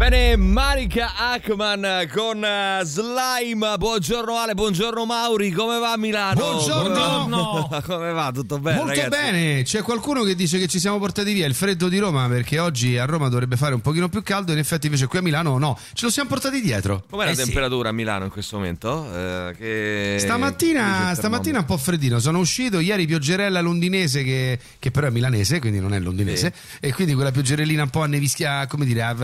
Bene, Marika Ackman con uh, Slime. Buongiorno Ale, buongiorno Mauri. Come va a Milano? Buongiorno. Come, come va? Tutto bene? Molto ragazzi? bene, c'è qualcuno che dice che ci siamo portati via il freddo di Roma perché oggi a Roma dovrebbe fare un pochino più caldo, in effetti invece qui a Milano no, ce lo siamo portati dietro. Com'è la Eh sì. temperatura a Milano in questo momento? Eh, che... Stamattina, stamattina un po' freddino, sono uscito ieri pioggerella londinese che, che però è milanese, quindi non è londinese, e quindi quella pioggerellina un po' a nevischia, come dire, a,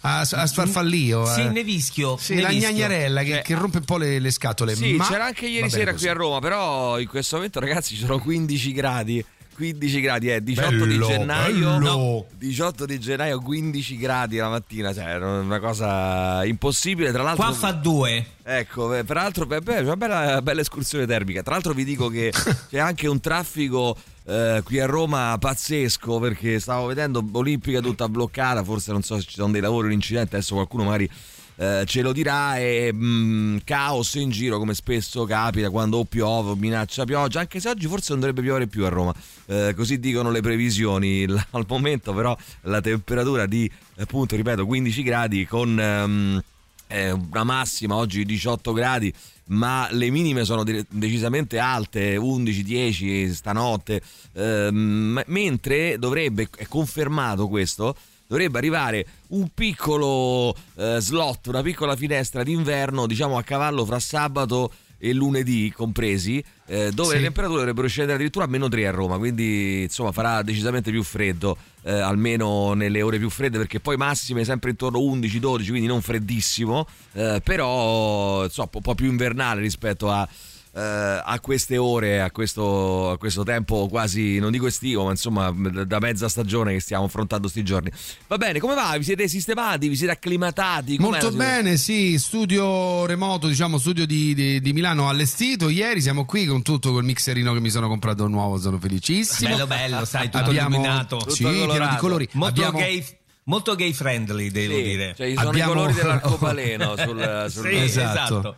a, a sfarfallio. Sì, eh. nevischio. Sì, la nevischio. gnagnarella che, Cioè, che rompe un po' le, le scatole. Sì, ma c'era anche ieri sera così. qui a Roma, però in questo momento ragazzi ci sono 15 gradi. 15 gradi, eh, 18 di Bello, gennaio. bello. 18 di gennaio, 15 gradi la mattina, cioè è una cosa impossibile. Tra l'altro, Qua fa due. Ecco, peraltro, beh, beh, una bella, bella escursione termica. Tra l'altro, vi dico che c'è anche un traffico eh, qui a Roma pazzesco perché stavo vedendo Olimpica tutta bloccata. Forse non so se ci sono dei lavori, un incidente. Adesso qualcuno magari eh, ce lo dirà. E mm, caos in giro, come spesso capita quando o piove o minaccia pioggia. Anche se oggi forse non dovrebbe piovere più a Roma, Eh, così dicono le previsioni. L- Al momento, però, la temperatura di appunto, ripeto, 15 gradi con. ehm, eh, una massima oggi di 18 gradi ma le minime sono dire- decisamente alte 11-10 stanotte. Ehm, mentre dovrebbe è confermato questo dovrebbe arrivare un piccolo eh, slot una piccola finestra d'inverno diciamo a cavallo fra sabato e lunedì compresi eh, dove Sì. le temperature dovrebbero scendere addirittura a meno 3 a Roma quindi insomma farà decisamente più freddo eh, almeno nelle ore più fredde perché poi massime sempre intorno a 11-12 quindi non freddissimo eh, però insomma, un po' più invernale rispetto a, eh, a queste ore a questo, a questo tempo quasi non dico estivo ma insomma da mezza stagione che stiamo affrontando sti giorni va bene come va? vi siete sistemati? vi siete acclimatati? Com'è Molto bene, sì, studio remoto, diciamo studio di, di- di Milano allestito. Ieri siamo qui con tutto col mixerino che mi sono comprato nuovo, sono felicissimo. Bello, bello, sai, tutto Abbiamo, illuminato. Sì, Tutto pieno di colori. Molto Abbiamo- gay. Molto gay friendly, devo Sì, dire. cioè, ci sono Abbiamo- i colori dell'arcobaleno sul, sul Sì, Esatto. esatto.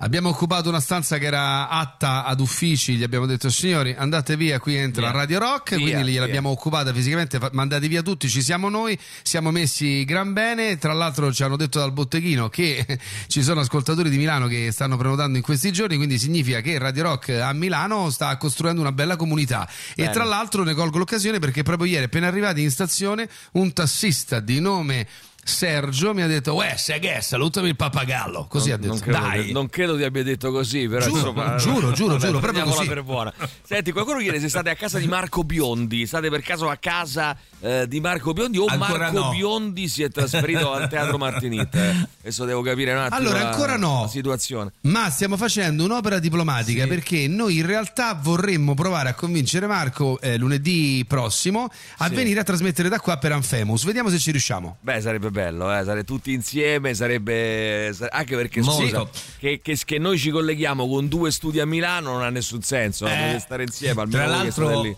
Abbiamo occupato una stanza che era atta ad uffici, gli abbiamo detto signori andate via, qui entra Via. Radio Rock, Via, quindi gliel'abbiamo occupata fisicamente, mandati via tutti, ci siamo noi, siamo messi gran bene, tra l'altro ci hanno detto dal botteghino che ci sono ascoltatori di Milano che stanno prenotando in questi giorni, quindi significa che Radio Rock a Milano sta costruendo una bella comunità e Bene. tra l'altro ne colgo l'occasione perché proprio ieri appena arrivati in stazione un tassista di nome... Sergio mi ha detto, uè, che salutami il pappagallo. Così ha detto, non credo, dai. non credo ti abbia detto così, però Giuro, insomma, giuro, giuro, vabbè, giuro, proprio così. per buona. Senti, qualcuno chiede se state a casa di Marco Biondi, state per caso a casa eh, di Marco Biondi o Ancora Marco no. Biondi si è trasferito al Teatro Martinit? Eh, Adesso devo capire un attimo Allora, la- ancora no. la situazione. Ma stiamo facendo un'opera diplomatica Sì. perché noi in realtà vorremmo provare a convincere Marco eh, lunedì prossimo a Sì. venire a trasmettere da qua per Anfemus. Vediamo se ci riusciamo. Beh, sarebbe bello, eh, stare tutti insieme, sarebbe sa- anche perché scusa, che, che- che noi ci colleghiamo con due studi a Milano non ha nessun senso, eh, Eh, stare insieme almeno Tra l'altro,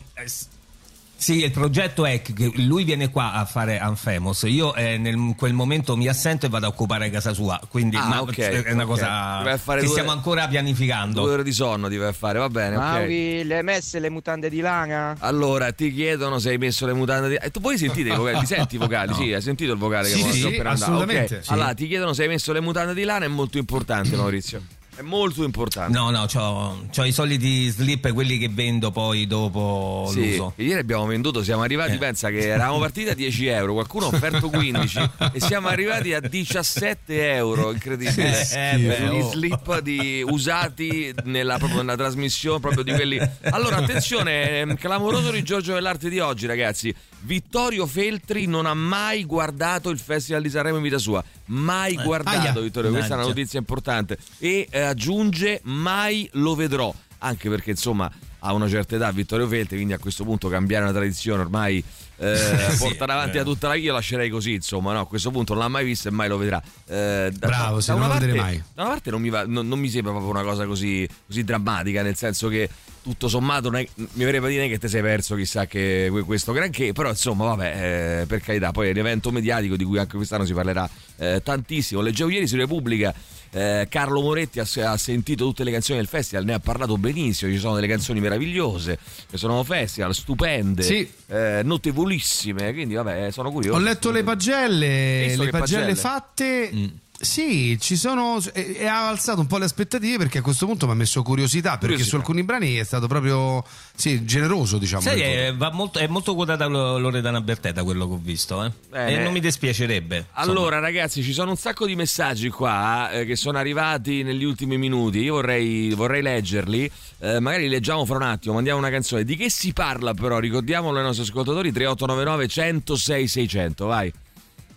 sì, il progetto è che lui viene qua a fare Anfemos. Io eh, nel quel momento mi assento e vado a occupare casa sua. Quindi Ah, ma- ok, è una ok. cosa che due- stiamo ancora pianificando. Due ore di sonno ti vai a fare, va bene. Mauri, le hai messe le mutande di lana? Allora, ti chiedono se hai messo le mutande di... E tu voi sentite i vocali? Li senti i vocali? Sì, hai sentito il vocale Sì, che sì, appena mandato? assolutamente, sì. Allora, ti chiedono se hai messo le mutande di lana, è molto importante, Maurizio. È molto importante. No, no, c'ho, c'ho i soliti slip, quelli che vendo poi dopo Sì, l'uso. ieri abbiamo venduto, siamo arrivati, Eh. pensa che eravamo partiti a 10 euro, qualcuno ha offerto 15 e siamo arrivati a 17 euro, incredibile. Eh, Gli oh. slip di- usati nella, proprio nella trasmissione proprio di quelli. Allora, attenzione, ehm, clamoroso di Giorgio dell'arte di oggi, ragazzi. Vittorio Feltri non ha mai guardato il Festival di Sanremo in vita sua. Mai guardato, aia. Vittorio, questa è una notizia importante. E eh, aggiunge mai lo vedrò. Anche perché insomma ha una certa età Vittorio Feltri, quindi a questo punto cambiare una tradizione ormai eh, Sì, portare avanti eh. a tutta la io lascerei così, insomma, no, a questo punto non l'ha mai visto e mai lo vedrà. Eh, da- Bravo, da se una non lo parte, vedrei mai. Da una parte non mi, va- non- non mi sembra proprio una cosa così, così drammatica, nel senso che tutto sommato non è- mi verrebbe a dire che ti sei perso chissà che que- questo granché, però insomma vabbè, eh, per carità, poi è un evento mediatico di cui anche quest'anno si parlerà eh, tantissimo. Leggevo ieri su Repubblica, eh, Carlo Moretti ha, ha sentito tutte le canzoni del festival, ne ha parlato benissimo, ci sono delle canzoni meravigliose, che sono festival stupende, Sì. eh, notevolissime, quindi vabbè, sono curioso. Ho letto le pagelle, le pagelle, pagelle? fatte. Mm. Sì, ci sono e, e ha alzato un po' le aspettative perché a questo punto mi ha messo curiosità, perché Curiosità. su alcuni brani è stato proprio sì, generoso, diciamo. Voto. è, va molto, è molto quotata Lo- Loredana Bertetta quello che ho visto, eh. E non mi dispiacerebbe. insomma. Allora, ragazzi, ci sono un sacco di messaggi qua eh, che sono arrivati negli ultimi minuti. Io vorrei, vorrei leggerli. Eh, magari li leggiamo fra un attimo. Mandiamo una canzone. Di che si parla, però? Ricordiamolo ai nostri ascoltatori: 3899 106 600. Vai.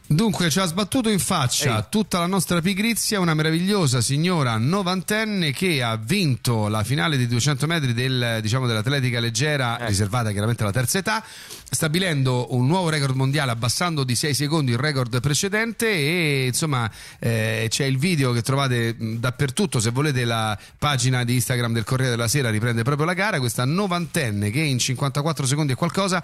Dunque ci ha sbattuto in faccia Ehi. tutta la nostra pigrizia una meravigliosa signora novantenne che ha vinto la finale di 200 metri del, diciamo, dell'atletica leggera Eh. riservata chiaramente alla terza età stabilendo un nuovo record mondiale abbassando di 6 secondi il record precedente e insomma eh, c'è il video che trovate dappertutto se volete la pagina di Instagram del Corriere della Sera riprende proprio la gara questa novantenne che in 54 secondi e qualcosa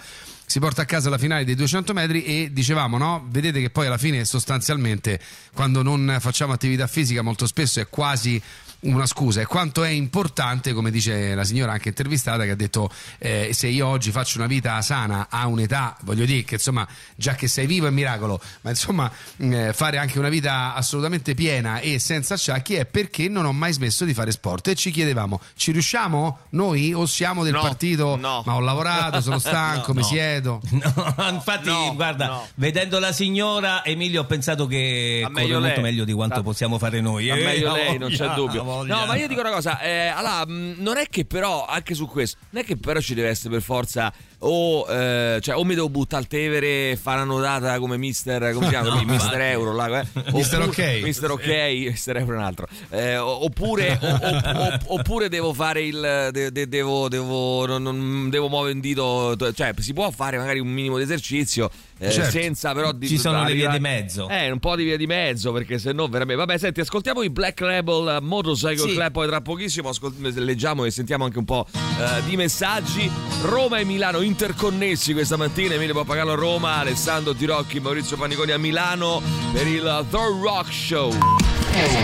si porta a casa la finale dei 200 metri e dicevamo no? Vedete che poi alla fine sostanzialmente quando non facciamo attività fisica molto spesso è quasi una scusa e quanto è importante come dice la signora anche intervistata che ha detto eh, se io oggi faccio una vita sana a un'età voglio dire che insomma già che sei vivo è miracolo ma insomma mh, eh, fare anche una vita assolutamente piena e senza acciacchi è perché non ho mai smesso di fare sport e ci chiedevamo ci riusciamo noi o siamo del No, partito no. ma ho lavorato sono stanco mi siedo No, infatti, No, guarda, no. vedendo la signora Emilio ho pensato che meglio molto meglio di quanto possiamo fare noi. Ma Eh, meglio lei, non c'è dubbio. Voglia. No, ma io dico una cosa, eh, allora, mh, non è che però, anche su questo, non è che però ci deve essere per forza o, eh, cioè, o mi devo buttare al Tevere e fare una notata come Mister, come si chiama? Mister Euro, là, eh? Mister Ok. Mister Ok, Mister Euro è un altro. Eh, oppure, o- oppure devo fare il, de- de- devo, devo, non, non- devo muovere un dito, cioè si può fare magari un minimo di esercizio. Eh, Certo. senza però di Ci sono le vie di mezzo. eh, un po' di via di mezzo, perché se no veramente. Vabbè, senti, ascoltiamo i Black Rebel Motorcycle Sì. Club, poi tra pochissimo ascol- leggiamo e sentiamo anche un po' eh, di messaggi. Roma e Milano interconnessi questa mattina. Emilio Pappagallo a Roma, Alessandro Tirocchi, Maurizio Paniconi a Milano per il The Rock Show.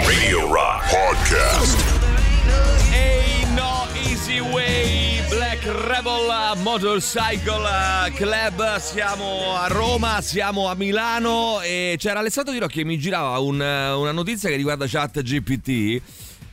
Radio Rock Podcast. Ain't no easy way, Black Rebel Motorcycle Club. Siamo a Roma, siamo a Milano e c'era Alessandro Di Rocchi che mi girava un- una notizia che riguarda chat GPT.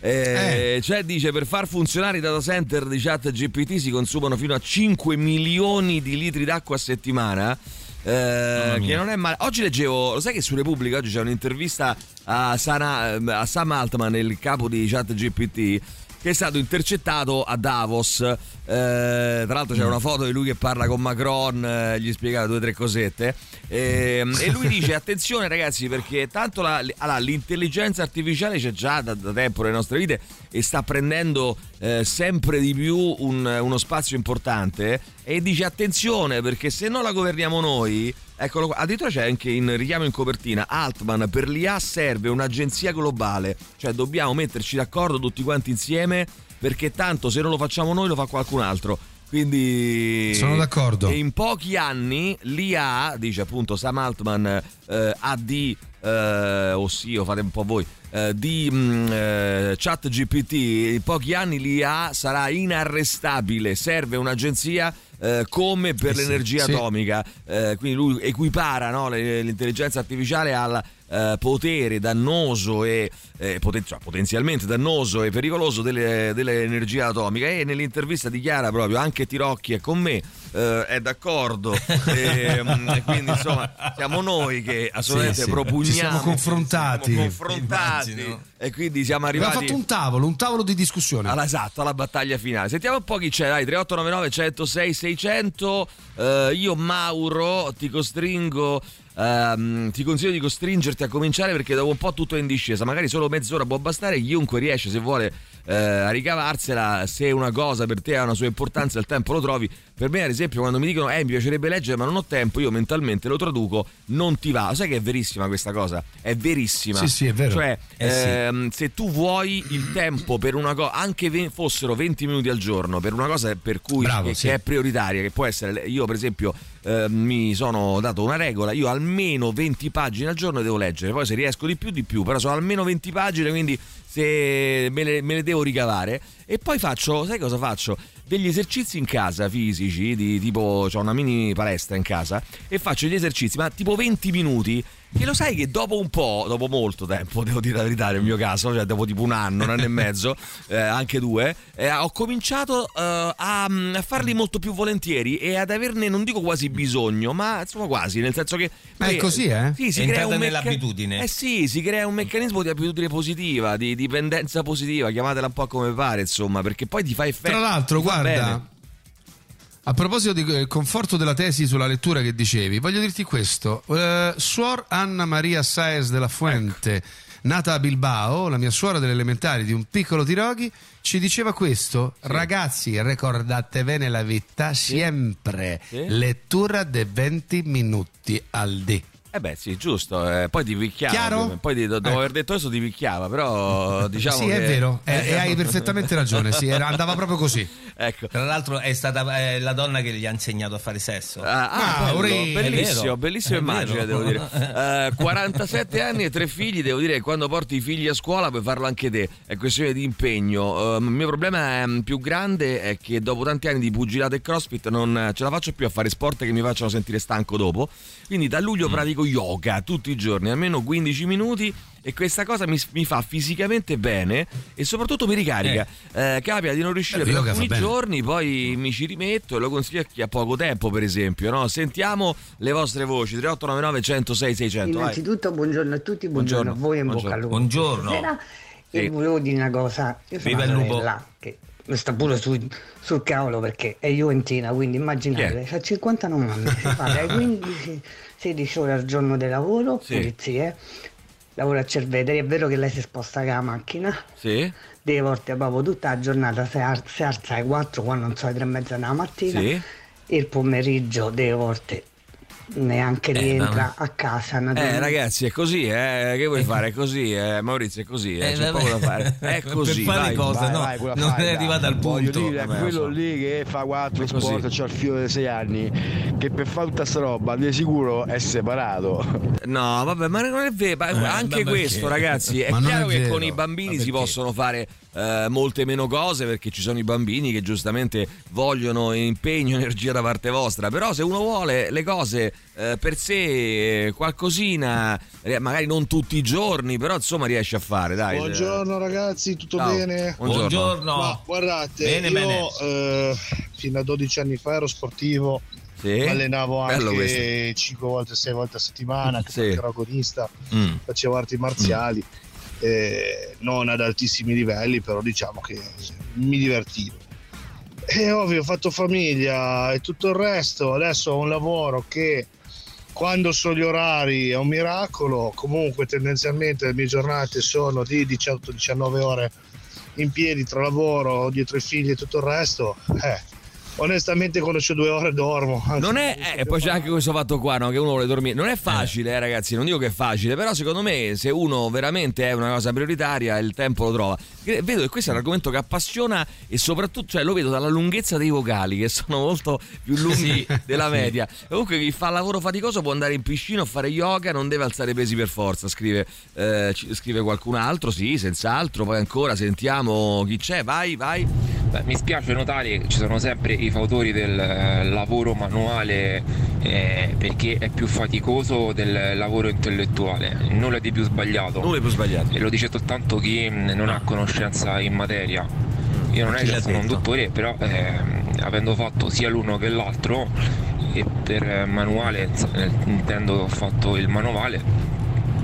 Eh, Cioè dice per far funzionare i data center di chat GPT si consumano fino a 5 milioni di litri d'acqua a settimana eh, che non è male. Oggi leggevo, lo sai che su Repubblica oggi c'è un'intervista a, Sana- a Sam Altman, il capo di chat GPT che è stato intercettato a Davos. Eh, tra l'altro c'è una foto di lui che parla con Macron, eh, gli spiega due o tre cosette. Ehm, e lui dice: Attenzione, ragazzi, perché tanto la- allora, l'intelligenza artificiale c'è già da, da tempo nelle nostre vite e sta prendendo eh, sempre di più un- uno spazio importante. E dice: Attenzione, perché se non la governiamo noi. Eccolo qua, addirittura c'è anche in richiamo in copertina Altman per l'IA serve un'agenzia globale, cioè dobbiamo metterci d'accordo tutti quanti insieme perché tanto se non lo facciamo noi lo fa qualcun altro. Quindi Sono d'accordo. E in pochi anni l'IA, dice appunto Sam Altman, eh, ha di eh, o sì, o fate un po' voi eh, di mh, eh, chat GPT in pochi anni l'IA sarà inarrestabile serve un'agenzia eh, come per Eh sì, l'energia sì. atomica Eh, quindi lui equipara no, l'intelligenza artificiale al eh, potere dannoso e eh, poten- cioè, potenzialmente dannoso e pericoloso delle- dell'energia atomica e nell'intervista dichiara proprio anche Tirocchi è con me eh, è d'accordo e, mm, e quindi insomma siamo noi che assolutamente Sì, sì. propugniamo Ci siamo confrontati. siamo confrontati Immagino. e quindi siamo Abbiamo arrivati fatto un tavolo, un tavolo di discussione. alla, esatto, alla battaglia finale. Sentiamo un po' chi c'è, dai, 3899 106 600. Eh, io Mauro ti costringo ehm, ti consiglio di costringerti a cominciare perché dopo un po' tutto è in discesa. Magari solo mezz'ora può bastare. Chiunque riesce, se vuole eh, a ricavarsela. Se una cosa per te ha una sua importanza, il tempo lo trovi. Per me, ad esempio, quando mi dicono eh, mi piacerebbe leggere, ma non ho tempo, io mentalmente lo traduco, non ti va. Sai che è verissima questa cosa? È verissima. Sì, sì, è vero. Cioè, Eh sì. ehm, se tu vuoi il tempo per una cosa, anche ve- fossero 20 minuti al giorno, per una cosa per cui Bravo, che, sì. che è prioritaria, che può essere, io per esempio eh, mi sono dato una regola, io almeno 20 pagine al giorno devo leggere, poi se riesco di più di più, però sono almeno 20 pagine, quindi se me le, me le devo ricavare e poi faccio, sai cosa faccio? Degli esercizi in casa fisici, di tipo, ho una mini palestra in casa e faccio gli esercizi, ma tipo 20 minuti. Che lo sai che dopo un po', dopo molto tempo, devo dire la verità nel mio caso, cioè dopo tipo un anno, un anno e mezzo, eh, anche due, eh, ho cominciato eh, a, a farli molto più volentieri e ad averne, non dico quasi bisogno, ma insomma quasi, nel senso che... Ma è così, eh? Sì, si È crea un mecca- nell'abitudine. Eh sì, si crea un meccanismo di abitudine positiva, di dipendenza positiva, chiamatela un po' come pare, insomma, perché poi ti fa effetto. Tra l'altro, guarda, bene. A proposito del conforto della tesi sulla lettura che dicevi, voglio dirti questo. Eh, suor Anna Maria Saez della Fuente, nata a Bilbao, la mia suora delle elementari di un piccolo Tiroghi, ci diceva questo. Ragazzi, ricordatevene la vita sempre. Sì. Lettura di 20 minuti al dì. Eh beh, sì, giusto. eh, poi ti picchiava. Chiaro? Poi ti- dopo Ecco. aver detto questo ti picchiava, però diciamo sì, che... è vero, eh, e hai perfettamente ragione. Sì, era- andava proprio così. Ecco. Tra l'altro è stata eh, la donna che gli ha insegnato a fare sesso. Ah, ah, Ah, bello, bellissimo, bellissima immagine, vero. devo dire. Eh, 47 anni e tre figli, devo dire che quando porti i figli a scuola puoi farlo anche te, è questione di impegno. Eh, il mio problema è, più grande è che dopo tanti anni di pugilato e crossfit non ce la faccio più a fare sport che mi facciano sentire stanco dopo. Quindi da luglio Mm. pratico yoga tutti i giorni, almeno 15 minuti. E questa cosa mi, mi fa fisicamente bene e soprattutto mi ricarica. Eh, capita di non riuscire Eh, per alcuni bene. giorni, poi mi ci rimetto e lo consiglio a chi ha poco tempo, per esempio. No? Sentiamo le vostre voci: 3899 106 600. vai. Innanzitutto buongiorno a tutti, buongiorno, a voi e in bocca al lupo. Buongiorno. E volevo dire una cosa, io sono Viva una il lupo. sorella che mi sta pure su- sul cavolo perché è juventina, quindi Chi immaginate, è? ha 59 anni, si fa dai 15, 16 ore al giorno di lavoro, Sì. pulizie, lavora a Cerveteri, è vero che lei si sposta con la macchina, Sì? delle volte proprio tutta la giornata si, ar- si alza alle 4 quando non so alle 3 e mezza della mattina Sì. il pomeriggio delle volte neanche rientra a casa Eh, ragazzi, è così, eh? Che vuoi fare? È così, eh? Maurizio, è così, eh? Eh, C'è vabbè. poco da fare. È così. per fare vai. cose, no, vai, non fai, è arrivata al Voglio punto. dire, è Vabbè, lo quello so. lì che fa quattro È così. sport, c'ha il filo dei sei anni, che per fare tutta sta roba di sicuro è separato. No, vabbè, ma non è vero. ma Eh, anche ma questo, perché? ragazzi, è Ma chiaro è che con i bambini Ma si perché? possono fare eh, molte meno cose perché ci sono i bambini che giustamente vogliono impegno, energia da parte vostra. Però se uno vuole le cose eh, per sé, eh, qualcosina, eh, magari non tutti i giorni, però insomma riesce a fare. Dai. Buongiorno ragazzi, tutto Ciao. bene? Buongiorno. Buongiorno. Ma guardate, Bene, io bene. eh, fino a 12 anni fa ero sportivo, Sì? allenavo anche 5 volte, 6 volte a settimana, Sì. ero agonista, Mm. facevo arti marziali, eh, non ad altissimi livelli, però diciamo che mi divertivo. E ovvio, ho fatto famiglia e tutto il resto, adesso ho un lavoro che quando so gli orari è un miracolo, comunque tendenzialmente le mie giornate sono di 18-19 ore in piedi tra lavoro, dietro i figli e tutto il resto. Eh, onestamente quando c'ho due ore dormo. anzi, Non è, eh, poi c'è anche questo fatto qua, no, che uno vuole dormire. Non è facile, eh, ragazzi, non dico che è facile, però secondo me se uno veramente è una cosa prioritaria, il tempo lo trova. Vedo che questo è un argomento che appassiona e soprattutto, cioè, lo vedo dalla lunghezza dei vocali, che sono molto più lunghi della media. Comunque chi fa lavoro faticoso può andare in piscina o fare yoga, non deve alzare pesi per forza, scrive, eh, scrive qualcun altro, sì, senz'altro. Poi ancora sentiamo chi c'è, vai, vai. Beh, mi spiace notare che ci sono sempre i fautori del eh, lavoro manuale eh, perché è più faticoso del lavoro intellettuale, nulla di più sbagliato. Nulla di più sbagliato. E lo dice soltanto chi mh, non ha conoscenza in materia. Io non è che sono un dottore, però ehm, avendo fatto sia l'uno che l'altro, e per eh, manuale eh, intendo che ho fatto il manovale,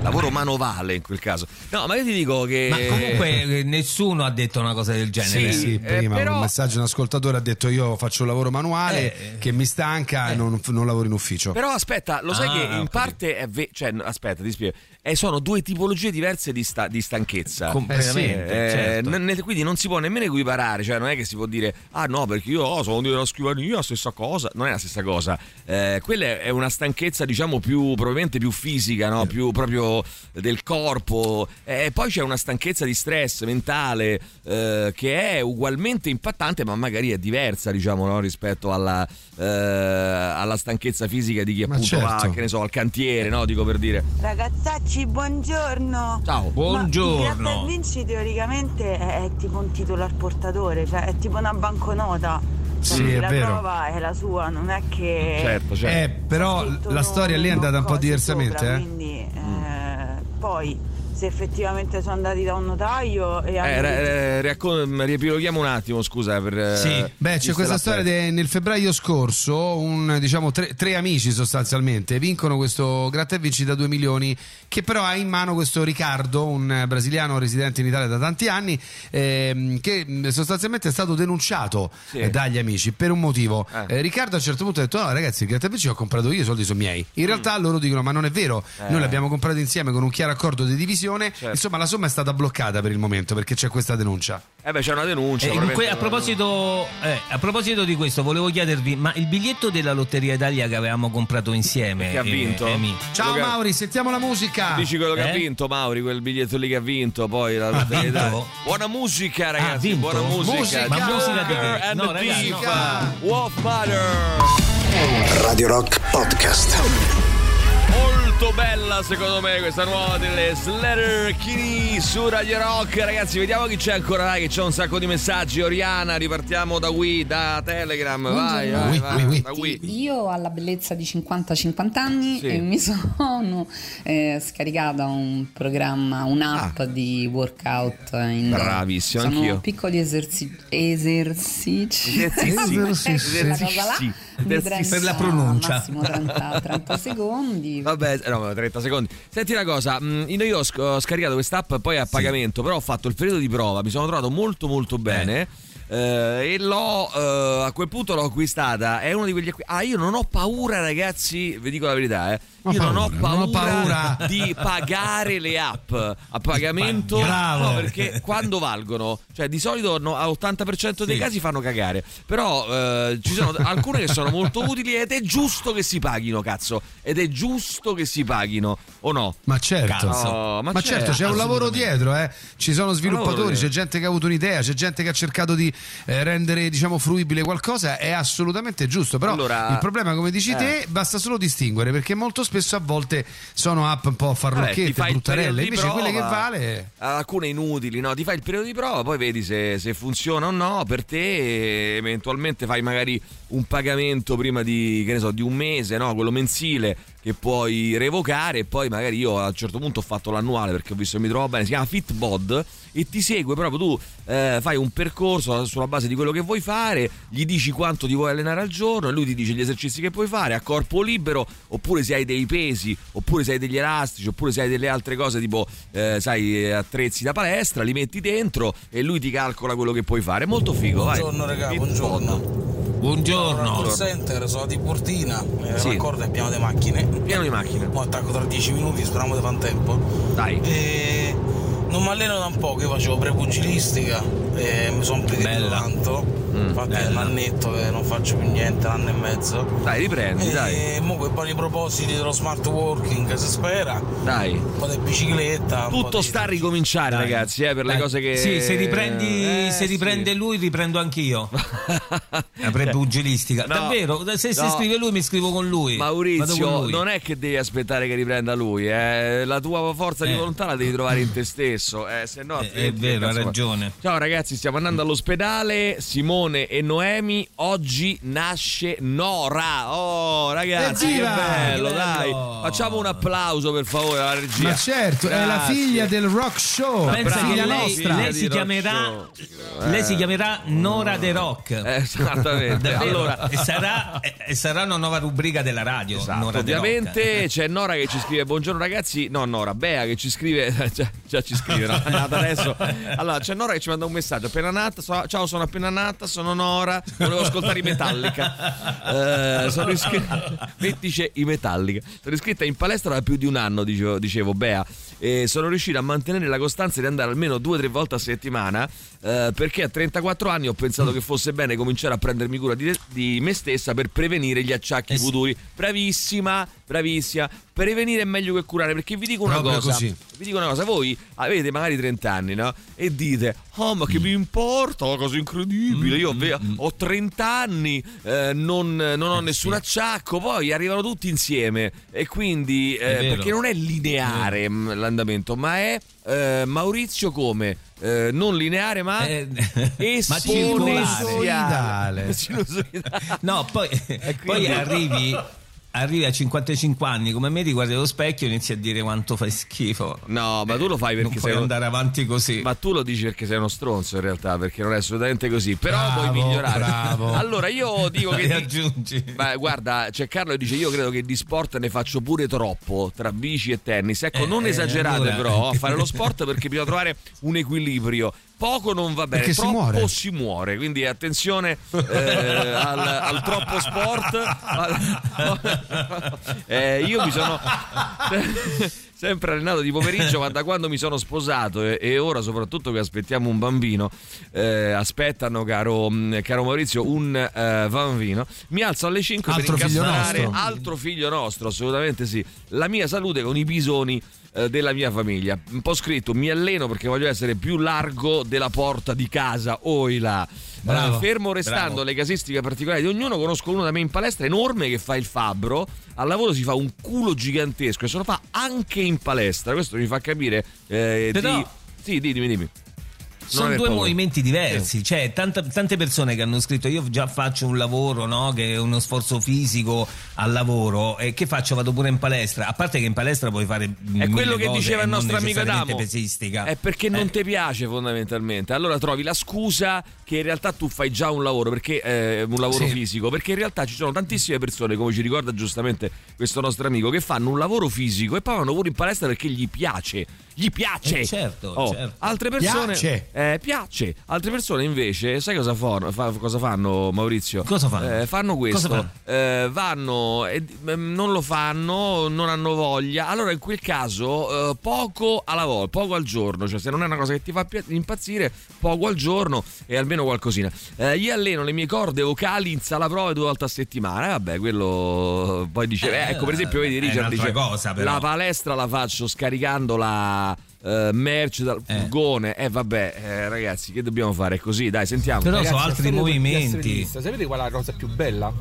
Lavoro manovale in quel caso. No, ma io ti dico che. Ma comunque eh, nessuno ha detto una cosa del genere. Sì, Sì, eh, prima però- un messaggio un ascoltatore ha detto io faccio un lavoro manuale Eh, che mi stanca e non, non lavoro in ufficio. Però aspetta, lo sai Ah, che in capito. parte è vero, cioè, aspetta, ti spiego. E sono due tipologie diverse di, sta- di stanchezza. Completamente, Eh, certo. n- quindi non si può nemmeno equiparare, cioè non è che si può dire ah no perché io oh, sono della scrivania, stessa cosa, non è la stessa cosa. Eh, quella è una stanchezza diciamo più probabilmente più fisica, no? più proprio del corpo e poi c'è una stanchezza di stress mentale eh, che è ugualmente impattante ma magari è diversa diciamo no? rispetto alla, eh, alla stanchezza fisica di chi appunto va certo. che ne so al cantiere, no? dico per dire. Ragazzacci, buongiorno. Ciao. Buongiorno. Ma il Vinci teoricamente è, è tipo un titolare portatore, cioè è tipo una banconota. Cioè, Sì, è la vero. prova è la sua, non è che. Certo, certo. Eh, però la storia lì è andata un po' diversamente, sopra, eh. Quindi, eh, poi se effettivamente sono andati da un notaio e hanno Eh, detto- re- raccon- riepiloghiamo un attimo, scusa. Per, eh, Sì, beh, c'è questa storia de- nel febbraio scorso, un, diciamo tre, tre amici sostanzialmente vincono questo gratta e vinci da 2 milioni che però ha in mano questo Riccardo, un eh, brasiliano residente in Italia da tanti anni, ehm, che sostanzialmente è stato denunciato Sì. eh, dagli amici per un motivo. Eh. Eh, Riccardo a un certo punto ha detto no ragazzi il gratta e vinci l'ho comprato io, i soldi sono miei. In realtà loro dicono ma non è vero, Mm. Eh. noi l'abbiamo comprato insieme con un chiaro accordo di divisione, Certo. insomma la somma è stata bloccata per il momento perché c'è questa denuncia. Eh beh, c'è una denuncia. Eh, probabilmente- que- a, proposito, eh, a proposito di questo, volevo chiedervi: ma il biglietto della Lotteria Italia che avevamo comprato insieme Che ha eh, vinto? Emi, Ciao Luca- Mauri, sentiamo la musica. Dici quello che ha Eh? vinto, Mauri, quel biglietto lì che ha vinto. Poi la Lotteria vinto? d'Italia. Buona musica, ragazzi. buona musica. Musica! Ma musica di che? and No, ragazzi, no. Wolf Mother. Radio Rock Podcast. Molto bella secondo me questa nuova delle Slater Kini su Radio Rock Ragazzi vediamo chi c'è ancora Dai che c'è un sacco di messaggi Oriana ripartiamo da Wii Da Telegram Vai vai, vai, Wii. da Wii. Io alla bellezza di 50-50 anni Sì. mi sono eh, scaricata un programma, un'app di workout in Bravissimo, sono anch'io. piccoli eserci- esercizi Esercizi. Esercizi. mi Esercizi. Per la pronuncia. massimo 30, 30 secondi Vabbè, no, ma 30 secondi. Senti una cosa, mh, io ho scaricato quest'app poi a pagamento, però ho fatto il periodo di prova, mi sono trovato molto molto bene. eh, e l'ho eh, a quel punto l'ho acquistata. È uno di quegli acqui- Ah, io non ho paura, ragazzi. Vi dico la verità, eh. Io non ho paura, non ho paura, paura. di pagare le app a pagamento. Bravo. No, perché quando valgono, cioè di solito no, a 80% dei Sì. casi fanno cagare. Però eh, ci sono alcune che sono molto utili ed è giusto che si paghino, cazzo. Ed è giusto che si paghino, o no? Ma certo. No, ma, certo, c'è un lavoro dietro, eh. ci sono sviluppatori, c'è gente che ha avuto un'idea, c'è gente che ha cercato di eh, rendere diciamo fruibile qualcosa, è assolutamente giusto, però Allora- il problema come dici Eh. te basta solo distinguere perché molto spesso a volte sono app un po' farlocchette, periodo bruttarelle, invece quelle che prova, vale... Alcune inutili, no? Ti fai il periodo di prova, poi vedi se, se funziona o no per te. Eventualmente fai magari un pagamento prima di, che ne so, di un mese, no? Quello mensile che puoi revocare. E poi magari io a un certo punto ho fatto l'annuale perché ho visto che mi trovo bene. Si chiama Fitbod e ti segue proprio tu. eh, fai un percorso sulla base di quello che vuoi fare, gli dici quanto ti vuoi allenare al giorno, e lui ti dice gli esercizi che puoi fare a corpo libero, oppure se hai dei pesi, oppure se hai degli elastici, oppure se hai delle altre cose tipo, eh, sai, attrezzi da palestra, li metti dentro e lui ti calcola quello che puoi fare. È molto figo, vai. Buongiorno raga, Fitbod. buongiorno. Buongiorno. Call center, sono di Portina, eh, Sì. l'accordo è pieno di macchine. Pieno di macchine. Mo attacco tra 10 minuti, speriamo di fare tempo. Dai. E non mi alleno da un po', io facevo prepugilistica e mi sono Bella. tanto. Mm, Infatti è un bella. annetto che non faccio più niente, un anno e mezzo. Dai, riprendi, dai. E mo con i buoni propositi dello smart working si spera, Dai. un po' di bicicletta. Tutto di- sta a ricominciare, Dai. ragazzi, eh, per le Dai. cose che. Sì, se riprendi, Eh, se sì. riprende lui, riprendo anch'io. La prepugilistica. No. Davvero? Se, se No. scrive lui, mi scrivo con lui. Maurizio, con lui. non è che devi aspettare che riprenda lui, eh. la tua forza di Eh. volontà la devi trovare in te stesso, eh, se no, altrimenti è vero, ha ragione. Ciao ragazzi, stiamo andando all'ospedale. Simone e Noemi, oggi nasce Nora. Oh, ragazzi, che Evviva! bello, Che dai. bello! Facciamo un applauso per favore alla regia. Ma certo, è la Grazie. figlia del rock show, Pensa bravo, che figlia lei, nostra. lei si chiamerà lei si chiamerà Nora The Rock. Eh, Esattamente. Allora, e, sarà, e- sarà una nuova rubrica della radio. Esatto, Nora ovviamente Rock. c'è Nora che ci scrive buongiorno ragazzi no Nora Bea che ci scrive già, già ci scrive no? è nata adesso allora c'è Nora che ci manda un messaggio appena nata so- ciao sono appena nata sono Nora, volevo ascoltare i Metallica. Eh, sono iscritta, mettice i Metallica. Sono iscritta in palestra da più di un anno, dicevo, dicevo Bea, e sono riuscita a mantenere la costanza di andare almeno due o tre volte a settimana eh, perché a 34 anni ho pensato che fosse bene cominciare a prendermi cura di, di me stessa per prevenire gli acciacchi futuri. Bravissima, bravissima. Prevenire è meglio che curare perché vi dico una Proprio cosa. così. Vi dico una cosa, voi avete magari 30 anni, no? E dite, oh ma che mi importa, una cosa incredibile, io ve- ho 30 anni, eh, non, non ho nessun acciacco, poi arrivano tutti insieme e quindi, eh, perché non è lineare mh, l'andamento, ma è eh, Maurizio come? Eh, non lineare ma Eh, esponenziale. No, poi, poi arrivi, arrivi a 55 anni come me, ti guardi allo specchio e inizi a dire quanto fai schifo. No, ma tu lo fai perché non sei puoi andare avanti così. Ma tu lo dici perché sei uno stronzo in realtà, perché non è assolutamente così. Però Bravo, puoi migliorare. bravo. Allora io dico che. E aggiungi. Beh, guarda, c'è Carlo che dice: Io credo che di sport ne faccio pure troppo tra bici e tennis. Ecco, Eh, non eh, esagerate allora- però a fare lo sport perché bisogna trovare un equilibrio. Poco non va bene, Perché si troppo muore. si muore. Quindi attenzione eh, al, al troppo sport. Eh, io mi sono sempre allenato di pomeriggio, ma da quando mi sono sposato e, e ora soprattutto che aspettiamo un bambino, eh, aspettano caro, mh, caro Maurizio un eh, bambino, mi alzo alle 5 Altro per figlio incastrare nostro. altro figlio nostro, assolutamente sì, la mia salute con i bisogni eh, della mia famiglia. Un po' scritto, mi alleno perché voglio essere più largo della porta di casa, oi là. Bravo, Eh, fermo restando bravo. le casistiche particolari di ognuno, conosco uno da me in palestra enorme che fa il fabbro. Al lavoro si fa un culo gigantesco e se lo fa anche in palestra. Questo mi fa capire. eh, di... Sì, di- dimmi, dimmi. Sono due paura. movimenti diversi, cioè tanta- tante persone che hanno scritto io già faccio un lavoro, no? che è uno sforzo fisico al lavoro e che faccio? Vado pure in palestra, a parte che in palestra puoi fare È quello che diceva e il nostro amico Adamo. pesistica. È perché non Eh. ti piace fondamentalmente. Allora trovi la scusa che in realtà tu fai già un lavoro, perché eh, un lavoro Sì. fisico, perché in realtà ci sono tantissime persone, come ci ricorda giustamente questo nostro amico, che fanno un lavoro fisico e poi vanno pure in palestra perché gli piace. Gli piace. Eh, certo, Oh, certo. Altre persone Piace. Eh, piace. Altre persone invece, sai cosa fanno, fa- cosa fanno Maurizio? Cosa fanno? Eh, fanno questo. Fanno? Eh, vanno e ehm, non lo fanno, non hanno voglia. Allora in quel caso eh, poco alla volta, poco al giorno, cioè se non è una cosa che ti fa impazzire, poco al giorno e almeno qualcosina. Eh, io alleno le mie corde vocali in sala prove due volte a settimana. Eh, vabbè, quello poi dice, eh, ecco per esempio vedi Richard dice cosa, però. la palestra la faccio scaricando la eh, merce dal furgone. Eh vabbè, eh, ragazzi, che dobbiamo fare? È così, dai, sentiamo. Però Ragazzi, sono altri movimenti. Sapete qual è la cosa più bella?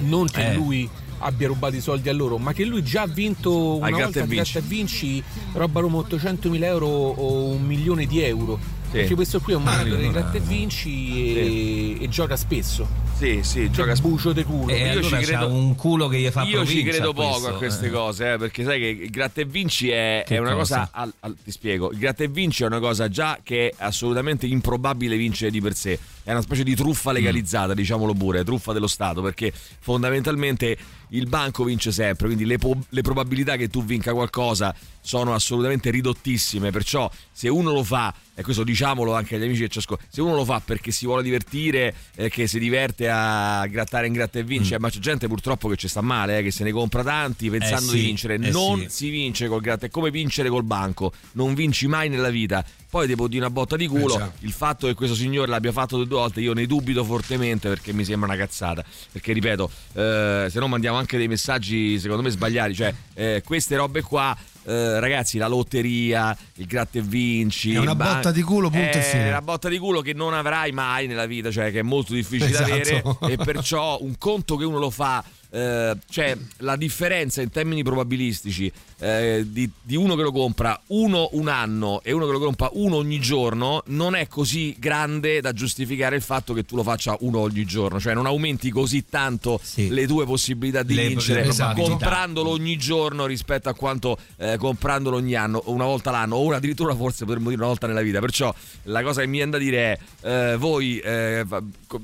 Non che Eh. lui abbia rubato i soldi a loro, ma che lui già ha vinto una Al volta Gratta e a Vinci. E Vinci roba Roma 800.000 euro o un milione di euro. Sì. Perché questo qui è un manager di Gratta e Vinci e, e gioca spesso. Sì, sì, gioca bucio de culo. E Io allora ci credo- un culo che gli fa Io ci credo poco questo, a queste eh. cose, eh, perché sai che il gratta e vinci è, è una cosa. cosa? al- al- ti spiego: il gratta e vinci è una cosa già che è assolutamente improbabile vincere di per sé. È una specie di truffa legalizzata, diciamolo pure, truffa dello Stato, perché fondamentalmente il banco vince sempre, quindi le, po- le probabilità che tu vinca qualcosa sono assolutamente ridottissime. Perciò, se uno lo fa, e questo diciamolo anche agli amici che ci ascoltano, se uno lo fa perché si vuole divertire, eh, che si diverte a grattare in gratta e vince, ma c'è gente purtroppo che ci sta male, eh, che se ne compra tanti pensando sì, di vincere. eh non sì. si vince col gratta, è come vincere col banco, non vinci mai nella vita. Poi può dire una botta di culo. Eh, il fatto che questo signore l'abbia fatto due volte, io ne dubito fortemente perché mi sembra una cazzata. Perché ripeto, eh, se no mandiamo anche dei messaggi secondo me sbagliati. Cioè, eh, queste robe qua. eh, ragazzi, la lotteria, il gratta e vinci. È una ban- botta di culo, punto e è fine. una botta di culo che non avrai mai nella vita, cioè che è molto difficile Esatto. avere. E perciò un conto che uno lo fa. Eh, cioè la differenza in termini probabilistici eh, di, di uno che lo compra uno un anno e uno che lo compra uno ogni giorno non è così grande da giustificare il fatto che tu lo faccia uno ogni giorno, cioè non aumenti così tanto Sì. le tue possibilità di Le- vincere Esatto. comprandolo ogni giorno rispetto a quanto eh, comprandolo ogni anno, una volta l'anno, o addirittura forse potremmo dire una volta nella vita. Perciò la cosa che mi viene da dire è: eh, voi, eh,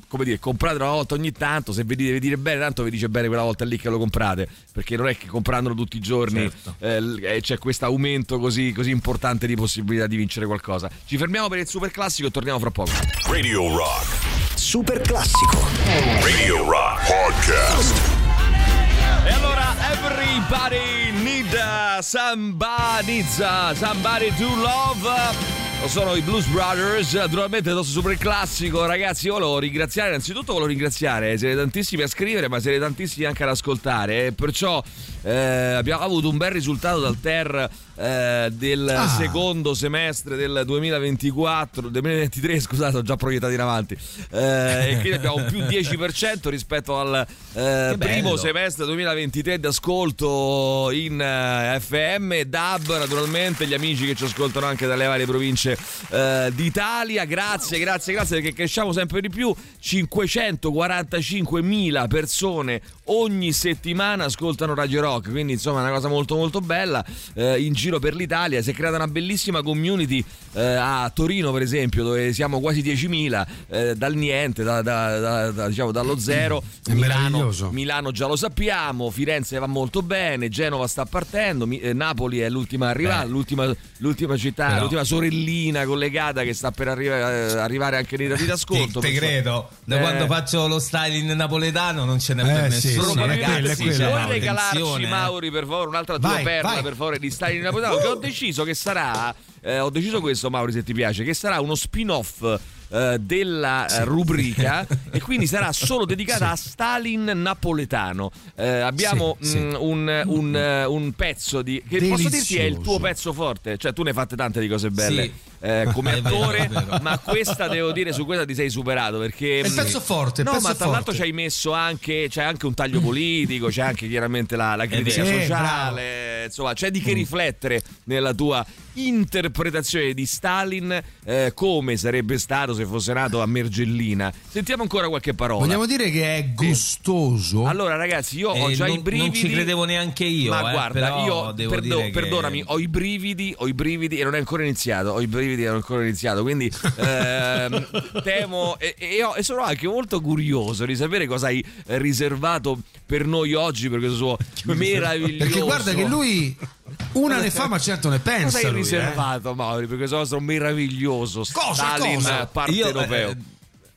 come dire, comprate una volta ogni tanto. Se vi dite, vi dire bene, tanto vi dice bene quella volta lì che lo comprate. Perché non è che comprandolo tutti i giorni Certo. eh, eh, c'è questo aumento così, così importante di possibilità di vincere qualcosa. Ci fermiamo per il super classico e torniamo fra poco. Radio Rock. super classico. Radio Rock Podcast. E allora, everybody need uh, somebody, uh, somebody to love. Sono i Blues Brothers, naturalmente nostro super classico. Ragazzi, io volevo ringraziare, innanzitutto volevo ringraziare, siete tantissimi a scrivere, ma siete tantissimi anche ad ascoltare. E perciò eh, abbiamo avuto un bel risultato dal TER eh, del Ah. secondo semestre del 2024, 2023, scusate, ho già proiettato in avanti. Eh, e quindi abbiamo un più 10% rispetto al eh, primo semestre 2023 di ascolto in eh, FM, DAB, naturalmente gli amici che ci ascoltano anche dalle varie province eh, d'Italia. Grazie, grazie, grazie perché cresciamo sempre di più. 545.000 persone ogni settimana ascoltano Radio Rock, quindi insomma è una cosa molto molto bella eh, in giro per l'Italia. Si è creata una bellissima community eh, a Torino, per esempio, dove siamo quasi 10.000 eh, dal niente, da- da- da- da- diciamo dallo zero. È Milano. Milano già lo sappiamo, Firenze va molto bene, Genova sta partendo, Mi- eh, Napoli è l'ultima arrivata, l'ultima, l'ultima città, Però- l'ultima sorellina collegata che sta per arriva- eh, arrivare anche nei dati d'ascolto. Te, te credo, da Eh. quando faccio lo styling napoletano non ce n'è Eh, per sì, nessuno. sì, quello, ragazzi, quello. cioè, Puoi no, regalarci, eh. Mauri, per favore, un'altra tua Vai, perla, vai. per favore, di Stalin Napoletano? Che ho deciso che sarà. eh, ho deciso questo, Mauri, se ti piace, che sarà uno spin-off. eh, della eh, rubrica e quindi sarà solo dedicata a Stalin napoletano. Eh, abbiamo Sì, sì. mm, un, un, eh, un pezzo di che posso dirti è il tuo Delizioso. pezzo forte, cioè tu ne hai fatte tante di cose belle Sì. Eh, come attore, ma questa devo dire su questa ti sei superato perché È il mm, pezzo forte, No, pezzo ma tra l'altro ci hai messo anche c'è anche un taglio politico, c'è anche chiaramente la, la critica vero. sociale, insomma, c'è di che riflettere nella tua interpretazione di Stalin eh, come sarebbe stato se fosse nato a Mergellina. Sentiamo ancora qualche parola. Vogliamo dire che è gustoso? Allora, ragazzi, io ho Eh, già non, i brividi. non ci credevo neanche io. Ma eh, guarda, però io devo perdo- dire che- perdonami, ho i brividi, ho i brividi e non è ancora iniziato. Ho i brividi e non è ancora iniziato. Quindi ehm, temo e, e e sono anche molto curioso di sapere cosa hai eh, riservato per noi oggi per questo suo meraviglioso. Perché guarda che lui una ne fa, ma certo ne Cosa pensa. hai lui, eh. riservato, Mauri, per questo nostro meraviglioso Cosa, Stalin cosa? parte Io, europeo? eh,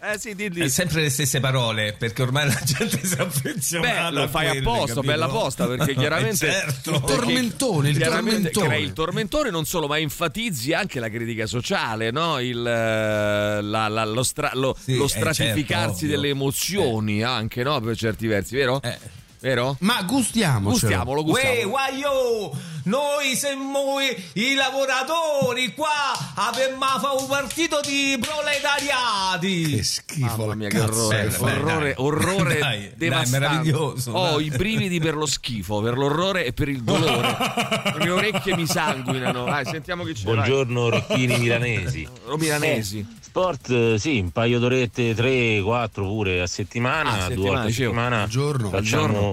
Eh sì, di, di- È sempre le stesse parole, perché ormai la gente si è affezionata. Beh, lo a fai quelle, apposta, capito? bella apposta, perché chiaramente Eh, certo. Il tormentone, il chiaramente tormentone. crei il tormentone non solo, ma enfatizzi anche la critica sociale, no? Il, eh, la- la- lo, stra- lo- Sì, lo eh, stratificarsi certo, delle emozioni anche, no? Per certi versi, vero? Eh. Vero? Ma gustiamocelo. Gustiamolo, Uè, gustiamolo. guaio, noi siamo i, i lavoratori qua, abbiamo fatto un partito di proletariati. Che schifo. Mamma mia, che orrore, beh, orrore, dai. orrore Dai, dai, devastante. meraviglioso, Ho dai. i brividi per lo schifo, per l'orrore e per il dolore. Le mie orecchie mi sanguinano. Vai, sentiamo che c'è. vai. Buongiorno orecchini milanesi. O milanesi. Sport, eh, sì, un paio d'orette, tre, quattro pure a settimana, Ah, due settimana, volte a settimana. Al giorno. Facciamo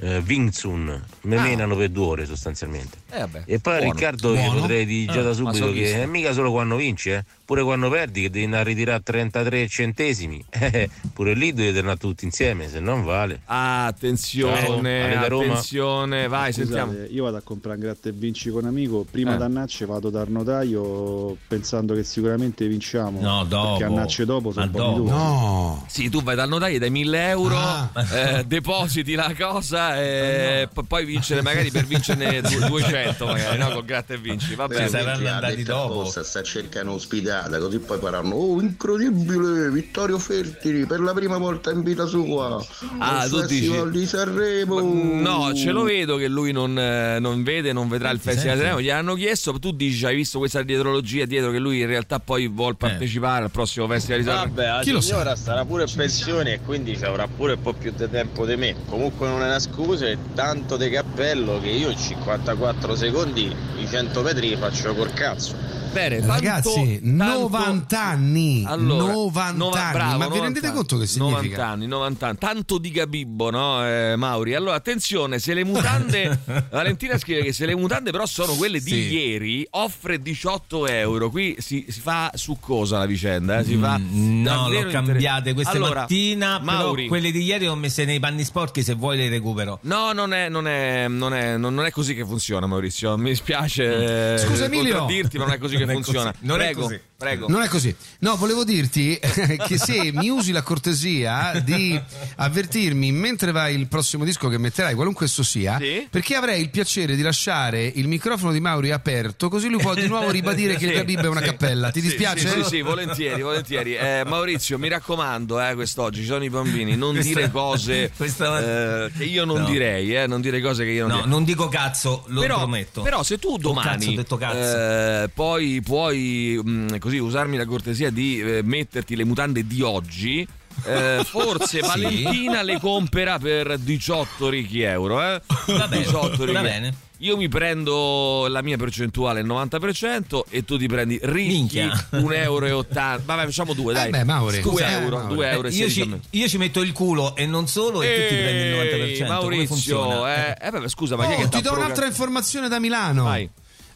eh, Wingsun, me Ah. menano per due ore sostanzialmente. Eh, vabbè, E poi buono. Riccardo gli Buono. potrei dire già Ah, da subito che è mica solo quando vinci, eh. pure quando perdi che devi andare a ritirare 33 centesimi, Eh, pure lì devi tornare tutti insieme, se non vale. Ah, attenzione, Ciao, attenzione, vai, sentiamo. Scusate, io vado a comprare un gratta e vinci con amico. Prima Eh. da Annacce vado dal notaio pensando che sicuramente vinciamo. No, dopo. Perché Annacce dopo sono un dopo. due. No. Sì, tu vai dal notaio, dai 1000 euro, Ah. eh, depositi la cosa e p- poi vincere, magari per vincerne du- 200 magari, no? Con gratta e vinci, va Sì, bene. saranno andati dopo. sta cercando ospitata così poi faranno oh incredibile Vittorio Fertili per la prima volta in vita sua Ah, al tu dici- festival di Sanremo No, ce lo vedo che lui non, eh, non vede, non vedrà il Festival di Sanremo. Gli hanno chiesto, tu dici, hai visto questa dietrologia dietro che lui in realtà poi vuole partecipare al prossimo Festival di Sanremo? Vabbè, la Chi lo sa? signora starà pure in pensione e quindi ci avrà pure un po' più di tempo di me. Comunque non è una scusa, è tanto di cappello che io in 54 secondi i 100 metri li faccio col cazzo. Bene, Ragazzi, tanto- 90 anni. Allora, 90 nova- anni. bravo, Ma vi 90 rendete conto che significa? 90 anni, 90 anni. Tanto di Gabibbo, no, eh, Mauri? Allora, attenzione, se le mutande... Valentina scrive che se le mutande però sono quelle di Sì. ieri, offre 18 euro. Qui si, si fa succosa la vicenda, eh, si fa... Mm, No, davvero l'ho cambiate queste Allora, mattina. Mauri, Però quelle di ieri le ho messe nei panni sporchi. Se vuoi le recupero. No, non è, non, è, non, è, non- non è così che funziona, Maurizio. Mi dispiace eh, Scusa, Emilio. contraddirti, ma non è così che Non è funziona. così. Non è Prego. così. Prego. Non è così. No, volevo dirti che se mi usi la cortesia di avvertirmi mentre vai il prossimo disco che metterai, qualunque esso sia, Sì. perché avrei il piacere di lasciare il microfono di Mauri aperto, così lui può di nuovo ribadire che il Gabib è una sì. cappella. Ti Sì, dispiace? Sì, sì, sì, volentieri, volentieri. Eh, Maurizio, mi raccomando, eh, quest'oggi ci sono i bambini, non Questa- dire cose questa- eh, che io non No. direi, eh, non dire cose che io non No, direi. non dico cazzo, lo però, prometto. però se tu Oh, domani cazzo, ho detto cazzo. eh, poi puoi mh, così usarmi la cortesia di eh, metterti le mutande di oggi. eh, forse Sì. Valentina le compera per 18 ricchi euro. Eh? Va bene, 18 ricchi va bene. Io mi prendo la mia percentuale il 90% e tu ti prendi ricchi Minchia. 1,80 euro. Vabbè, facciamo due, dai. Eh beh, Mauri. 2 Scusa, euro, eh, Mauri. 2 euro e io, 16 a ci, io ci metto il culo e non solo e tu ti prendi il 90%. Come Maurizio, eh, eh, beh, scusa, ma Oh, che ti do un'altra informazione da Milano. Vai.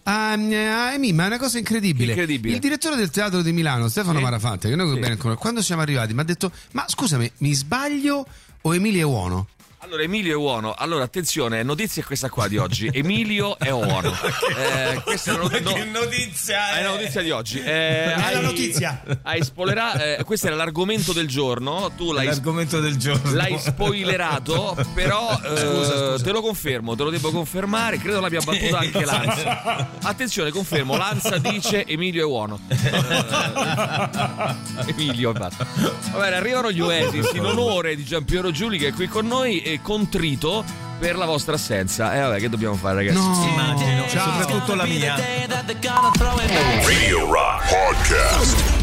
Ah, eh, Emi, ma è una cosa incredibile. Incredibile. Il direttore del teatro di Milano, Stefano Sì. Marafante, che noi Sì. bene quando siamo arrivati, mi ha detto: Ma scusami, mi sbaglio o Emilia è buono? Allora, Emilio è buono. Allora, attenzione, notizia è questa qua di oggi. Emilio è buono. Eh, questa è una not- no- notizia è la notizia di oggi. Eh, la hai- notizia. Hai spoilerato. eh, questo era l'argomento del giorno. Tu l'hai, L'argomento del giorno. l'hai spoilerato, però eh, te lo confermo, te lo devo confermare. Credo l'abbia battuta anche Lanza. Attenzione, confermo. Lanza dice Emilio è buono. Emilio, basta. Va bene, arrivano gli Oasis in onore di Giampiero Giuli che è qui con noi e contrito per la vostra assenza. E vabbè, che dobbiamo fare, ragazzi? No. Immagino, Ciao. soprattutto la mia. Radio Rock Podcast.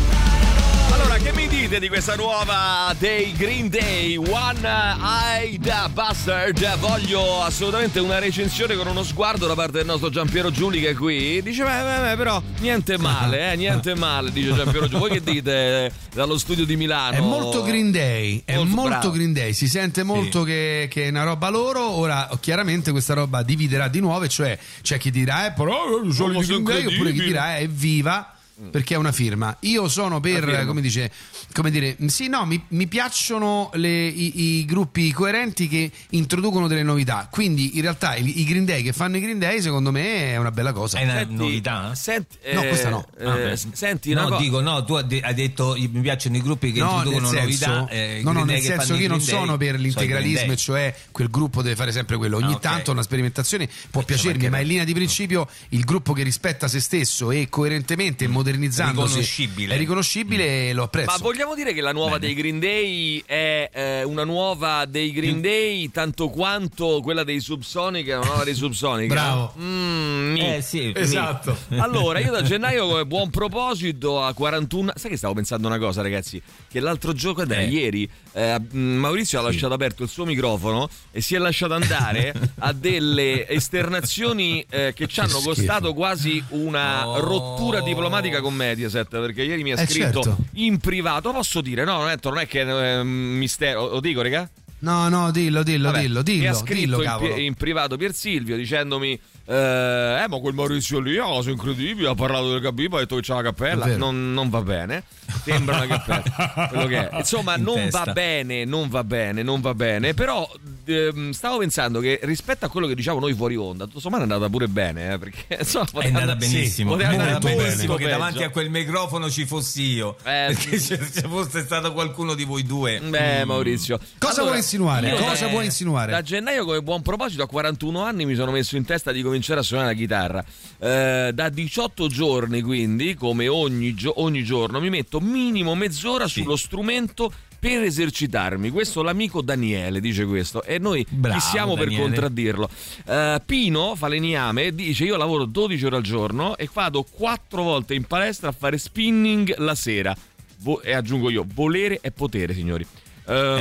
Allora, che mi dite di questa nuova dei Green Day One Eyed Bastard? Voglio assolutamente una recensione con uno sguardo da parte del nostro Giampiero Giuli che è qui. Dice, beh, beh, beh, però niente male, eh, niente male, dice Giampiero Giuli. Voi che dite eh, dallo studio di Milano? È molto Green Day, è Molto bravo. Green Day, si sente molto che, che è una roba loro, ora chiaramente questa roba dividerà di nuovo, e cioè c'è chi dirà eh, però eh, sono i Green Day, oppure chi dirà eh, evviva perché è una firma. Io sono per, come dice, come dire, sì, no, mi, mi piacciono le- i, i gruppi coerenti che introducono delle novità. Quindi in realtà i, i Green Day che fanno i Green Day, secondo me è una bella cosa. È una Senti, novità? Senti, No, questa no. eh, Ah, senti, no, cosa. dico, no, tu hai de- hai detto mi piacciono i gruppi che No, introducono nel novità. senso, eh, no, no, nel senso che io non sono per l'integralismo, e cioè quel gruppo deve fare sempre quello. Ogni Ah, ok. tanto una sperimentazione può piacermi, ma in linea di principio il gruppo che rispetta se stesso e coerentemente modernizzandosi Riconoscibile. è riconoscibile e lo apprezzo. Ma vogliamo dire che la nuova dei Green Day è eh, una nuova dei Mm. Green Day tanto quanto quella dei Subsonic è una nuova dei Subsonic? Bravo. Mm. Eh sì, Esatto. Allora, io da gennaio come buon proposito a 41 Sai che stavo pensando una cosa, ragazzi? Che l'altro giorno, da Eh. ieri, eh, mm, Maurizio ha lasciato aperto il suo microfono e si è lasciato andare a delle esternazioni eh, che ci hanno costato quasi una Oh. rottura diplomatica con Mediaset. Perché ieri mi ha Eh, scritto certo. in privato, posso dire? No, non è, non è che è un mistero. Lo dico, raga? No, no, dillo, dillo, Vabbè, dillo, mi dillo, ha scritto dillo, in, in privato Pier Silvio dicendomi eh, eh, ma quel Maurizio lì è una cosa incredibile ha parlato del Gabib ha detto che c'è la cappella non, non va bene sembra una cappella quello che è. insomma In non testa. va bene non va bene non va bene però ehm, stavo pensando che rispetto a quello che diciamo noi fuori onda tutto sommato è andata pure bene eh, perché insomma È andata benissimo, andare andata molto benissimo che davanti a quel microfono ci fossi io. Eh, perché se se fosse stato qualcuno di voi due. Beh, mm, Maurizio. Cosa Allora, vuoi insinuare? Cosa da- vuoi insinuare? Da gennaio, come buon proposito, a 41 anni mi sono messo in testa di cominciare a suonare la chitarra. Eh, da 18 giorni, quindi, come ogni, gio- ogni giorno, mi metto minimo mezz'ora sullo strumento per esercitarmi. Questo l'amico Daniele dice questo e noi Bravo, chi siamo per Daniele. contraddirlo. Eh, Pino Falegname dice io lavoro 12 ore al giorno e vado 4 volte in palestra a fare spinning la sera. Vo- e aggiungo io, volere è potere, signori.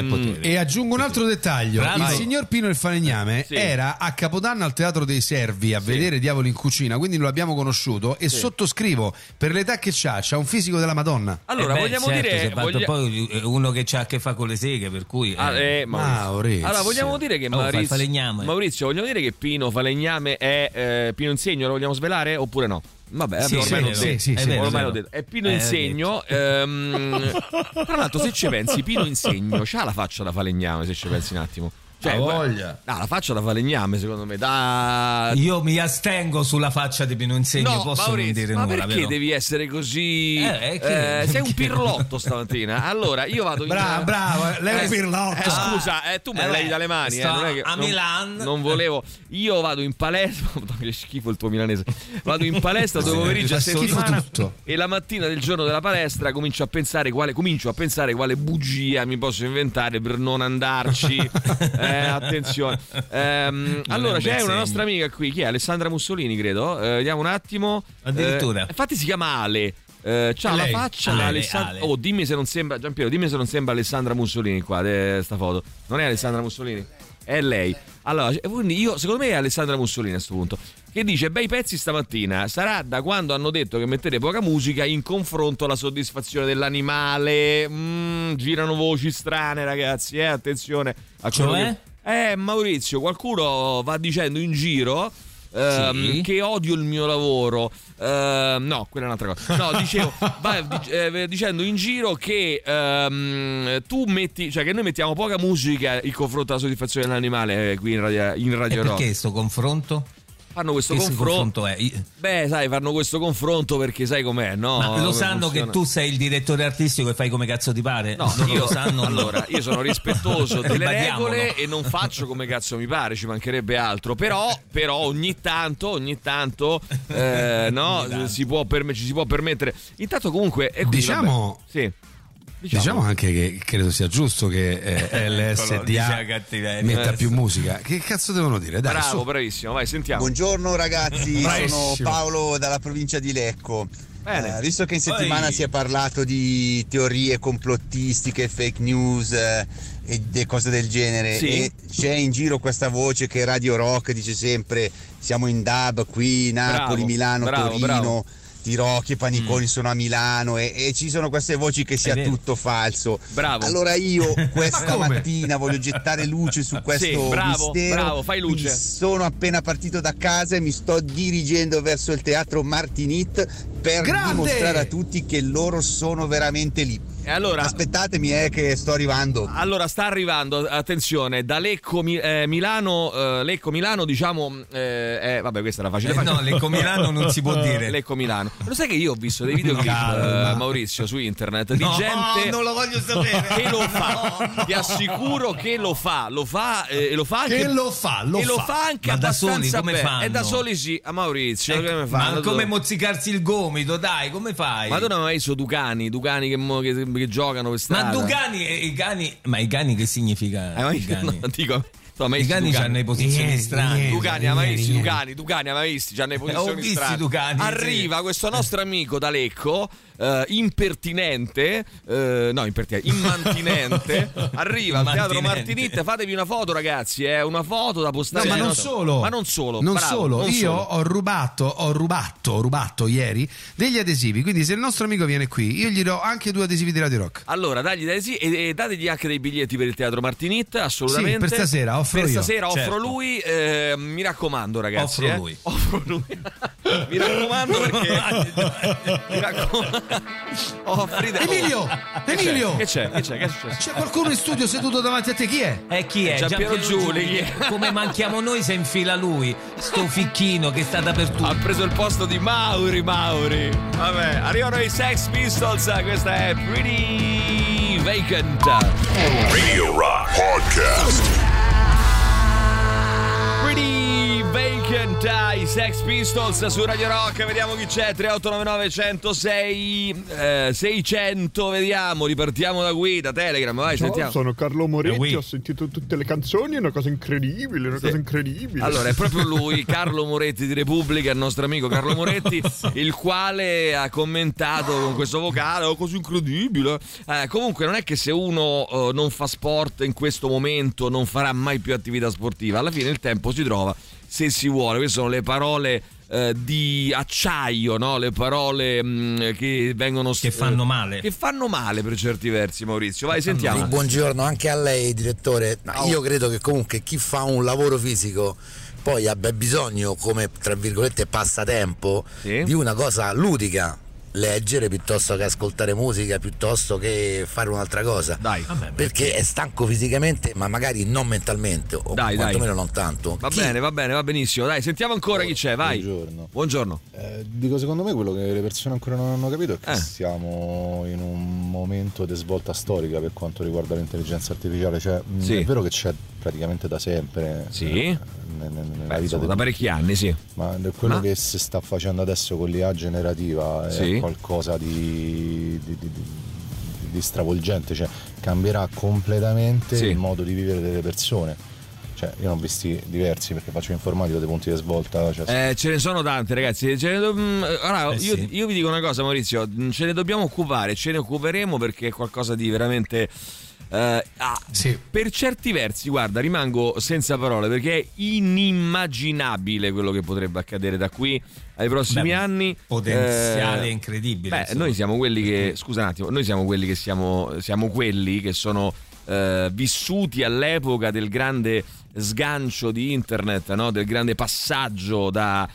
Potere. E aggiungo un altro dettaglio: Bravo. il signor Pino il Falegname Sì. era a Capodanno al Teatro dei Servi a vedere Diavolo in cucina, quindi lo abbiamo conosciuto e sottoscrivo per l'età che c'ha, c'ha un fisico della Madonna. Allora, eh beh, vogliamo certo, dire. voglia- poi eh, uno che ha a che fa con le seghe, per cui. eh, Ah, eh, Maurizio. Allora, vogliamo dire che Oh, Maurizio, falegname. Maurizio, vogliamo dire che Pino Falegname è eh, Pino Insegno? Lo vogliamo svelare oppure no? Vabbè, Sì, ormai sì, l'ho vero. detto. Sì, sì, sì. vero, ormai l'ho detto. È Pino Eh, Insegno. ehm, tra l'altro, se ci pensi, Pino Insegno c'ha la faccia da falegname. Se ci pensi un attimo. Cioè, Ha voglia. No, la faccia da falegname, secondo me. Da... Io mi astengo sulla faccia di Pino Insegno, No, posso Maurizio, non dire ma nulla, perché vero? devi essere così? Eh, che- Eh, sei un pirlotto stamattina. Allora, io vado in Bravo, bravo, lei è un Eh, pirlotto. eh, scusa, eh, tu me Eh, la levi dalle mani. eh, non è che- a non- Milan. Non volevo. Io vado in palestra. Madonna, che schifo il tuo milanese. Vado in palestra due Sì, pomeriggi a settimana. tutto. E la mattina del giorno della palestra comincio a pensare quale, comincio a pensare quale bugia mi posso inventare per non andarci. Eh, attenzione. Ehm, allora, c'è una nostra amica qui, chi è? Alessandra Mussolini, credo. Eh, vediamo un attimo. Addirittura. Eh, infatti si chiama Ale. Eh, c'ha la faccia Ale, Alessand- Ale. Oh, dimmi se non sembra Giampiero, dimmi se non sembra Alessandra Mussolini qua, de, sta foto. Non è Alessandra Mussolini? È lei. Allora, quindi io, secondo me è Alessandra Mussolini a questo punto. Che dice: Bei pezzi stamattina. Sarà da quando hanno detto che mettete poca musica in confronto alla soddisfazione dell'animale. Mm, girano voci strane, ragazzi. Eh, attenzione a Cioè? che- Eh, Maurizio, qualcuno va dicendo in giro. Ehm, Sì. che odio il mio lavoro Ehm, no quella è un'altra cosa no dicevo va dic- eh, dicendo in giro che ehm, tu metti cioè che noi mettiamo poca musica in confronto alla soddisfazione dell'animale eh, qui in radio, in radio Rock. perché sto confronto? Fanno questo Che confronto confronto è? Beh sai fanno questo confronto perché sai com'è no Ma lo sanno funziona. che tu sei il direttore artistico e fai come cazzo ti pare? No, Loro io, lo sanno. allora, io sono rispettoso delle regole e non faccio come cazzo mi pare, ci mancherebbe altro. Però, però ogni tanto, ogni tanto, eh, no, Si può perme- ci si può permettere. Intanto comunque... Quindi, Diciamo- vabbè, sì. Diciamo anche che credo sia giusto che eh, LSDA metta più musica. Che cazzo devono dire? Dai, Bravo, su. bravissimo, vai, sentiamo. Buongiorno ragazzi, sono. Paolo dalla provincia di Lecco. Bene. Eh, visto che in settimana Ehi. si è parlato di teorie complottistiche, fake news eh, e de- cose del genere, Sì. e c'è in giro questa voce che Radio Rock dice sempre siamo in dub qui, Napoli, Bravo, Milano, bravo, Torino. bravo. Tirocchi e Paniconi sono a Milano e, e ci sono queste voci che sia tutto falso. Bravo. Allora io questa mattina voglio gettare luce su questo Sì, bravo, mistero. bravo, fai luce. Quindi sono appena partito da casa e mi sto dirigendo verso il teatro Martinit per Grande! dimostrare a tutti che loro sono veramente lì. E allora... Aspettatemi, è che sto arrivando. Allora sta arrivando, attenzione, da Lecco eh, Milano, eh, Lecco Milano diciamo, eh, eh, vabbè questa era facile. Eh, no, Lecco Milano non si può dire. Lecco Milano. Lo sai che io ho visto dei videoclip, Calma. eh, Maurizio, su internet, di No, gente non lo voglio sapere. che lo fa. Ti assicuro che lo fa, lo fa eh, e lo fa anche Che lo fa, lo e lo fa. fa anche Ma da abbastanza soli come bene. fanno? E da soli sì, a Maurizio, Eh, come ma come mozzicarsi il gomito, dai, come fai? Ma tu non hai mai visto Ducani, Ducani che, mo- che- che giocano per strada. Ma Ducani e i cani. Ma i cani che significa? Hai mai i cani? no, dico, mai I cani Ducani? hanno le posizioni Niente, strane. niente. Ducani, Ieri, visto ieri. Ducani? Ducani, mai visti? C'hanno le Eh, ho posizioni visti strane. Ducani, sì. Arriva questo nostro amico da Lecco, eh, impertinente, eh, no, impertinente, immantinente. arriva al teatro. Martinit. Fatevi una foto, ragazzi. È una foto da No, postare. ma non nel- solo. Ma non solo. Non bravo, solo. non Io solo. ho rubato, ho rubato, ho rubato ieri degli adesivi. Quindi, se il nostro amico viene qui, io gli do anche due adesivi di Radio Rock. Allora, dagli sì, e, e dategli anche dei biglietti per il teatro Martinit, assolutamente. Sì, per stasera, offro Per io. stasera offro Certo. lui, eh, mi raccomando ragazzi. Offro eh. lui. Offro lui. mi raccomando perché... mi raccomando. Offrite... Emilio! Che c'è? Emilio! Che c'è? Che c'è? Che è successo? C'è qualcuno in studio seduto davanti a te? Chi è? E chi è? Giampiero Giuli, chi è? Come manchiamo noi se infila lui, sto ficchino che sta dappertutto. Ha preso il posto di Mauri Mauri. Vabbè, arrivano i Sex Pistols, questa è Pretty Vacant. Radio Rock Podcast. Pretty Vacant, i Sex Pistols su Radio Rock, vediamo chi c'è, 3899 106 eh, 600, vediamo, ripartiamo da qui, da Telegram, vai, Ciao, sentiamo. sono Carlo Moretti, ho sentito tutte le canzoni, è una cosa incredibile, una cosa incredibile. Allora, è proprio lui, Carlo Moretti di Repubblica, il nostro amico Carlo Moretti, il quale ha commentato con questo vocale, oh, così incredibile. Eh, comunque, non è che se uno eh, non fa sport in questo momento non farà mai più attività sportiva, alla fine il tempo si trova se si vuole. Queste sono le parole. eh, di acciaio, no? le parole mh, che vengono Che fanno male. che fanno male per certi versi, Maurizio. Vai, sentiamo. Sì, buongiorno anche a lei, direttore. Ma io credo che comunque chi fa un lavoro fisico poi abbia bisogno, come tra virgolette passatempo, di una cosa ludica. Leggere piuttosto che ascoltare musica, piuttosto che fare un'altra cosa. Dai, perché è stanco fisicamente, ma magari non mentalmente, o Dai, dai. quantomeno non tanto. Va Chi- bene, va bene, va benissimo. Dai, sentiamo ancora chi c'è, vai. Buongiorno. Buongiorno. Eh, dico secondo me quello che le persone ancora non hanno capito è che Eh. siamo in un momento di svolta storica per quanto riguarda l'intelligenza artificiale, cioè mh, Sì. è vero che c'è praticamente da sempre Sì. eh, ne- nella vita insomma, di da parecchi anni, sì. Ma quello Ma- che si sta facendo adesso con l'IA generativa è Sì. Qualcosa di, di- di- di- di stravolgente, cioè cambierà completamente Sì. il modo di vivere delle persone. Cioè, io ne ho visti diversi perché faccio informatico dei punti di svolta. Cioè, Eh, ce ne sono tante, ragazzi. Ce ne do- mm, allora, Eh, io, sì. io vi dico una cosa, Maurizio. mm, Ce ne dobbiamo occupare, ce ne occuperemo perché è qualcosa di veramente. Eh, ah, Per certi versi, guarda, rimango senza parole perché è inimmaginabile quello che potrebbe accadere da qui ai prossimi Beh, anni. potenziale Eh, incredibile, Beh, insomma. noi siamo quelli che. Scusa un attimo, noi siamo quelli che siamo. Siamo quelli che sono eh, vissuti all'epoca del grande sgancio di internet, no? del grande passaggio dal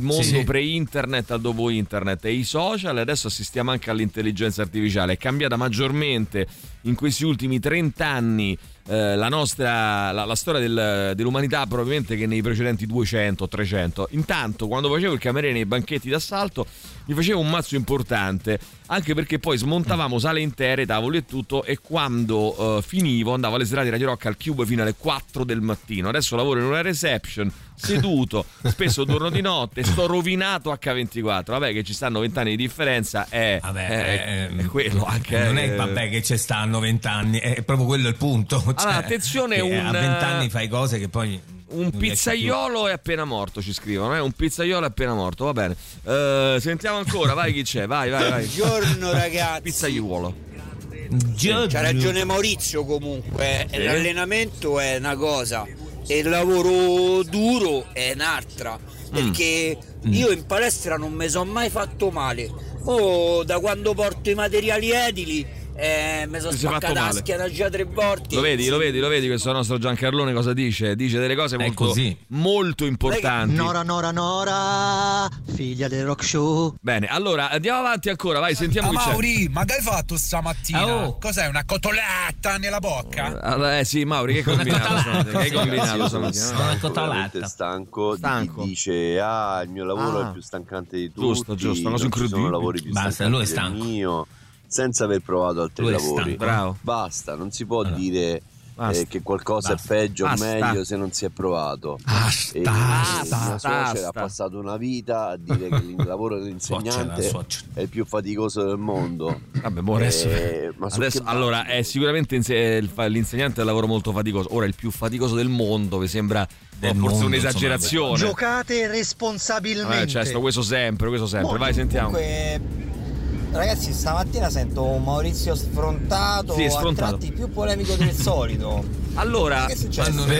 mondo Sì, pre-internet al dopo internet e i social, adesso assistiamo anche all'intelligenza artificiale. È cambiata maggiormente in questi ultimi 30 anni eh, la nostra la, la storia del- dell'umanità probabilmente che nei precedenti 200 300 intanto quando facevo il cameriere nei banchetti d'assalto mi facevo un mazzo importante anche perché poi smontavamo sale intere tavoli e tutto e quando eh, finivo andavo alle serate di Radio Rock al Cube fino alle 4 del mattino adesso lavoro in una reception seduto spesso torno di notte sto rovinato H24 vabbè che ci stanno 20 anni di differenza è, è- è quello anche non eh, è vabbè che ci stanno 20 anni, è proprio quello il punto. Allora, attenzione, un, a 20 anni fai cose che poi Un non pizzaiolo è appena morto, ci scrivono, eh? Un pizzaiolo è appena morto, va bene. Eh, sentiamo ancora, vai chi c'è, vai, vai, vai. Buongiorno ragazzi. C'ha ragione Maurizio comunque, Sì. l'allenamento è una cosa e il lavoro duro è un'altra. Perché io in palestra non mi sono mai fatto male. Oh, da quando porto i materiali edili eh, mi sono spaccata la schiena già tre volte. Lo vedi, lo vedi, lo vedi questo nostro Giancarlone cosa dice? Dice delle cose molto, così. molto importanti. Nora, Nora, Nora, figlia del rock show. Bene, allora andiamo avanti ancora, vai, sentiamo Ah, c'è. Mauri, ma che hai fatto stamattina? Ah, oh. Cos'è, una cotoletta nella bocca? Allora, eh sì, Mauri, che hai combinato? Che combinato stamattina? stanco, veramente stanco, Stanco. di dice ah il mio lavoro Ah. è il più stancante di tutti Giusto, giusto, una cosa non ci sono lavori più Basta, stancanti lui è stanco. mio senza aver provato altri è lavori. Bravo. basta non si può dire Basta. eh, che qualcosa Basta. è peggio o meglio se non si è provato Basta. e, Basta. mia suocera ha passato una vita a dire che il lavoro dell'insegnante Suocera, è il più faticoso del mondo Vabbè, mo adesso, Eh, adesso- allora è sicuramente l'insegnante è un lavoro molto faticoso. Ora il più faticoso del mondo, vi sembra forse mondo, un'esagerazione. Giocate Vabbè, responsabilmente. cioè, sto questo sempre, questo sempre. Boh, Vai, sentiamo. Comunque, ragazzi, stamattina sento un Maurizio sfrontato, Sì, a sfrontato. tratti più polemico del solito. Allora,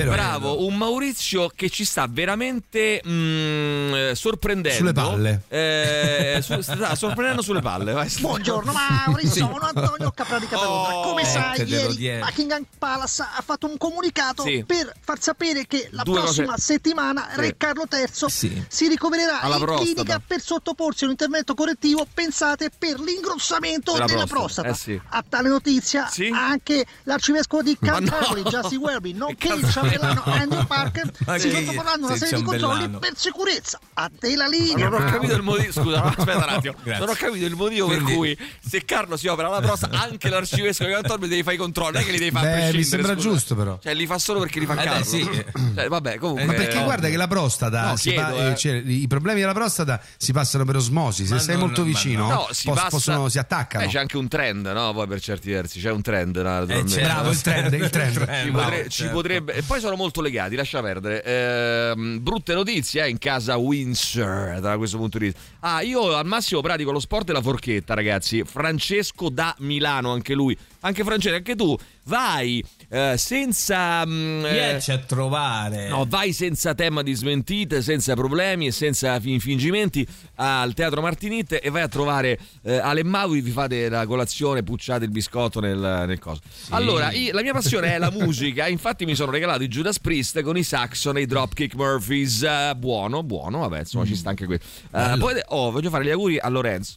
bravo, un Maurizio che ci sta veramente mm, eh, sorprendendo. Sulle palle. Eh, su- sta sorprendendo sulle palle. Vai. Buongiorno Maurizio, sono Antonio Capra di Capello. Come eh, sai, ieri. Buckingham Palace ha fatto un comunicato Sì. per far sapere che la Due cose- prossima settimana Sì. Re Carlo III si ricovererà Alla in prostata. clinica per sottoporsi a un intervento correttivo, pensate, per l'ingrossamento Della della, prostata, prostata. eh sì. A tale notizia anche l'arcivescovo di Ma no! Justin Welby, nonché il ciambellano Andrew Parker si sottoporranno a una serie di controlli per sicurezza. A te la linea. non ho capito il motivo. Scusa, aspetta un attimo. Grazie. Non ho capito il motivo per Quindi- cui se Carlo si opera la prostata, anche l'arcivescovo di Cantorbio devi fare i controlli. Non è che li devi fare a Beh, mi prescindere. sembra scusa. giusto però. Cioè, li fa solo perché li fa Eh, Carlo. sì. Cioè, vabbè, comunque. Ma perché no. guarda che la prostata, No, si chiedo, fa- eh, eh. cioè, i problemi della prostata si passano per osmosi, se Ma sei no, molto vicino no. Si pos- passa- possono- si attaccano. Eh, c'è anche un trend, no? Poi per certi versi c'è un trend. no, naturalmente. c'è, bravo, il trend, il trend. Potre- ci certo. potrebbe. E poi sono molto legati, lascia perdere. Ehm, brutte notizie eh, in casa Windsor da questo punto di vista. Ah, io al massimo pratico lo sport e la forchetta, ragazzi. Francesco da Milano, anche lui. Anche Francesco, anche tu. Vai eh, senza. mm, eh, Riesci a trovare. No, vai senza tema di smentite, senza problemi e senza fin- fingimenti al Teatro Martinit e vai a trovare eh, Ale Mauri, vi fate la colazione, pucciate il biscotto nel, nel coso. Allora, io- la mia passione è la musica. Infatti, mi sono regalato i Judas Priest con i Saxon e i Dropkick Murphys. Eh, buono, buono. Vabbè, insomma, ci sta anche questo. Bello. poi, oh, voglio fare gli auguri a Lorenzo.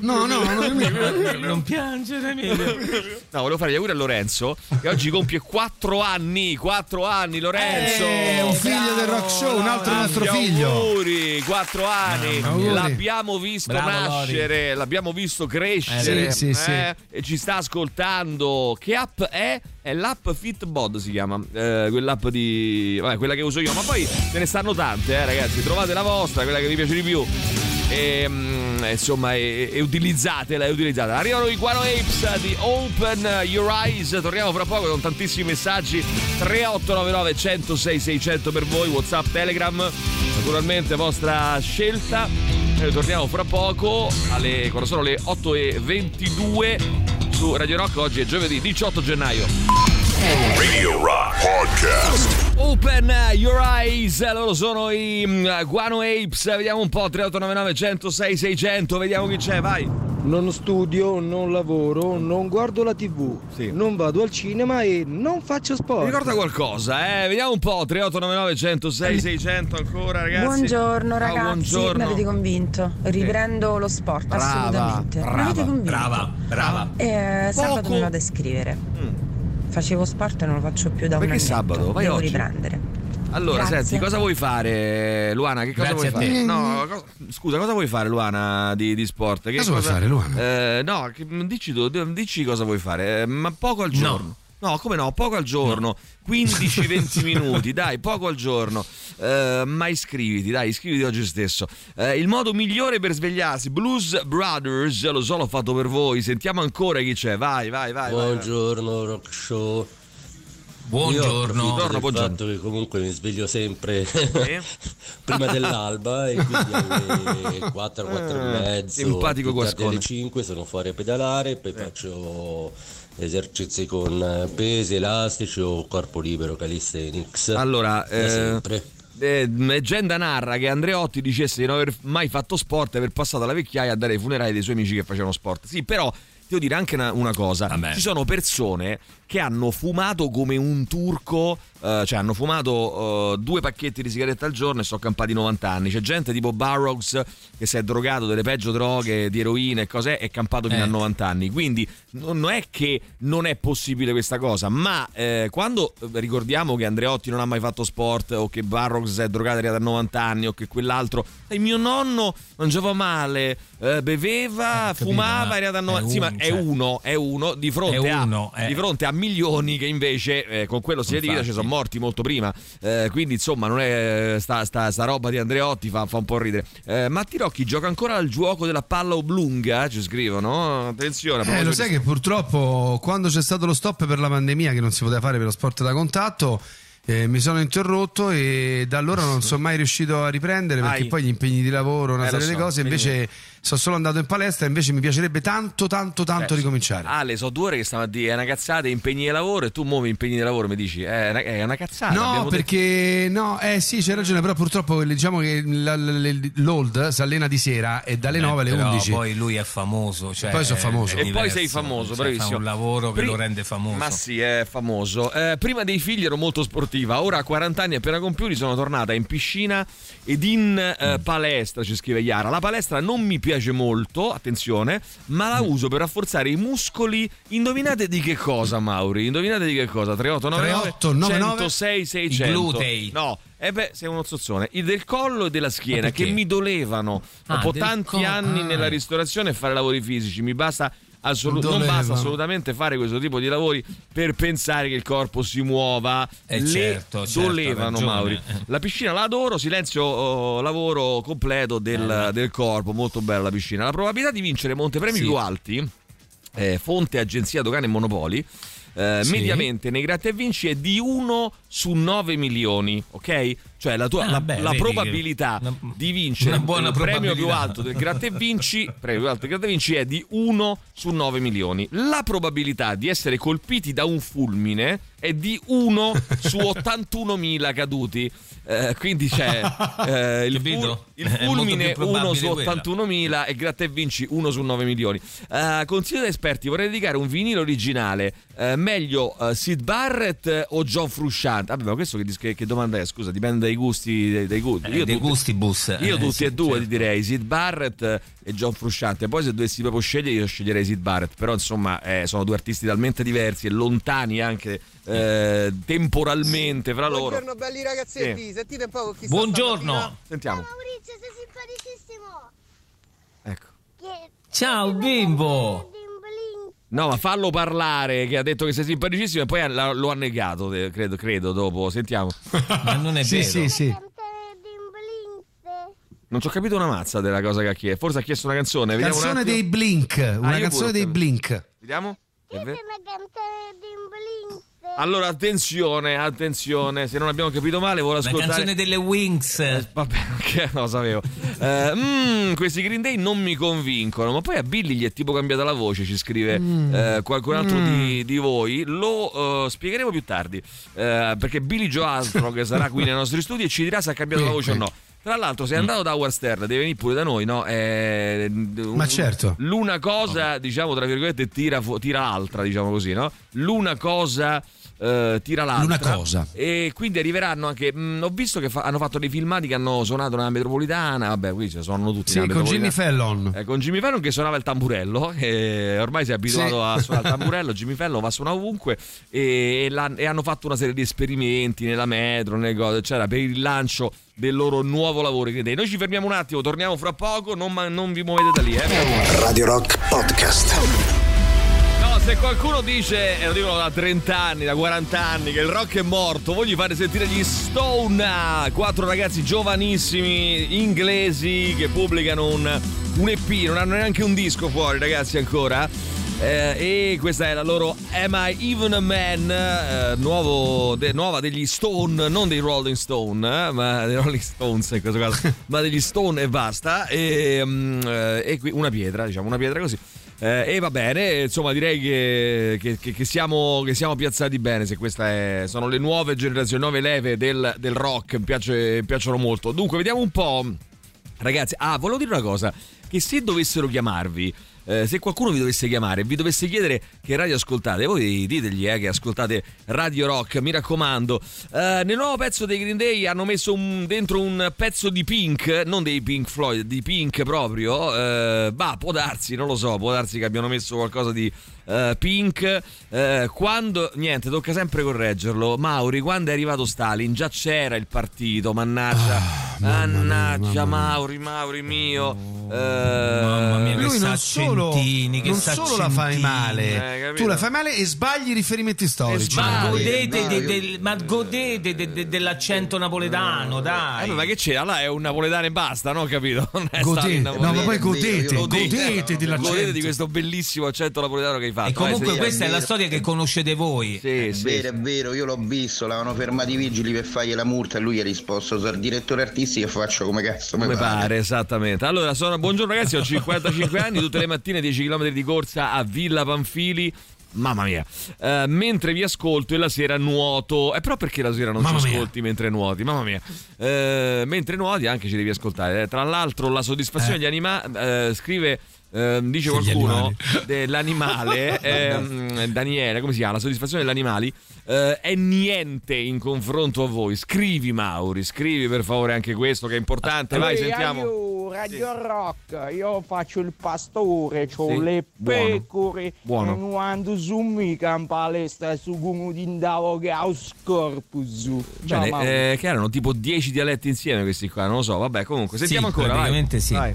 No, no, no, non piangere, Emilio. No, volevo fare gli auguri a Lorenzo, che oggi compie 4 anni. 4 anni, Lorenzo. È un figlio del rock show, un altro nostro figlio. Auguri, 4 anni. Auguri. L'abbiamo visto Bravo, nascere, l'abbiamo visto crescere. Eh, sì, sì, sì. eh, E ci sta ascoltando. Che app è? È l'app Fitbod si chiama, eh, quell'app di... Vabbè, quella che uso io, ma poi ce ne stanno tante, eh, ragazzi, trovate la vostra, quella che vi piace di più. E, mm, insomma, e, e utilizzatela, e utilizzatela. Arrivano i Guano Apes di Open Your Eyes. Torniamo fra poco con tantissimi messaggi. 3899 106 600 per voi, WhatsApp, Telegram. Naturalmente, vostra scelta. E torniamo fra poco alle quando sono le 8.22 su Radio Rock. Oggi è giovedì 18 gennaio. Radio Rock Podcast. Open Your Eyes, loro sono i mm, Guano Apes. Vediamo un po'. 3899 106 600. Vediamo chi c'è, vai. Non studio, non lavoro, non guardo la tv, non vado al cinema e non faccio sport. Mi ricorda qualcosa, eh? Vediamo un po'. 3899 106 600 ancora, ragazzi. Buongiorno Ciao, ragazzi, buongiorno. mi avete convinto. Riprendo lo sport, Brava, assolutamente. mi brava, avete convinto. Brava, brava. Eh, sabato Poco. mi vado a iscrivere. Facevo sport e non lo faccio più da un Perché annetto. sabato? Vai Devo oggi. riprendere. Allora, Grazie. senti, cosa vuoi fare, Luana? Che cosa Grazie vuoi a fare? No, co- scusa, cosa vuoi fare, Luana, di, di sport? Che Cosa vuoi fare, Luana? Eh, no, che- dici tu, dici cosa vuoi fare, eh, ma poco al giorno. No, come no? Poco al giorno, 15-20 minuti, dai, poco al giorno. Eh, ma iscriviti, dai, iscriviti oggi stesso. Eh, il modo migliore per svegliarsi, Blues Brothers, lo so, l'ho fatto per voi. Sentiamo ancora chi c'è, vai, vai, vai. vai, vai. Buongiorno Rock Show. Buongiorno. Io Buongiorno, buongiorno. fatto che comunque mi sveglio sempre prima dell'alba e quindi alle 4, 4 e mezzo, Eh, simpatico più tardi guascone. alle 5 sono fuori a pedalare, poi faccio esercizi con eh, pesi, elastici o corpo libero, calisthenics. Allora, eh, sempre. eh, Leggenda narra che Andreotti dicesse di non aver mai fatto sport e aver passato la vecchiaia a dare ai funerali dei suoi amici che facevano sport. Sì, però devo dire anche una, una cosa: ci sono persone che hanno fumato come un turco, eh, cioè hanno fumato eh, due pacchetti di sigarette al giorno e sono campati 90 anni. C'è gente tipo Barrocks che si è drogato delle peggio droghe, di eroina e cose, è campato fino Eh. a 90 anni. Quindi non è che non è possibile questa cosa, ma eh, quando ricordiamo che Andreotti non ha mai fatto sport o che Barrocks è drogato da 90 anni o che quell'altro, e mio nonno mangiava male, eh, beveva, capito, fumava, ma era da 90 è sì, ma è cioè- uno, è uno di fronte, È a, uno, eh. di fronte a milioni che invece con quello stile di vita ci sono morti molto prima. Eh, quindi insomma non è sta, sta- sta roba di Andreotti fa, fa un po' ridere. Eh, Matti Rocchi gioca ancora al gioco della palla oblunga, ci scrivono. Attenzione, Eh, lo di- sai che purtroppo quando c'è stato lo stop per la pandemia che non si poteva fare per lo sport da contatto eh, mi sono interrotto e da allora non sono mai riuscito a riprendere perché Ai. poi gli impegni di lavoro, una Eh, serie di so, cose, vedi invece sono solo andato in palestra, invece mi piacerebbe tanto tanto tanto Eh, ricominciare. Ale, so due ore che stanno a dire è una cazzata, impegni di lavoro e tu muovi impegni di lavoro, mi dici è una, è una cazzata. No, abbiamo detto- perché no, eh sì, c'hai ragione, però purtroppo diciamo che l'old si allena di sera e dalle 9 alle Eh, Però 11. Poi lui è famoso. Cioè Poi sono famoso. E poi sei famoso, cioè, bravissimo. Fa un lavoro che Pri- lo rende famoso. Ma sì, è famoso. Eh, prima dei figli ero molto sportiva, ora a 40 anni appena compiuti sono tornata in piscina ed in eh, palestra, ci scrive Iara. La palestra non mi piace molto, attenzione, ma Mm. la uso per rafforzare i muscoli. Indovinate di che cosa, Mauri? Indovinate di che cosa? 3899 3899 106 600. I glutei. No. E beh, sei uno zozzone. I del collo e della schiena che mi dolevano Ah, dopo tanti collo, anni ah. nella ristorazione e fare lavori fisici. Mi basta assolut- non basta assolutamente fare questo tipo di lavori per pensare che il corpo si muova. Eh, Le certo, certo, dolevano, ragione. Mauri. La piscina la adoro, silenzio oh, lavoro completo del, del corpo, molto bella la piscina. La probabilità di vincere montepremi Sì. più alti, eh, fonte agenzia dogane e monopoli. eh, Sì. mediamente nei gratta e vinci è di 1 su 9 milioni, ok? Cioè la, tua, Ah, la, beh, la probabilità che- di vincere una il premio più alto del Gratta e Vinci, premio più alto del Gratta e Vinci è di 1 su 9 milioni. La probabilità di essere colpiti da un fulmine è di 1 su 81.000 caduti. Eh, quindi c'è eh, il, ful- il fulmine più 1 probabile su quella. 81.000 e Gratta e Vinci 1 su 9 milioni. Eh, consiglio da esperti, vorrei dedicare un vinile originale. eh, meglio eh, Sid Barrett o John Frusciante? Vabbè, ma questo che, che- che domanda è? Scusa, dipende dai gusti. Dai, dai gusti. Eh, dei gustibus. Io Eh, tutti sì, e due certo. ti direi Sid Barrett e John Frusciante. Poi se dovessi proprio scegliere, io sceglierei Sid Barrett. Però insomma, eh, sono due artisti talmente diversi e lontani anche eh, temporalmente fra loro. Buongiorno belli ragazzetti, Sì. sentite un po' con chi Buongiorno. Sentiamo. Maurizio, sei simpaticissimo. Ecco. Che Ciao bimbo. No, ma fallo parlare, che ha detto che sei simpaticissimo e poi ha- lo ha negato, eh, credo, credo dopo. Sentiamo. Ma non è Sì, vero. sì, sì. Non ci ho capito una mazza della cosa che ha chiesto. Forse ha chiesto una canzone. Vediamo un Canzone attimo. dei Blink, una Ah, io canzone pure, dei. Blink. Vediamo. È vero? una canzone di un blink. Allora, attenzione, attenzione, se non abbiamo capito male, La ascoltare. canzone delle Wings. Vabbè, che lo sapevo. Eh, mm, questi Green Day non mi convincono, ma poi a Billy gli è tipo cambiata la voce, ci scrive Mm. eh, qualcun altro di, di voi. Lo eh, spiegheremo più tardi, eh, perché Billy Joe Armstrong sarà qui nei nostri studi e ci dirà se ha cambiato la voce o no. Tra l'altro, Mm. sei andato da Howard Stern, devi venire pure da noi, no? Eh, Ma certo. L'una cosa, diciamo, tra virgolette, tira, fu- tira l'altra, diciamo così, no? L'una cosa eh, tira l'altra. L'una cosa. E quindi arriveranno anche. mh, ho visto che fa- hanno fatto dei filmati che hanno suonato nella metropolitana. Vabbè, qui ci suonano tutti. Sì, con Jimmy. Fallon. Eh, con Jimmy Fallon che suonava il tamburello. E ormai si è abituato Sì. a suonare il tamburello. Jimmy Fallon va a suonare ovunque. E, e e hanno fatto una serie di esperimenti nella metro, nelle cose, eccetera, per il lancio del loro nuovo lavoro. Quindi Noi ci fermiamo un attimo, torniamo fra poco. Non, ma- non vi muovete da lì, eh. Radio Rock Podcast. Se qualcuno dice, e lo dicono da 30 anni, da 40 anni, che il rock è morto, voglio fare sentire gli Stone, quattro ragazzi giovanissimi inglesi che pubblicano un, un EP, non hanno neanche un disco fuori, ragazzi, ancora. Eh, e questa è la loro Am I Even a Man? eh, nuovo, de- nuova degli Stone, non dei Rolling Stone, eh, ma dei Rolling Stones in questo caso, ma degli Stone e basta. E, eh, e qui una pietra, diciamo, una pietra così. Eh, e va bene, insomma, direi che, che- che- siamo, che siamo piazzati bene. Se queste sono le nuove generazioni, nuove leve del, del rock, mi, piace- mi piacciono molto. Dunque, vediamo un po'. Ragazzi, ah, volevo dire una cosa: che se dovessero chiamarvi. Eh, se qualcuno vi dovesse chiamare e vi dovesse chiedere che radio ascoltate, voi ditegli eh, che ascoltate Radio Rock, mi raccomando. Eh, nel nuovo pezzo dei Green Day hanno messo un- dentro un pezzo di Pink, non dei Pink Floyd, di Pink proprio. Eh, bah, può darsi, non lo so, può darsi che abbiano messo qualcosa di eh, Pink. Eh, quando, niente, tocca sempre correggerlo. Mauri, quando è arrivato Stalin, già c'era il partito, mannaggia. mannaggia, Mauri, Mauri mio. Eh, Mamma mia, che Lui non solo, saccentini, che non solo la fai male, Eh, tu la fai male e sbagli i riferimenti storici. Ma godete, no, de- io- del, ma godete de- de- dell'accento napoletano, Eh, dai. ma che c'è? Allora è un napoletano e basta, no? Capito? Non è Godete, no, ma poi godete, Godete, godete dell'accento. Godete di questo bellissimo accento napoletano che hai fatto. E comunque Vai, questa è la vero. storia che conoscete voi. sì, È sì, vero, sì. è vero, io l'ho visto, l'avevano fermato i vigili per fargli la multa e lui ha risposto, sono il direttore artistico e faccio come cazzo mi Come pare. pare, esattamente. Allora, sono... buongiorno ragazzi, ho 55 anni, tutte le mattine 10 km di corsa a Villa Panfili. Mamma mia, Eh, mentre vi ascolto e la sera nuoto. E però perché la sera non Mamma ci mia. ascolti mentre nuoti? Mamma mia, Eh, mentre nuoti anche ci devi ascoltare. Eh, Tra l'altro, la soddisfazione degli animali, scrive. Ehm, dice Degli qualcuno dell'animale ehm, Daniele come si chiama la soddisfazione degli animali eh, è niente in confronto a voi scrivi Mauri scrivi per favore anche questo che è importante vai sentiamo io, Radio Rock, io faccio il pastore, ho Sì, le buono. pecore Buono. e quando su mica in palestra su come di ho scorpus. Ciao Bene, eh, che erano tipo 10 dialetti insieme questi qua, non lo so. Vabbè, comunque, sentiamo Sì, ancora. Vai. praticamente sì. Vai.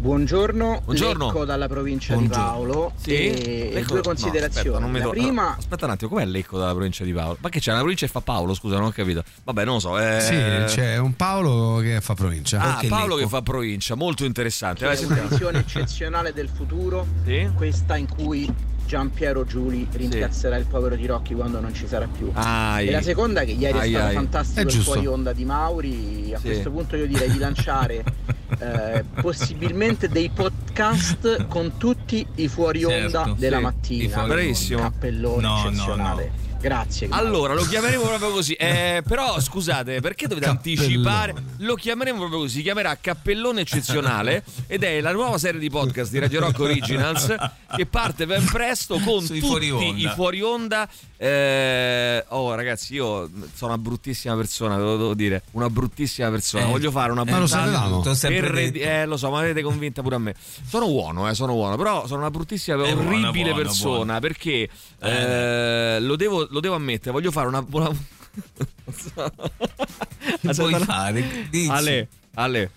Buongiorno, Buongiorno. Lecco dalla provincia Buongiorno. di Paolo Sì? e Lecco- due no, considerazioni. aspetta, mi la do- prima, no, aspetta un attimo, com'è l'Ecco dalla provincia di Paolo? Ma che c'è una provincia che fa Paolo? Scusa, non ho capito. Vabbè, non lo so. eh, Sì, c'è un Paolo che fa provincia. Ah, Perché Paolo Lecco? che fa provincia, molto interessante. Vai, è una visione eccezionale del futuro, Sì? questa in cui Giampiero Giuli rimpiazzerà il povero di Rocchi quando non ci sarà più. Ai. E la seconda che ieri Ai, è fantastico È il fuori onda di Mauri. A Sì. questo punto io direi di lanciare eh, possibilmente dei podcast con tutti i fuori onda Certo, della sì, mattina. Bravissimo. Cappellone No, no, eccezionale. Grazie. Allora, lo chiameremo proprio così. Eh, però scusate, perché dovete anticipare? Lo chiameremo proprio così. Si chiamerà Cappellone Eccezionale ed è la nuova serie di podcast di Radio Rock Originals che parte ben presto con Sui tutti fuori i fuori onda. Eh, oh, ragazzi, io sono una bruttissima persona, ve lo devo dire. Una bruttissima persona. Eh, Voglio fare una eh, lo puntata sapevamo. T'ho sempre per- detto. eh, lo so, ma avete convinta pure a me. Sono buono, eh, sono buono, però sono una bruttissima, buono, orribile buono, persona buono. perché eh, lo, devo, lo devo ammettere, voglio fare una buona. Che vuoi fare? Dici. Ale, Ale.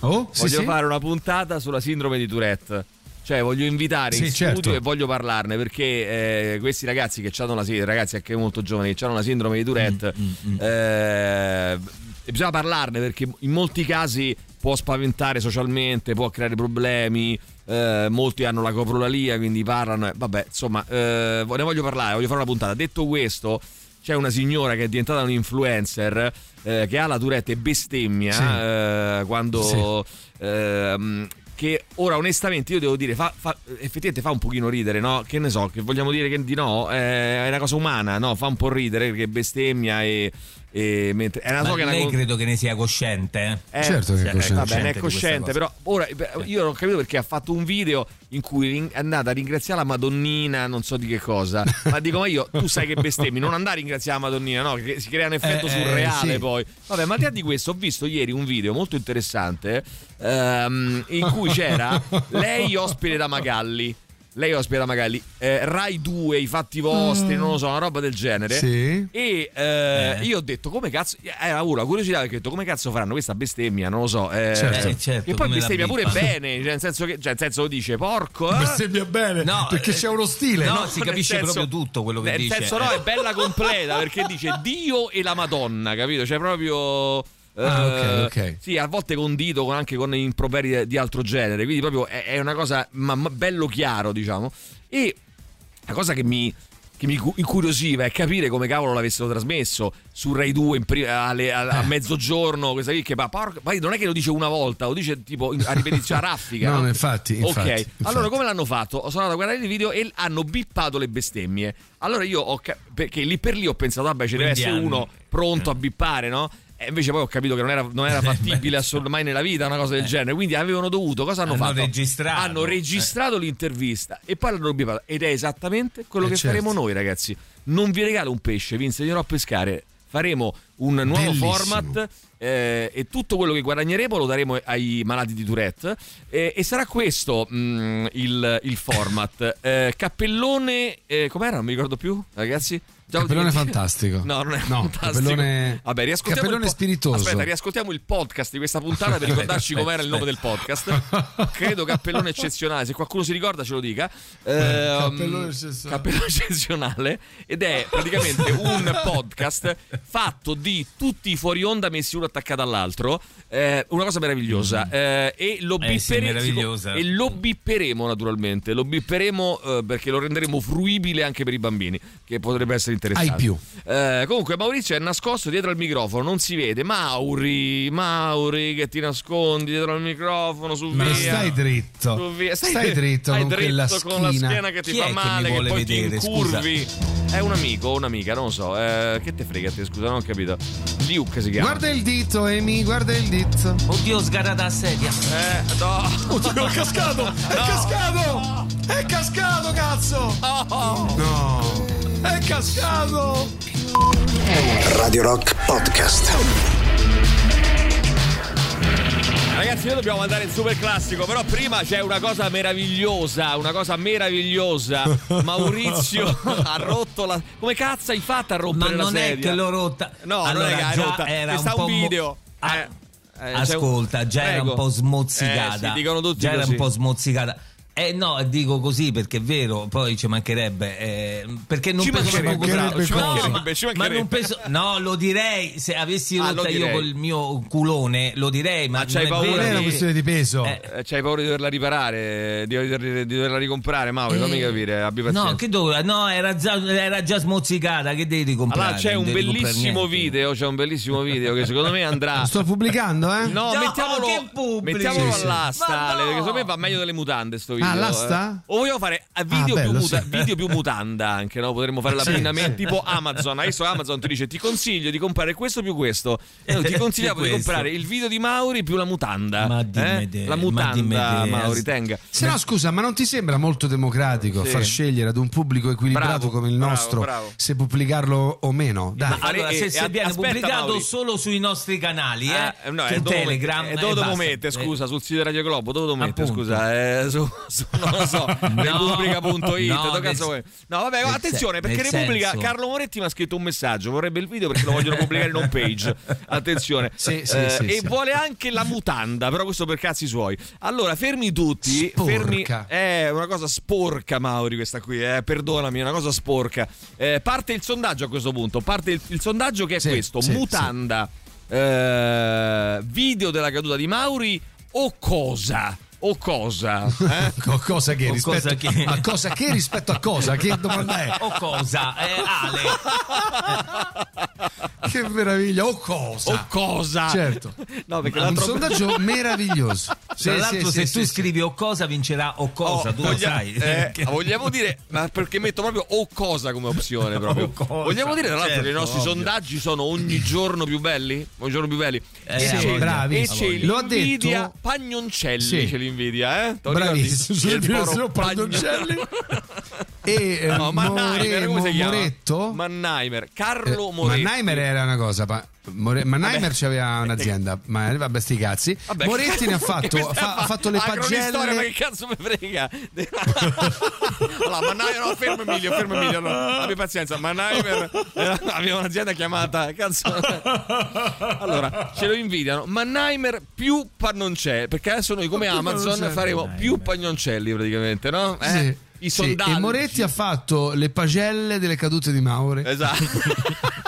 Oh, sì, voglio sì. fare una puntata sulla sindrome di Tourette. Cioè, voglio invitare Sì, in studio certo. e voglio parlarne perché eh, questi ragazzi che hanno la sindrome, ragazzi anche molto giovani, che hanno la sindrome di Tourette, Mm, eh, bisogna parlarne perché in molti casi può spaventare socialmente, può creare problemi. eh, molti hanno la coprolalia, quindi parlano. eh, vabbè, insomma, eh, ne voglio parlare, voglio fare una puntata. Detto questo, c'è una signora che è diventata un influencer eh, che ha la Tourette e bestemmia Sì. eh, quando ehm, che ora onestamente io devo dire fa, fa- effettivamente fa un pochino ridere no? che ne so che vogliamo dire che di no eh, è una cosa umana no? fa un po' ridere perché bestemmia e, e mentre è una Ma so che è una lei co- credo che ne sia cosciente. eh? eh, Certo che è cosciente. va bene, è di questa cosciente, però ora io non ho capito perché ha fatto un video in cui è andata a ringraziare la Madonnina, non so di che cosa. ma dico, ma io tu sai che bestemmi, non andare a ringraziare la Madonnina, no? Che si crea un effetto Eh, eh, surreale sì. poi. Vabbè, ma al di là di questo, ho visto ieri un video molto interessante ehm, in cui c'era lei ospite da Magalli. Lei ospite da Magalli, eh, Rai 2, i fatti vostri, non lo so, una roba del genere. Sì. E eh, io ho detto come cazzo. Era una curiosità perché ho detto come cazzo faranno questa bestemmia, non lo so. Eh, Certo. Eh, certo, e poi la bestemmia pure bene, cioè nel senso che cioè, nel senso dice porco. eh? Bestemmia bene No, perché eh, c'è uno stile. no, no? si nel capisce senso- proprio tutto quello che nel dice. senso, no, è bella completa perché dice Dio e la Madonna, capito? Cioè, proprio. Eh, Ah, ok, ok. Sì, a volte condito con- anche con improperi di altro genere, quindi proprio è, è una cosa ma- ma bello chiaro, diciamo. E la cosa che mi, che mi cu- incuriosiva è capire come cavolo l'avessero trasmesso su Rai 2 in pri- alle- a, Eh. a mezzogiorno. Questa qui che ma porca- poi non è che lo dice una volta, lo dice tipo a ripetizione a raffica. No, no? infatti, Ok, infatti, allora infatti. come l'hanno fatto? Sono andato a guardare il video e hanno bippato le bestemmie. Allora io ho ca- perché lì per lì ho pensato, vabbè, ci deve Quindi essere uno pronto a bippare, no? E invece poi ho capito che non era, non era fattibile assolutamente mai nella vita una cosa del genere. Quindi avevano dovuto, cosa hanno, Hanno fatto? registrato. Hanno registrato l'intervista e poi l'hanno bippato. Ed è esattamente quello Eh, che certo. faremo noi, ragazzi. Non vi regalo un pesce, vi insegnerò a pescare. Faremo un nuovo Bellissimo. format eh, e tutto quello che guadagneremo lo daremo ai malati di Tourette eh, e sarà questo mm, il, il format Eh, cappellone eh, com'era non mi ricordo più ragazzi Già dimenticato. fantastico. no non è No, fantastico cappellone- vabbè riascoltiamo cappellone il po- spiritoso. aspetta riascoltiamo il podcast di questa puntata per ricordarci com'era il nome del podcast credo cappellone eccezionale se qualcuno si ricorda ce lo dica Ehm, cappellone eccezionale. cappellone eccezionale ed è praticamente un podcast fatto di tutti i fuori onda messi uno attaccato all'altro Eh, una cosa meravigliosa Eh, e lo Eh sì, bippere- e lo bipperemo naturalmente lo bipperemo eh, perché lo renderemo fruibile anche per i bambini che potrebbe essere interessante Ai più. Eh, comunque Maurizio è nascosto dietro al microfono non si vede Mauri Mauri che ti nascondi dietro al microfono su Ma via stai dritto. su via. Stai, dritto stai con quella dritto con la schiena che ti Chi fa che male che, vuole poi ti vedere, incurvi è un amico o un'amica non lo so eh, che te frega te scusa non ho capito Luke si chiama Guarda il dito, Amy, guarda il dito. Oddio, sgarata a sedia. eh no Oddio, è cascato! È cascato! È cascato, cazzo! No! È cascato! Radio Rock Podcast. Ragazzi, noi dobbiamo andare in super classico, però prima c'è una cosa meravigliosa, una cosa meravigliosa. Maurizio ha rotto la. Come cazzo hai fatto a Ma rompere la non è sedia? che l'ho rotta. No, allora, non è che hai rotta. era Ci un sta po' un mo- video. Ah, Eh, eh, c'è un- Ascolta, già era Prego. un po' smozzicata. Eh, sì, dicono tutti già era così. un po' smozzicata. Eh no, dico così perché è vero, poi ci mancherebbe. eh, perché non Ci penso mancherebbe, bravo, ci No, mancherebbe, ma- ci ma mancherebbe. non penso- no, lo direi se avessi Ah, rotta io col mio culone, lo direi, ma, Ma c'hai non è paura vero. È una questione di peso. Eh, Eh, C'hai paura di doverla riparare, di, di- di doverla ricomprare, Mauro, fammi Eh, capire, abbi pazienza. No, che dove? No, era già, era già smozzicata, che devi comprare? Allora c'è un bellissimo video, c'è un bellissimo video che secondo me andrà. Lo sto pubblicando, eh? No, No, mettiamolo, pubblici? mettiamolo all'asta, Ma no! perché secondo me va meglio delle mutande sto video. Ah, all'asta? eh. O vogliamo fare eh, video, bello, più muta- sì. video più mutanda anche, no? Potremmo fare l'abbinamento sì. tipo Amazon. Adesso Amazon ti dice ti consiglio di comprare questo più questo. E noi ti consigliamo di comprare il video di Mauri più la mutanda. Ma dimmi eh? te, La ma mutanda, te. Mauri, tenga. Se no, scusa, ma non ti sembra molto democratico Sì. far scegliere ad un pubblico equilibrato Bravo, come il bravo, nostro bravo. se pubblicarlo o meno? Dai. Ma allora, E- se, e- se aspetta, pubblicato Mauri. solo sui nostri canali, eh, Eh, no, su dove Telegram, mette- e e dove lo mette, scusa, Eh, sul sito di Radio Globo, dove lo mette, scusa, eh, su, su- non lo so, repubblica.it, no, dove cazzo vuoi? No, vabbè, attenzione, perché Repubblica, senso. Carlo Moretti mi ha scritto un messaggio, vorrebbe il video perché lo vogliono pubblicare in home page. Attenzione. Sì, sì, Eh, sì, e vuole anche la mutanda, però questo per cazzi suoi. Allora, fermi tutti, Sporca. fermi è una cosa sporca, Mauri, questa qui, eh, perdonami, è una cosa sporca. Eh, parte il sondaggio a questo punto, parte il, il sondaggio che è questo, mutanda, eh, video della caduta di Mauri o cosa? O cosa? Eh? Co- cosa che O rispetto cosa che- a cosa che rispetto a cosa? Che domanda è? O cosa? Eh, Ale. Che meraviglia! O cosa? O cosa? Certo. No, perché Un l'altro sondaggio meraviglioso. Sì, Tra l'altro, sì, se sì, tu sì, scrivi o cosa vincerà o cosa, Oh, tu lo voglia- sai. eh, vogliamo dire, ma perché metto proprio o cosa come opzione proprio. O cosa, vogliamo dire tra l'altro certo, che i nostri ovvio. sondaggi sono ogni giorno più belli? Ogni giorno più belli. Eh, e sì, c'è, bravi. e c'è Lo ha detto- Pagnoncelli Sì. L'invidia, eh? Bravissimo? Il Pagnoncelli. E eh, No, Mannheimer, More-? Moretto? Mannheimer, Carlo Eh, Moretti. Mannheimer era una cosa. pa- More- Mannheimer c'aveva un'azienda, ma vabbè, sti cazzi. Vabbè, Moretti ne ha fatto, fa- ha fatto le cronistoria, ma pagelle. che cazzo mi frega? allora, Mannheimer, no, fermo Emilio, fermo Emilio, no, abbi pazienza. Mannheimer eh, aveva un'azienda chiamata, cazzo. allora, ce lo invidiano. Mannheimer più Pannoncelli, perché adesso noi come Amazon faremo più Pagnoncelli praticamente, no? Eh? Sì. I Sì, sondaggi. E Moretti ha fatto le pagelle delle cadute di Maure. Esatto.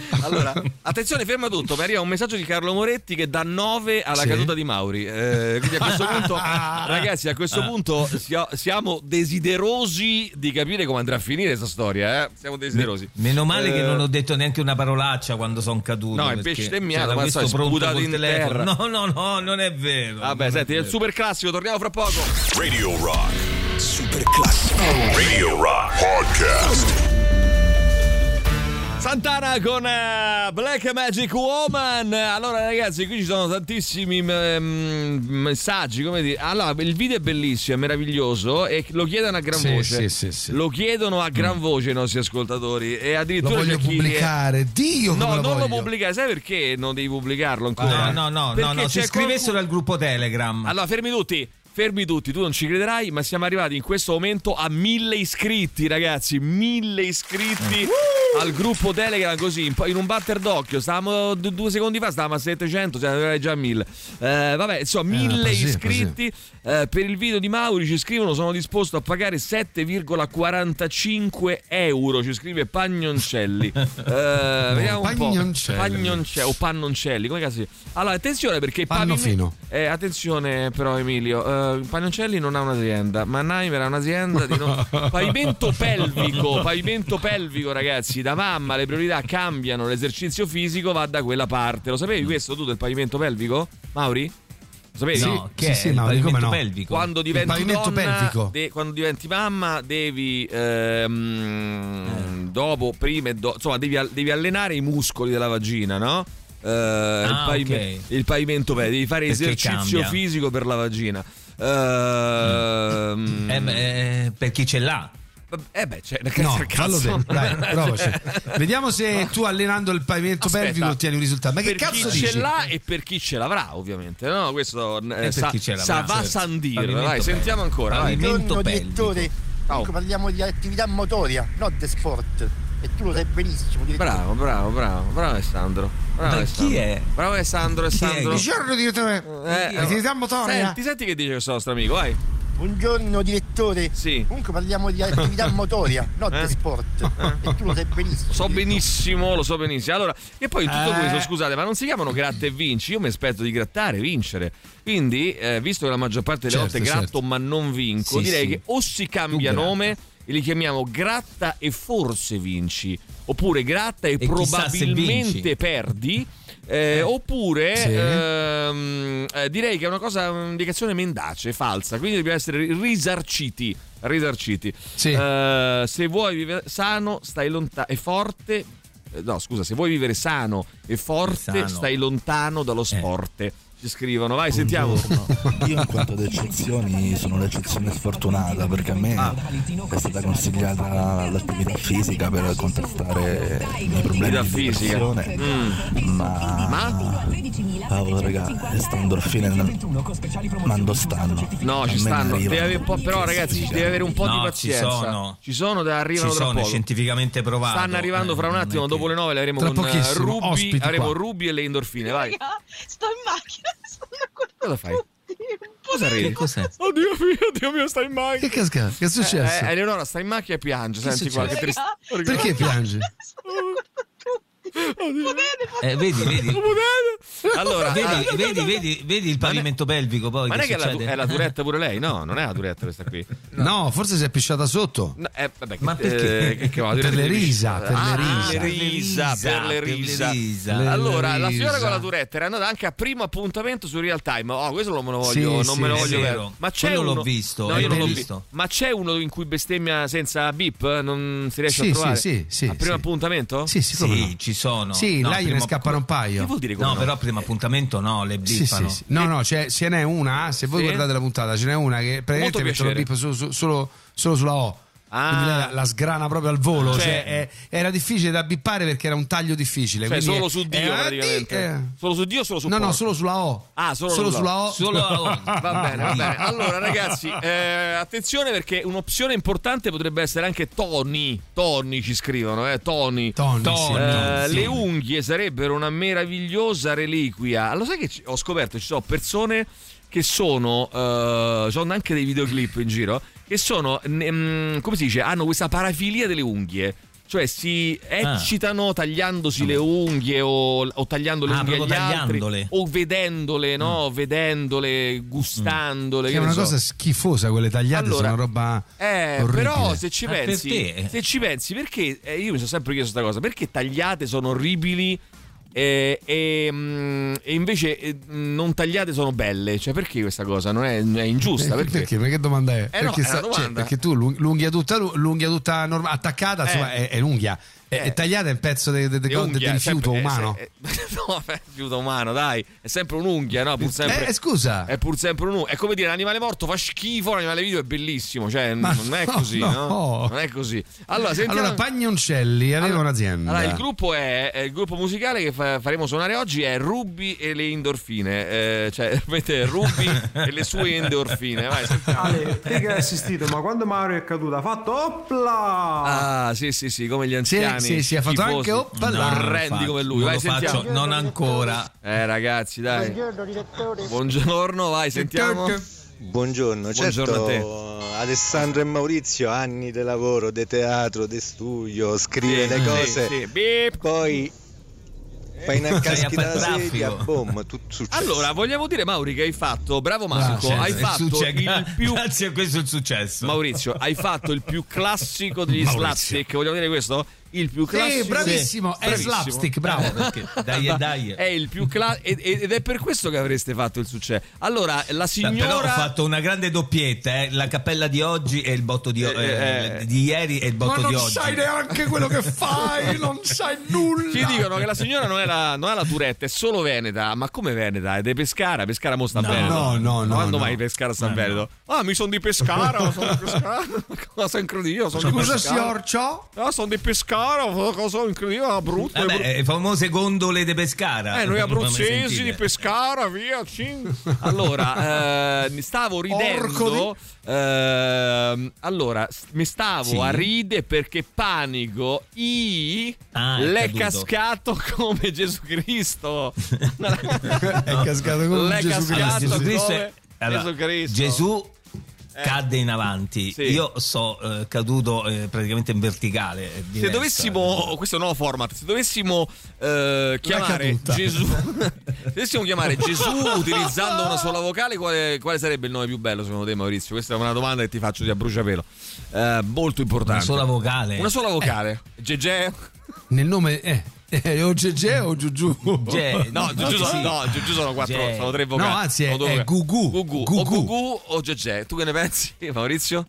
allora, attenzione, ferma tutto. Mi arriva un messaggio di Carlo Moretti che dà 9 alla Sì. caduta di Mauri. Eh, quindi a questo punto, ragazzi, a questo punto sia- siamo desiderosi di capire come andrà a finire questa storia. Eh? Siamo desiderosi. Meno male che Eh, non ho detto neanche una parolaccia quando sono caduto. No, è bestemmiato, ma pronto sputato in terra. No, no, no, non è vero. Vabbè, Non è senti, è il vero. super classico, torniamo fra poco. Radio Rock. Super classico. Radio Rock Podcast. Santana con eh, Black Magic Woman. Allora, ragazzi, qui ci sono tantissimi mm, messaggi. Come dire, allora, il video è bellissimo, è meraviglioso e lo chiedono a gran Sì, voce. sì, sì. Lo chiedono a gran voce i nostri ascoltatori. E Lo addirittura voglio c'è chi- pubblicare. Dio, come No, lo non lo voglio. pubblicare. Sai perché non devi pubblicarlo ancora? No, no, no, Perché no, no, si c'è iscrivessero qualcuno- al gruppo Telegram. Allora, fermi tutti. Fermi tutti, tu non ci crederai, ma siamo arrivati in questo momento a mille iscritti, ragazzi. Mille iscritti al gruppo Telegram. Così in, un batter d'occhio. Stavamo due secondi fa, stavamo a 700, siamo arrivati già a mille. Eh, vabbè, insomma, mille così, iscritti. Eh, per il video di Mauri ci scrivono: sono disposto a pagare 7,45 euro. Ci scrive Pagnoncelli. Eh, vediamo un po'. Pagnoncelli. Pagnoncelli o Pannoncelli, come cazzo Allora, attenzione perché i Panno pavime- fino. eh, attenzione però Emilio, eh, Pagnoncelli non ha un'azienda, Mannheimer ha un'azienda di no- pavimento pelvico, pavimento pelvico ragazzi, da mamma le priorità cambiano, l'esercizio fisico va da quella parte. Lo sapevi questo tu del pavimento pelvico? Mauri? Lo sapevi? No, che sì, è sì, il come pavimento no? pelvico. Quando diventi pavimento donna, pelvico. de- quando diventi mamma devi ehm, dopo, prima e dopo, insomma devi, al- devi allenare i muscoli della vagina, no? Eh, il, pavime- ok. il pavimento pelvico, devi fare Perché esercizio cambia. fisico per la vagina. Ehm, Eh, eh, per chi ce l'ha. Eh beh, cioè, No, cazzo, fallo te, dai, provaci. Vediamo se tu allenando il pavimento Aspetta. pelvico ottieni un risultato. Ma che per cazzo chi dici? ce l'ha e per chi ce l'avrà, ovviamente. No, questo eh, per sa, chi sa va certo. Sandir. Pelvico. sentiamo ancora. Pavimento pelvico. direttore, comunque parliamo di attività motoria, non di sport. E tu lo sai benissimo. Bravo, bravo, bravo, bravo Alessandro. Bravo Alessandro. chi è? Bravo Alessandro, Chi? Alessandro. Chi Buongiorno direttore. Eh, Attività motoria. Senti, senti che dice questo nostro amico, vai. Buongiorno direttore. Sì. Comunque parliamo di attività motoria, non Eh? di sport. E tu lo sai benissimo. Lo so benissimo, lo so benissimo. Allora, e poi in tutto Eh. questo, scusate, ma non si chiamano gratta e vinci? Io mi aspetto di grattare e vincere. Quindi, eh, visto che la maggior parte delle Certo, volte gratto certo. ma non vinco, Sì, direi sì. che o si cambia Tu nome e li chiamiamo gratta e forse vinci, oppure gratta e, E probabilmente perdi. Eh, oppure Sì. ehm, eh, direi che è una cosa, un'indicazione mendace, falsa, quindi dobbiamo essere risarciti. Risarciti. Sì. Eh, se vuoi vivere sano, stai lontano e forte. eh, No, scusa, se vuoi vivere sano e forte, Sano. Eh. stai lontano dallo sport. Ci scrivono, vai, sentiamo. Io in quanto ad eccezioni sono l'eccezione sfortunata perché a me Ah. è stata consigliata l'attività fisica per contrastare i miei problemi di fisica. depressione Mm. ma, Ma? cavolo raga queste endorfine ma non stanno No, A ci stanno. arrivano. Devi avere un po', però, ragazzi, ci devi avere un po' di No, ci pazienza. sono. Ci sono, arrivano Ci tra sono, è poco. scientificamente provato. Stanno arrivando Eh, fra un è attimo, che- dopo le 9 le avremo Tra con eh, pochissimo, Ruby, avremo. Ruby e le endorfine, vai. Sto in macchina, Cosa fai? Cosa ridi? Cos'è? Oddio mio, Dio mio, stai in macchina. Che casca? Che è successo? Eh, Eleonora sta in macchina e piange, Che senti qua, che tristezza. Perché piange? Eh, vedi, vedi. Allora, vedi, ah, vedi, vedi, vedi il pavimento pelvico poi Ma non è che è la, è la Tourette pure lei? No, non è la Tourette questa qui. No, forse si è pisciata sotto. No, eh, vabbè, Ma che- perché? eh, che- che Per le di- risa, per le Ah, risa. per le risa, per le Per le risa. Allora, la signora con la Tourette era andata anche a primo appuntamento su Real Time. Oh, questo non me lo Sì, voglio, non sì, me lo voglio vero. Ma c'è Quello uno l'ho visto, No, io non l'ho visto. Ma c'è uno in cui bestemmia senza beep? Non si riesce Sì, a trovare? sì, sì, sì, A primo sì. appuntamento? Sì, sì, Sì, no? ci sono. Sì, No, là gliene prima- scappano un paio. Che vuol dire No, no? però primo appuntamento no, le Sì, sì, bippano. sì. No, no, c'è- ce n'è una. Se voi Sì? guardate la puntata, ce n'è una che praticamente Molto mettono il bip su- su- solo, solo sulla O. Ah. La, sgrana proprio al volo. Cioè- Cioè, è- era difficile da bippare perché era un taglio difficile. Cioè, solo su Dio praticamente. eh. Solo su Dio o solo su No, no, porco? solo sulla O. Ah, solo, Solo sulla- O. Solo la O. Va bene, va bene. Allora, ragazzi, eh, attenzione perché un'opzione importante potrebbe essere anche Tony. Tony ci scrivono, eh, Tony. Tony, Tony, sì, Eh. Le unghie sarebbero una meravigliosa reliquia. Lo sai che ci- ho scoperto? Ci sono persone che sono. eh, sono anche dei videoclip in giro. Che sono. mm, come si dice? Hanno questa parafilia delle unghie. Cioè si Ah. eccitano tagliandosi le unghie o, o tagliando le Ah, unghie agli proprio altri tagliandole. o vedendole, no? Vedendole, gustandole. Che che è una so. cosa schifosa, quelle tagliate Allora, sono roba. Eh, orribile. però se ci Ah, pensi, se ci pensi, perché eh, io mi sono sempre chiesto questa cosa, perché tagliate sono orribili eh, e, mm, e invece eh, non tagliate sono belle? Cioè, perché questa cosa non è, è ingiusta? Perché? perché? Che domanda è? Eh no, perché, è una cioè, domanda. perché tu l'ung- l'unghia tutta, l'unghia tutta norma- attaccata, insomma, Eh. è, è un'unghia. È, Eh. è tagliata è un pezzo di Di unghia, rifiuto sempre- eh, umano. se- eh, no, è rifiuto umano, dai, è sempre un'unghia, no? Pur sempre, Eh, scusa. È pur sempre un'unghia. È come dire, l'animale morto fa schifo, l'animale vivo è bellissimo. Cioè, Ma non è così, no. no. Non è così. Allora, sentiamo. Allora, Pagnoncelli aveva Allora- un'azienda. Allora, il gruppo è, è il gruppo musicale che fa- faremo suonare oggi è Ruby e le endorfine. Eh, cioè, avete Ruby e le sue endorfine. Vai, sentiamo. Ale, te che hai assistito, ma quando Mario è caduto ha fatto opla! Ah, sì, sì, sì, come gli Sì, anziani. sì, sì, ha fatto schifosi, anche oppala. orrendi come lui. Non Vai, lo faccio, sentiamo. non ancora. Eh, ragazzi, dai. Buongiorno direttore. Buongiorno, vai, sentiamo. Buongiorno, Buongiorno a certo Alessandro e Maurizio anni di lavoro, di teatro, di studio, scrive Sì, le sì, cose, sì. Beep. poi fai una caschi a far dalla sedia, boom, tutto successo. Allora, vogliamo dire, Mauri, che hai fatto, bravo Marco, Cioè, hai il fatto succe- il più Grazie a questo è il successo. Maurizio, hai fatto il più classico degli slapstick, vogliamo dire questo? Il più classico. Sì, bravissimo, è Bravissimo. slapstick, bravo. Perché dai e dai. È il più classico ed è per questo che avreste fatto il successo. Allora, la Però ho signora fatto una grande doppietta, eh. la cappella di oggi e il botto di, eh, eh. di ieri e il Ma botto non di oggi. sai neanche quello che fai, non sai nulla. ci dicono che la signora non è la, non è la Tourette, è solo Veneta. Ma come Veneta? È di Pescara? Pescara mo sta No, Veneto. no, no, no, Quando no. mai Pescara sta No, Veneto? Ah, mi sono di Pescara, sono di Pescara. Cosa incredibile, sono di Scusa, Pescara. signor Ciò? Ah, sono di Pescara, cosa incredibile, brutto. Vabbè, brutto. eh, famose gondole di Pescara. Eh, noi abruzzesi di Pescara, via. cin. Allora, eh, mi stavo ridendo. Orco ehm, allora, mi stavo Sì. a ridere perché panico I Ah, è l'è caduto. cascato come Gesù Cristo. È cascato come L'è Gesù cascato Cristo. Gesù Cristo allora, Gesù Cristo. Gesù cadde in avanti. Sì. Io so eh, caduto eh, praticamente in verticale. è Se dovessimo, questo è un nuovo format, se dovessimo eh, chiamare. Gesù, se dovessimo chiamare Gesù utilizzando una sola vocale, quale, quale sarebbe il nome più bello secondo te, Maurizio? Questa è una domanda che ti faccio di a bruciapelo. Eh, molto importante. Una sola vocale. Una sola vocale. Gegè? Nel nome eh, eh, o Gegè o Giugiù. Ge- No, Giugiù sono, sì. no, Giugiù sono quattro, Ge- sono tre vocali. No, anzi, è- Sono è vocali. Gugu. Gugu. O Gugu. Gugu o Gegè. Tu che ne pensi, Maurizio?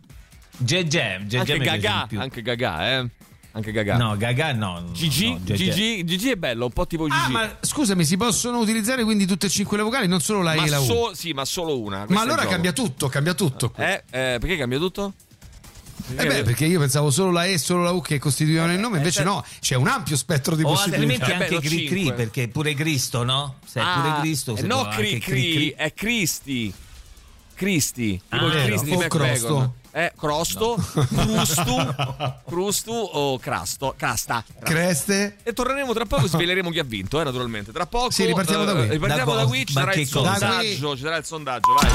Gegè Anche Gaga, anche Gaga, eh. Anche Gaga. No, Gaga no. Gigi, no. Gigi, Gigi è bello, un po' tipo Gigi. Ah, ma scusami, si possono utilizzare quindi tutte e cinque le vocali, non solo la E Ma e la U. so- sì, ma solo una. Questo Ma allora cambia tutto, cambia tutto. Eh, eh, perché cambia tutto? Eh beh, perché io pensavo solo la E e solo la U che costituivano il nome, invece no, c'è un ampio spettro di O possibilità. altrimenti Eh anche Cri Cri, perché pure Cristo, no? Se è pure Cristo, eh, si no, cri, cri, è Cristi. Cristi, tipo Ah, il. Cristi di O Crosto. Eh, Crosto, Crustu, Crustu o Crasto, Crasta. Creste? E torneremo tra poco, sveleremo chi ha vinto, eh, naturalmente. Tra poco Sì, ripartiamo da qui. ripartiamo Da da qui, ci sarà il sondaggio, ci sarà il sondaggio, vai.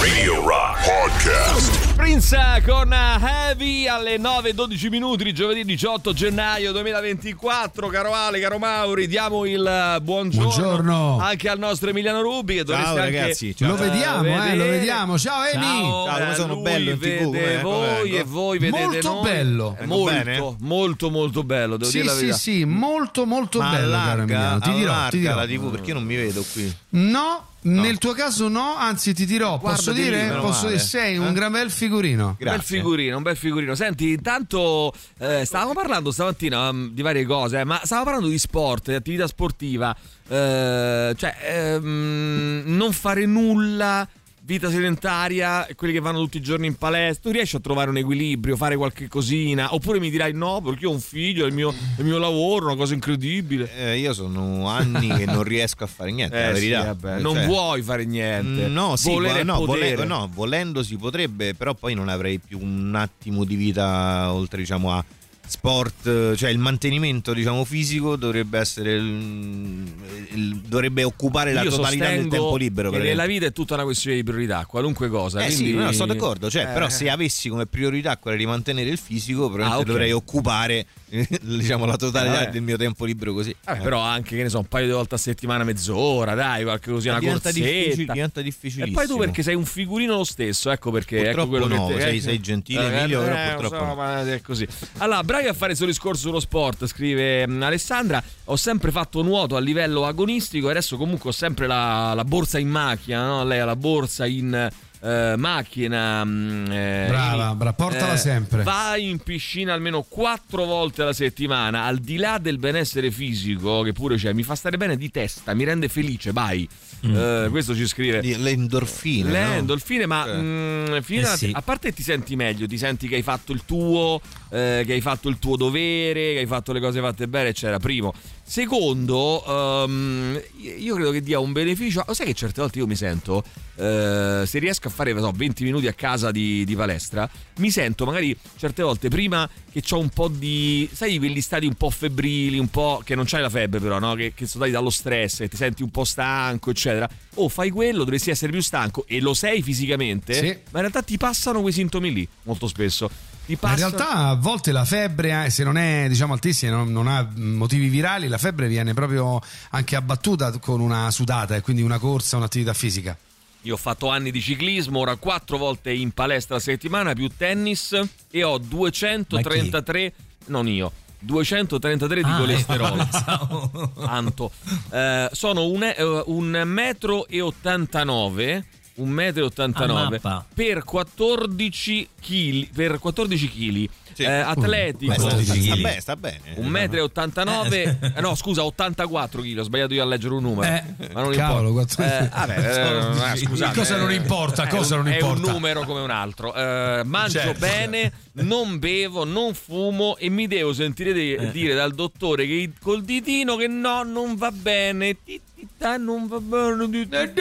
Radio Rock Podcast. Prince con Heavy alle 9.12 minuti giovedì 18 gennaio 2024. Caro Ale, caro Mauri, diamo il eh, buongiorno, Buongiorno. anche al nostro Emiliano Rubi che dovreste Ciao, anche ragazzi, ciao. Lo vediamo, eh, lo vediamo. Ciao Emi! Ciao, Ciao, come eh, sono bello in TV, vede com'è? voi Com'è? e voi vedete Molto noi. bello. Eh, Ecco molto, bene? molto, molto bello, devo Sì, dire la sì, verità. sì, molto molto Ma bello, allarga. Ti dirò, ti dirò. la TV perché io non mi vedo qui. No, nel tuo caso no, anzi ti dirò, posso Guardati lì, dire, meno posso dire, sei Eh? un gran bel figurino. Un bel Grazie. figurino, un bel figurino. Senti, intanto eh, stavamo parlando stamattina um, di varie cose, eh, ma stavamo parlando di sport, di attività sportiva. eh, cioè, ehm, non fare nulla, vita sedentaria, e quelli che vanno tutti i giorni in palestra. Tu riesci a trovare un equilibrio, fare qualche cosina? Oppure mi dirai no, perché io ho un figlio, è il mio, è il mio lavoro, una cosa incredibile. Eh, io sono anni che non riesco a fare niente, Eh, la sì, verità. vabbè, non Cioè, vuoi fare niente. Mm, No, sì, Volere no, vole- no, volendo si potrebbe, però poi non avrei più un attimo di vita oltre diciamo a sport, cioè il mantenimento diciamo fisico dovrebbe essere il- il- dovrebbe occupare la Io totalità del tempo libero. che per nella vita è tutta una questione di priorità, qualunque cosa. Eh quindi- sì, no, sono d'accordo, cioè, Eh. però se avessi come priorità quella di mantenere il fisico, probabilmente Ah, ok. dovrei occupare diciamo, la totalità Eh. del mio tempo libero così. Vabbè, Eh. però anche che ne so, un paio di volte a settimana, mezz'ora, dai, qualche così, una diventa, corsetta. difficil- diventa E difficilissimo. poi tu perché sei un figurino lo stesso, ecco perché ecco Purtroppo quello no, che te- sei- eh, sei gentile, Emilio, però purtroppo no. ma è così. Allora, bravi a fare il suo discorso sullo sport, scrive mm, Alessandra. Ho sempre fatto nuoto a livello agonistico e adesso comunque ho sempre la, la borsa in macchina, no? Lei ha la borsa in eh, macchina. mm, eh, Brava, in- bra- portala sempre. Vai in piscina almeno quattro volte alla settimana, al di là del benessere fisico, che pure c'è, mi fa stare bene di testa, mi rende felice, vai. Eh, questo ci scrive. Le endorfine. Le no? endorfine, ma Eh. mm, finita- Eh sì. a parte ti senti meglio, ti senti che hai fatto il tuo, eh, che hai fatto il tuo dovere, che hai fatto le cose fatte bene, eccetera. Primo. Secondo, ehm, io credo che dia un beneficio. Lo sai che certe volte io mi sento, eh, se riesco a fare non so, 20 minuti a casa di, di palestra, mi sento magari certe volte prima che ho un po' di, sai, quegli stati un po' febbrili, un po' che non c'hai la febbre però, no? che, che sono dati dallo stress, che ti senti un po' stanco, eccetera. O fai quello, dovresti essere più stanco e lo sei fisicamente, Sì. ma in realtà ti passano quei sintomi lì, molto spesso. In realtà a volte la febbre, eh, se non è diciamo altissima, non, non ha motivi virali, la febbre viene proprio anche abbattuta con una sudata e quindi una corsa, un'attività fisica. Io ho fatto anni di ciclismo, ora quattro volte in palestra a settimana, più tennis e ho 233, non io, 233 di Ah, colesterolo. ecco, pensavo. Tanto. Eh, sono un, eh, un metro e 89 un metro e 89 A mappa. per 14 kg per 14 kg Sì. atletico Beh, sta Sta, bene, sta bene. un metro e 89 eh, no scusa 84 kg ho sbagliato io a leggere un numero Eh, ma non cavolo, importa eh, vabbè, eh, eh, scusate, Cosa non eh, importa, è cosa un- non è importa. un numero come un altro Eh, mangio Certo. bene non bevo non fumo e mi devo sentire de- dire dal dottore che col ditino che no non va bene Ti, vita non va bene di te.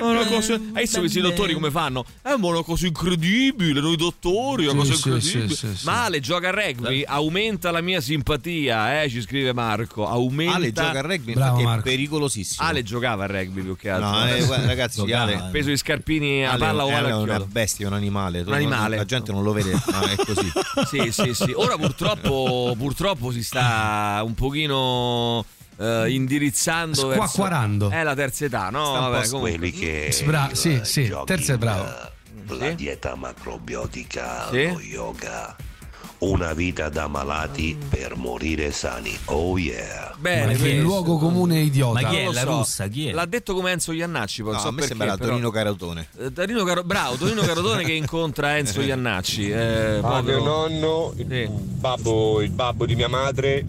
Una cosa... Hai visto questi dottori come fanno? È una cosa incredibile, noi dottori, una Sì, cosa incredibile. sì, sì, sì. Ma Ale gioca a rugby, aumenta la mia simpatia, eh, ci scrive Marco. Aumenta... Ale gioca a rugby, Bravo, infatti Marco. è pericolosissimo. Ale giocava a rugby più che altro. No, eh, guarda, ragazzi, Giocava. Ale- peso di scarpini a Ale, palla o Ale è una bestia, è un animale. Un animale. La gente non lo vede, ma è così. Sì, sì, sì. Ora purtroppo, purtroppo si sta un pochino eh, indirizzando verso- Squacquarando. È la terza età, no? Sta Vabbè, comunque. quelli che Bra- sì, sì, terza è bravo. La dieta macrobiotica, Sì? lo yoga, una vita da malati per morire sani. Oh yeah. Bene, che bene. luogo comune idiota. Ma chi è la so. russa? Chi è? L'ha detto come Enzo Iannacci, poi No, so a me perché, sembra però- Tonino Carotone. Eh, Tonino Caro- bravo, Tonino Carotone che incontra Enzo Iannacci. Eh, Ah, mio nonno, il, babbo, il babbo di mia madre,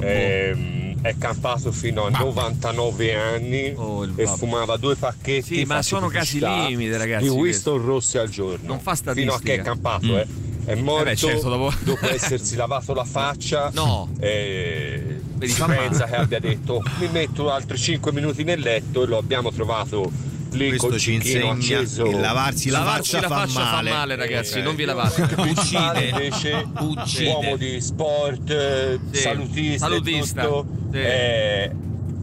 ehm, è campato fino a 99 anni e babbo. fumava due pacchetti. Sì, ma sono casi limite, ragazzi, Di. Winston Rossi al giorno. Non fa Fino a che è statistica. campato, Mm. eh. È morto Eh beh, certo, dopo- essersi lavato la faccia. No. E Vedi, si fa pensa male. che abbia detto mi metto altri 5 minuti nel letto e lo abbiamo trovato lì Questo col ci insegna acceso. che lavarsi la Lavarsi faccia la fa faccia fa male. male, ragazzi, Eh, non vi eh, lavate. Uccide. invece Uccide. uomo di sport, eh, Sì, salutista, salutista, tutto, sì. eh,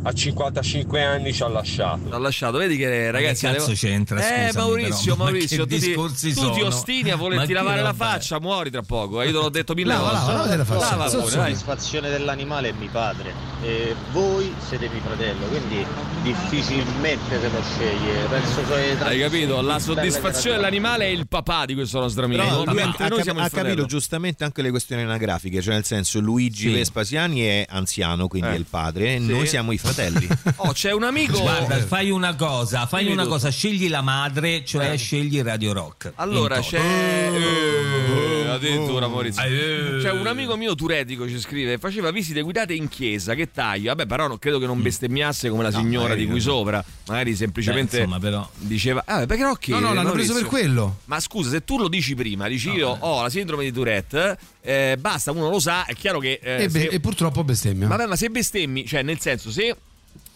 a 55 anni ci ha lasciato. L'ha lasciato, vedi che ragazzi. che cazzo c'entra, Eh, scusami, Maurizio, però, ma Maurizio, che tu, ti, discorsi tu ti ostini a Ma volerti lavare la faccia, muori tra poco. eh, Io te l'ho detto mille Lava, volte. lava, lava la faccia. Lava Sì, pure, dai. soddisfazione dell'animale è mio padre e voi siete mio fratello, quindi difficilmente se lo sceglie. Penso che Hai capito? La soddisfazione dell'animale è il papà di questo nostro amico. Ha, ha noi siamo ha capito giustamente anche le questioni anagrafiche, cioè nel senso Luigi Sì. Vespasiani è anziano, quindi Eh. è il padre, e Sì. noi siamo i fratelli. Oh, c'è un amico. Guarda, fai una cosa, fai Dimmi una tutto. cosa, scegli la madre, cioè Eh. scegli Radio Rock. Allora c'è. toto. Eh, addirittura Maurizio. Eh. C'è un amico mio turetico ci scrive: faceva visite guidate in chiesa. Che taglio? Vabbè, però non credo che non bestemmiasse come la No, signora magari di cui no. sopra. Magari semplicemente Beh, insomma, però. diceva. Ah, beh, perché no? Che, No, no, l'hanno preso per quello. Ma scusa, se tu lo dici prima, dici io ho la sindrome di Tourette, eh, basta, uno lo sa, è chiaro che. eh, E, be- se- e purtroppo bestemmia. Vabbè, ma se bestemmi, cioè nel senso, se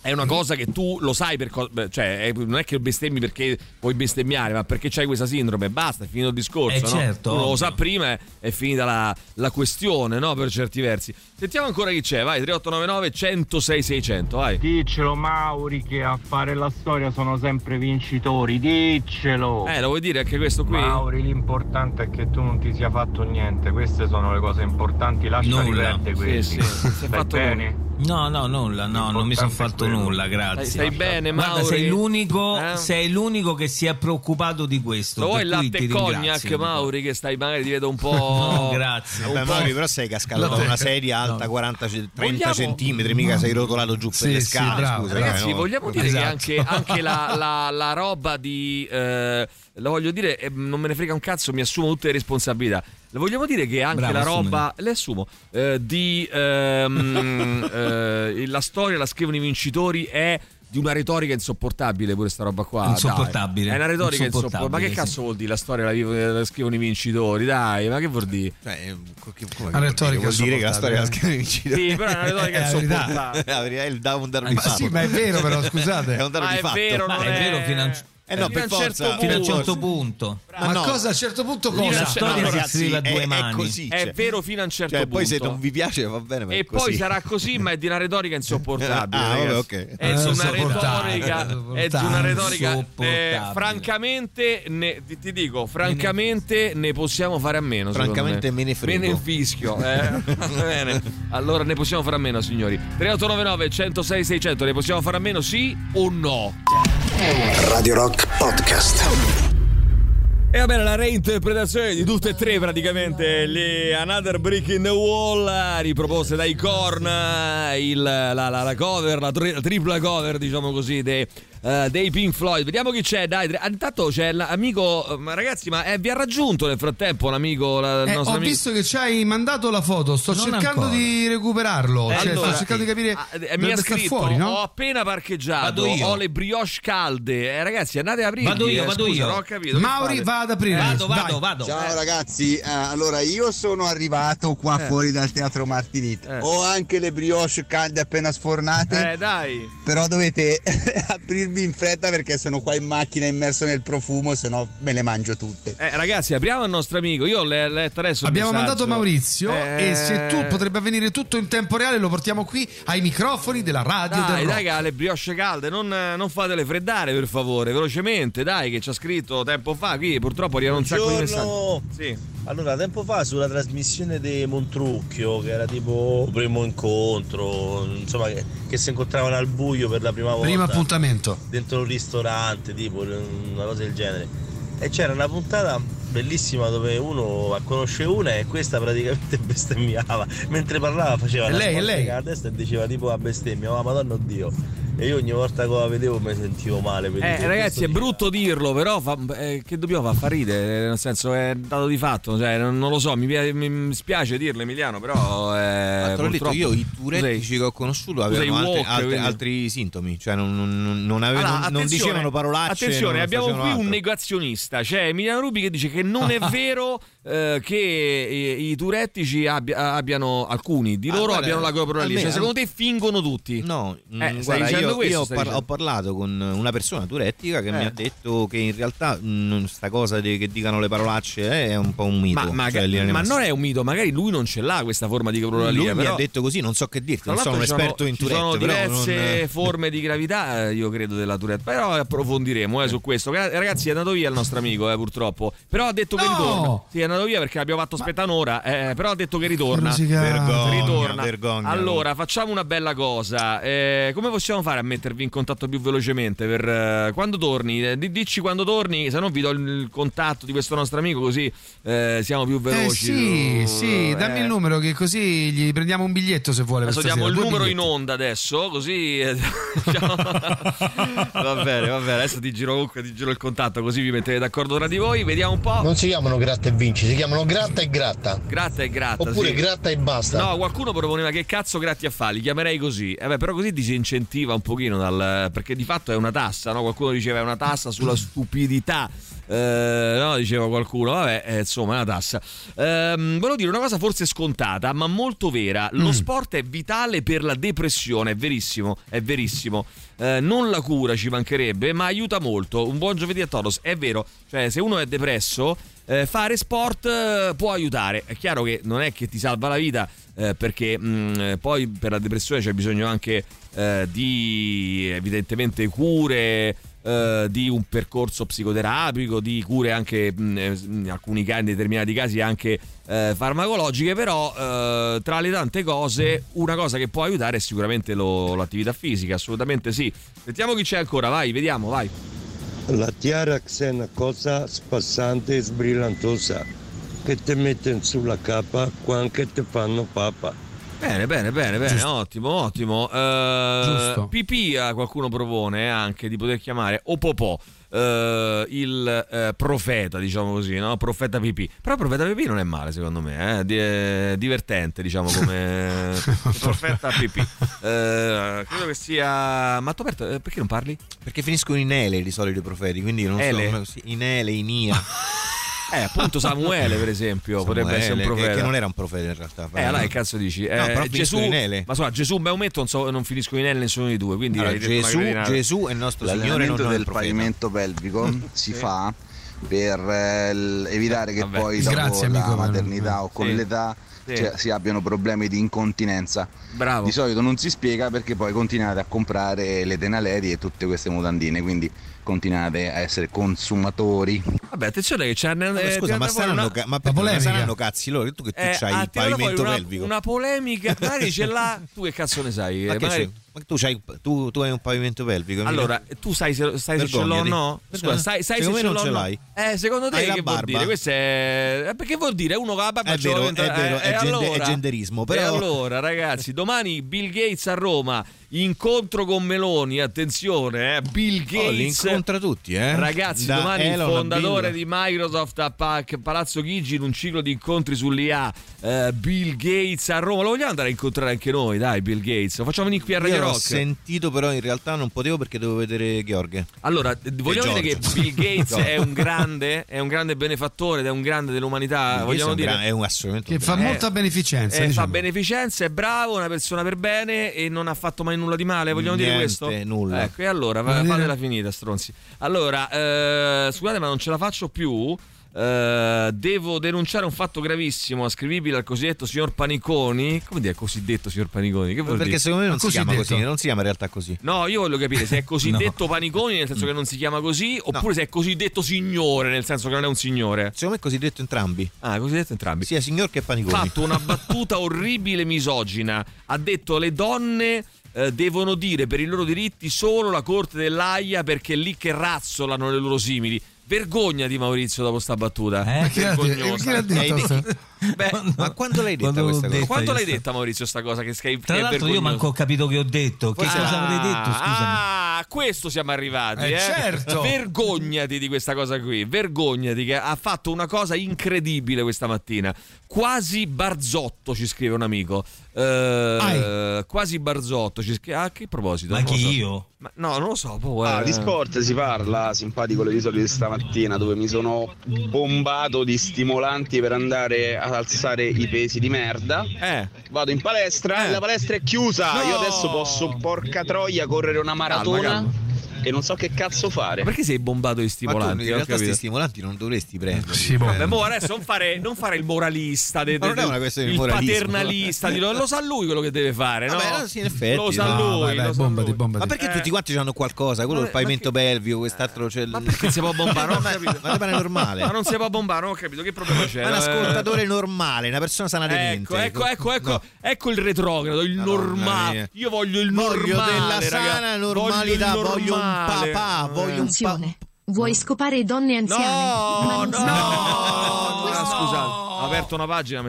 è una cosa che tu lo sai per co- cioè è- non è che bestemmi perché vuoi bestemmiare, ma perché c'hai questa sindrome, basta, è finito il discorso. Eh, no? certo, Uno lo sa prima è finita la, la questione, no? Per certi versi. Sentiamo ancora chi c'è, vai, 3899 106 600, vai. Diccelo Mauri che a fare la storia sono sempre vincitori, diccelo. Eh, lo vuoi dire anche questo qui? Mauri, l'importante è che tu non ti sia fatto niente, queste sono le cose importanti, Nulla. perdere Sì, quelli. sì, Stai fatto bene? No, no, nulla, no, non mi sono fatto nulla, grazie. Stai- stai bene, Guarda, Mauri? sei l'unico, Eh? sei l'unico che si è preoccupato di questo. Lo vuoi per il latte cognac. Mauri, che stai magari ti vedo un po'. No, grazie. un Vabbè, po'- Mauri, però sei cascato da No. una sedia alta 40, ce- 30 Vogliamo- centimetri, mica sei rotolato giù per Sì, le sì, scale. bravo. scusa, Ragazzi, eh, no? vogliamo dire Esatto. che anche, anche la, la- la roba di. eh, la voglio dire, eh, non me ne frega un cazzo, mi assumo tutte le responsabilità. Le vogliamo dire che anche Bravo, la roba, le assumo, eh, di. ehm, eh, la storia la scrivono i vincitori è. Di una retorica insopportabile pure sta roba qua. dai. Insopportabile. È una retorica insopportabile. Ma che Insopportabile, cazzo vuol dire la storia la, vivo- la scrivono i vincitori? Dai, ma che vuol dire? Cioè, come Una retorica vuol dire che la storia la insopportabile. scrive in Sì, però è una retorica È la verità. insopportabile. La verità è il da un dato di Ma fatto. sì, ma è vero però, scusate. È un dato Ma di è fatto. vero, Ma non è vero fino a un- Eh no, fino per a un forza. certo Fino a un punto. certo punto. Ma no. cosa a un certo punto cosa? La certo- storia no, si ragazzi, scrive a due è, mani. È così. È cioè. vero fino a un certo Cioè, punto. poi se non vi piace va bene, ma è E così. poi sarà così, ma è di una retorica insopportabile. Ah, vabbè, ragazzi. ok. È di una retorica. È di una retorica. eh, francamente, ne- ti, ti dico, francamente, ne possiamo fare a meno. Francamente me ne frego. Me ne fischio. Eh? Va bene. Allora ne possiamo fare a meno, signori. 3899 106 600, ne possiamo fare a meno, sì o no? Radio Rock Podcast. E va bene, la reinterpretazione di tutte e tre praticamente le Another Brick in the Wall riproposte dai Korn, il- la, la- la cover, la, tri- la tripla cover diciamo così dei, eh, dei Pink Floyd. Vediamo chi c'è, dai. Intanto c'è l'amico, eh, ma ragazzi, ma eh, vi ha raggiunto nel frattempo l'amico, la- Eh, ho amico? visto che ci hai mandato la foto, sto Non cercando ancora. di recuperarlo. Eh, cioè, allora, sto cercando di capire. ah, eh, mi ha scritto fuori, no? ho appena parcheggiato Vado io. ho le brioche calde eh, ragazzi andate a aprirli Vado io, eh, vado scusa, io. non ho capito Mauri va ad aprire. Vado, vado, vado. Ciao ragazzi, allora io sono arrivato qua Eh. fuori dal teatro Martinita. Eh. Ho anche le brioche calde appena sfornate. Eh, dai. Però dovete aprirvi in fretta perché sono qua in macchina immerso nel profumo, se no me le mangio tutte. Eh, ragazzi, apriamo il nostro amico. Io l'ho letto adesso. Abbiamo mandato Maurizio Eh, e se tu potrebbe avvenire tutto in tempo reale lo portiamo qui ai microfoni della radio Dai, del dai, rock. che ha le brioche calde, non, non fatele freddare per favore, velocemente, dai, che ci ha scritto tempo fa. Qui purtroppo arrivano un sacco di messaggi. Sì. Allora, tempo fa sulla trasmissione di Montrucchio, che era tipo primo incontro, insomma, che, che si incontravano al buio per la prima volta. Primo appuntamento. Dentro un ristorante, tipo una cosa del genere. E c'era una puntata bellissima dove uno conosce una e questa praticamente bestemmiava. Mentre parlava faceva una lei, sporca lei. a destra e diceva tipo a bestemmia, oh madonna oddio. E io ogni volta che la vedevo mi sentivo male. per Eh, ragazzi, è brutto dirlo, però fa- eh, che dobbiamo far? Fa ridere, nel senso è dato di fatto, cioè, non, non lo so, mi, mi- mi spiace dirlo Emiliano, però eh, Te l'ho detto io, i turettici che ho conosciuto avevano altri, woke, altri- altri sintomi, cioè non, non- non avevano- Allora, dicevano parolacce. Attenzione, non abbiamo qui facevano un altro. negazionista. C'è Emiliano Rubi che dice che non è vero eh, che i, i turettici abbia- abbiano alcuni di Ah, loro guarda, abbiano la copronalia. a me- Cioè, secondo te fingono tutti? No, Eh, mm, stai guarda, dicendo io, questo, io ho, par- ho parlato con una persona turettica che Eh. mi ha detto che in realtà mm, sta cosa di, che dicano le parolacce eh, è un po' un mito. Ma, ma- cioè, ma massima. non è un mito, magari lui non ce l'ha questa forma di copronalia. Lui mi però- ha detto così, non so che dirti, non sono un esperto in ci sono Tourette, diverse non- forme di gravità, eh, io credo, della Tourette. Però approfondiremo eh, su questo. Ragazzi, è andato via il nostro amico, eh, purtroppo. Però ha detto che No! ritorna. Sì, è andato via perché abbiamo fatto aspettare un'ora. eh, però ha detto che ritorna. Vergogna, ritorna. vergogna. Allora, facciamo una bella cosa. Eh, come possiamo fare a mettervi in contatto più velocemente? Per, eh, quando torni? Eh, di- dici quando torni, se no vi do il, contatto di questo nostro amico, così eh, siamo più Eh veloci. sì, sì, dammi Eh. il numero che così gli prendiamo un biglietto se vuole. Adesso diamo il due numero in biglietti. onda adesso, così. eh, diciamo- va bene, va bene. Adesso ti giro comunque ti giro il contatto, così vi mettete d'accordo tra di voi. Vediamo un po'. Non si chiamano gratta e vinci, si chiamano gratta e gratta. Gratta e gratta. Oppure sì. gratta e basta. No, qualcuno proponeva che cazzo gratti a fare, li chiamerei così. Eh beh, però così disincentiva un pochino dal. perché di fatto è una tassa, no? Qualcuno diceva è una tassa sulla stupidità. Eh, no, diceva qualcuno, vabbè, eh, insomma, è una tassa. Ehm, volevo dire una cosa forse scontata, ma molto vera. Lo sport è vitale per la depressione, è verissimo, è verissimo. Eh, non la cura ci mancherebbe, ma aiuta molto. Un buon giovedì a Toros, è vero. Cioè, se uno è depresso, eh, fare sport eh, può aiutare. È chiaro che non è che ti salva la vita, eh, perché mh, poi per la depressione c'è bisogno anche eh, di evidentemente cure. eh, di un percorso psicoterapico, di cure anche mh, eh, in alcuni casi, in determinati casi anche eh, farmacologiche, però eh, tra le tante cose una cosa che può aiutare è sicuramente lo- l'attività fisica, assolutamente sì. Sentiamo chi c'è ancora, vai, vediamo, vai. La Tiarax è una cosa spassante e sbrillantosa che ti mettono sulla capa quando ti fanno papa. Bene, bene, bene, bene, Giusto. ottimo, ottimo. Eh, Giusto. Pipì eh, qualcuno propone anche di poter chiamare o Popò. Eh, il eh, profeta, diciamo così, no? Profeta Pipì. Però Profeta Pipì non è male, secondo me, eh? Di- è divertente, diciamo, come Profeta Pipì. Eh, credo che sia. Ma tu aperto, eh, perché non parli? Perché finiscono in ele di solito i profeti, quindi non Ele? so. In ele, in ia. Eh, appunto Samuele, per esempio, potrebbe essere un Samuele, che- profeta. Che non era un profeta in realtà. Eh, allora che cazzo dici? No, Eh, però Gesù, in ele. ma insomma, Gesù, Maometto non, so, non finiscono in ele nessuno dei due. Quindi Allora, Gesù. Gesù è il nostro Signore, non del profeta. pavimento pelvico si fa per eh, evitare che Vabbè. poi dopo Grazie, la amico, maternità o con Sì. l'età Sì. cioè, si abbiano problemi di incontinenza. Bravo. Di solito non si spiega perché poi continuate a comprare le tenaleri e tutte queste mutandine, quindi continuate a essere consumatori. Vabbè, attenzione che c'è. Ma scusa, ma saranno, ca- ma perché ma saranno cazzi loro? Tu che tu Eh, c'hai ha il pavimento una, pelvico. Una polemica, magari ce l'ha. Tu che cazzo ne sai? Ma Eh, magari- tu, c'hai, tu, tu hai un pavimento pelvico? Allora, tu sai se, sai se ce l'ho o no? Scusa, sai, sai se ce l'ho ce no? l'hai. Eh, secondo te Hai la che vuol barba? dire? Questo è. eh, Perché vuol dire? Uno con la barba È vero, è vero, eh, è eh, gende- allora, è genderismo. E Però allora, ragazzi, domani Bill Gates a Roma, incontro con Meloni, attenzione, eh, Bill Oh, li Gates. incontra tutti, eh? Ragazzi, Da domani il Elon a fondatore di Microsoft a Pa- Palazzo Chigi in un ciclo di incontri sull'IA. eh, Bill Gates a Roma. Lo vogliamo andare a incontrare anche noi, dai, Bill Gates. Lo facciamo venire qui a Radio Io Rock. sentito, però in realtà non potevo perché dovevo vedere Gheorghe. Allora, vogliamo dire che. Bill Gates è un grande, è un grande benefattore ed è un grande dell'umanità. Bill vogliamo Gates è un dire gran- è un assolutamente Che fa molta beneficenza. eh, fa diciamo. beneficenza, è bravo, una persona per bene e non ha fatto mai nulla di male. Vogliamo dire Niente, questo? nulla. Ecco, e allora va- dire- fatela finita, stronzi. Allora, eh, scusate, ma non ce la faccio più. Eh, devo denunciare un fatto gravissimo ascrivibile al cosiddetto signor Paniconi. Come dire cosiddetto signor Paniconi? Che vuol Perché dire? secondo me non si chiama così, non si chiama in realtà così. No, io voglio capire se è cosiddetto Paniconi nel senso che non si chiama così, oppure se è cosiddetto signore nel senso che non è un signore. Secondo me è cosiddetto entrambi. Ah, cosiddetto entrambi. Sia signor che Ha paniconi. fatto una battuta orribile misogina. Ha detto le donne eh, devono dire per i loro diritti solo la corte dell'AIA perché è lì che razzolano le loro simili. Vergogna di Maurizio dopo sta battuta. Eh? Ma chi l'ha detto? L'ha Beh, Ma quando l'hai detta Quando questa cosa? io l'hai detta Maurizio sta cosa che, che Tra che l'altro io manco ho capito che ho detto. Che cosa avrei detto, scusami? Ah, a questo siamo arrivati. Eh, eh. certo. Vergognati di questa cosa qui. Vergognati che ha fatto una cosa incredibile questa mattina. Quasi Barzotto, ci scrive un amico. Eh, quasi Barzotto ci scrive. A che proposito? Ma chi so. io? Ma no, non lo so. poi, Ah, eh. di sport si parla, simpatico le isole di stamattina, dove mi sono bombato di stimolanti per andare ad alzare i pesi di merda. Eh. Vado in palestra e la palestra è chiusa. No. Io adesso posso, porca troia, correre una maratona calma. E non so che cazzo fare. Ma perché sei bombato di Ma tu stimolanti? in realtà questi stimolanti non dovresti prendere. Sì, boh. Beh, mo adesso non fare, non fare il moralista, de- Ma non de- è una questione il moralismo. paternalista. di- lo sa lui quello che deve fare, no? Vabbè, no, sì, in effetti, lo sa no, lui. vai, vai, lo bombati, lui. bombati. Ma perché Eh. tutti quanti hanno qualcosa? Quello Ma- il pavimento pelvico, quest'altro c'è il... Ma perché si può bombare? Non ho capito. Ma è normale. Ma non si può bombare, non ho capito che problema c'è. Ma un ascoltatore normale, una persona sana di Ecco, mente. ecco, ecco, ecco, No. ecco il retrogrado, il normale. Io voglio il Voglio normale. della raga. sana normalità, Voglio, voglio un normale. papà, voglio un pa- vuoi scopare donne anziane? No, no, si- Ah, scusate, ho aperto una pagina.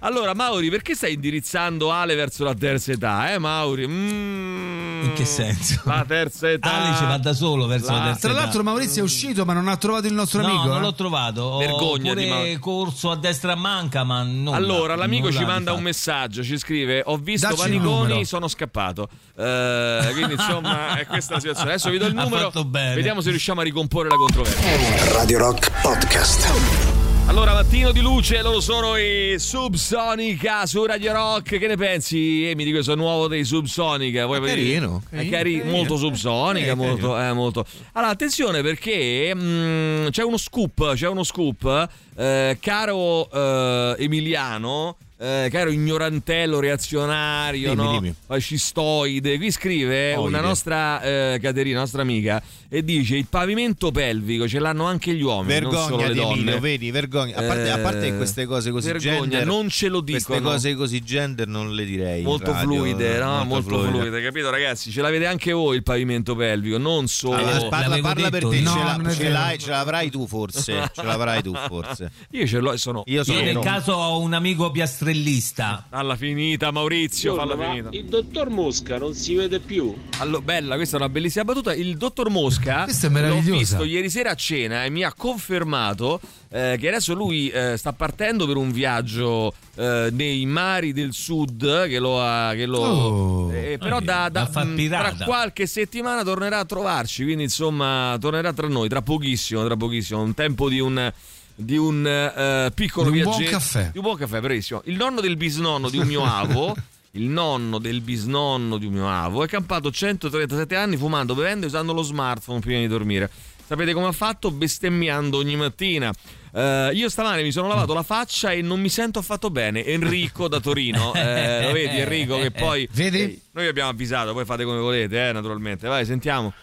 Allora, Mauri, perché stai indirizzando Ale verso la terza età, eh, Mauri? Mm, In che senso? La terza età. Ale ci va da solo verso la, La- terza Tra età. l'altro Maurizio è uscito ma non ha trovato il nostro No, amico. non eh? l'ho trovato. Ho Vergognati, pure ma- corso a destra manca, ma non. Allora, l'amico ci manda un messaggio, ci scrive: Ho visto Dacci numero. sono scappato. Eh, quindi, insomma, è questa la situazione. Adesso vi do il Ha numero. fatto bene. Vediamo se riusciamo a ricomporre la controversia. Radio Rock Podcast. Allora, mattino di luce, loro sono i Subsonica su Radio Rock. Che ne pensi, Emi, di questo nuovo dei Subsonica? Vuoi È vedere? carino, È carino, cari- carino. molto Subsonica, Eh, molto, eh, molto. Allora, attenzione perché mm, c'è uno scoop, c'è uno scoop, eh, caro eh, Emiliano. eh, caro ignorantello reazionario, Dimmi, no? dimmi. fascistoide, qui scrive Oide. una nostra eh, Caterina, nostra amica, e dice: Il pavimento pelvico ce l'hanno anche gli uomini, non solo Vergogna le di donne. Emilio, vedi, vergogna. A parte, a parte che queste cose così Vergogna, gender, non ce lo Queste dicono. cose così gender non le direi. molto radio, fluide, no? Molto, fluide. capito ragazzi? Ce l'avete anche voi il pavimento pelvico, non solo... Allora, parla, parla per te, io. ce, No, la- ce l'hai- ce l'avrai tu forse. ce l'avrai tu forse. Io ce l'ho e sono... Io sono Io nel no. caso ho un amico piastrellista. Alla finita Maurizio, falla finita. il dottor Mosca non si vede più. Allora, bella, questa è una bellissima battuta. Il dottor Mosca Questa è l'ho meravigliosa. visto ieri sera a cena e mi ha confermato eh, che adesso lui eh, sta partendo per un viaggio eh, nei mari del sud che lo ha che lo Oh. eh, però Ah, da, da- va a far mh, tra qualche settimana tornerà a trovarci quindi insomma tornerà tra noi tra pochissimo tra pochissimo un tempo di un di un eh, piccolo Di un buon viaggetto caffè. di un buon caffè bravissimo il nonno del bisnonno di un mio avo il nonno del bisnonno di un mio avo è campato 137 anni fumando bevendo e usando lo smartphone prima di dormire sapete come ha fatto bestemmiando ogni mattina Eh, io stamane mi sono lavato la faccia e non mi sento affatto bene. Enrico da Torino, eh, lo vedi Enrico che poi Vedi? eh, noi vi abbiamo avvisato, poi fate come volete, eh, naturalmente. Vai, sentiamo.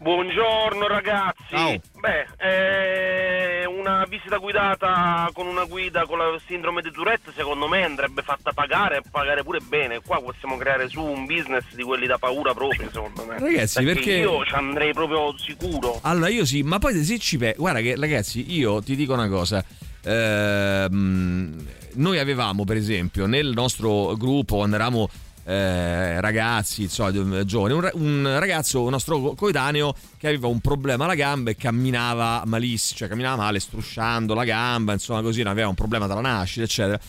Buongiorno ragazzi. Ciao. Beh, eh, una visita guidata con una guida con la sindrome di Tourette secondo me andrebbe fatta pagare e pagare pure bene. Qua possiamo creare su un business di quelli da paura proprio, secondo me. Ragazzi, perché- io ci andrei proprio sicuro. Allora io sì, ma poi se ci pe- guarda che ragazzi, io ti dico una cosa. Ehm, noi avevamo per esempio nel nostro gruppo quando eravamo eh, ragazzi insomma, giovani un, un, ragazzo un nostro co- coetaneo che aveva un problema alla gamba e camminava malissimo cioè camminava male strusciando la gamba insomma così aveva un problema dalla nascita eccetera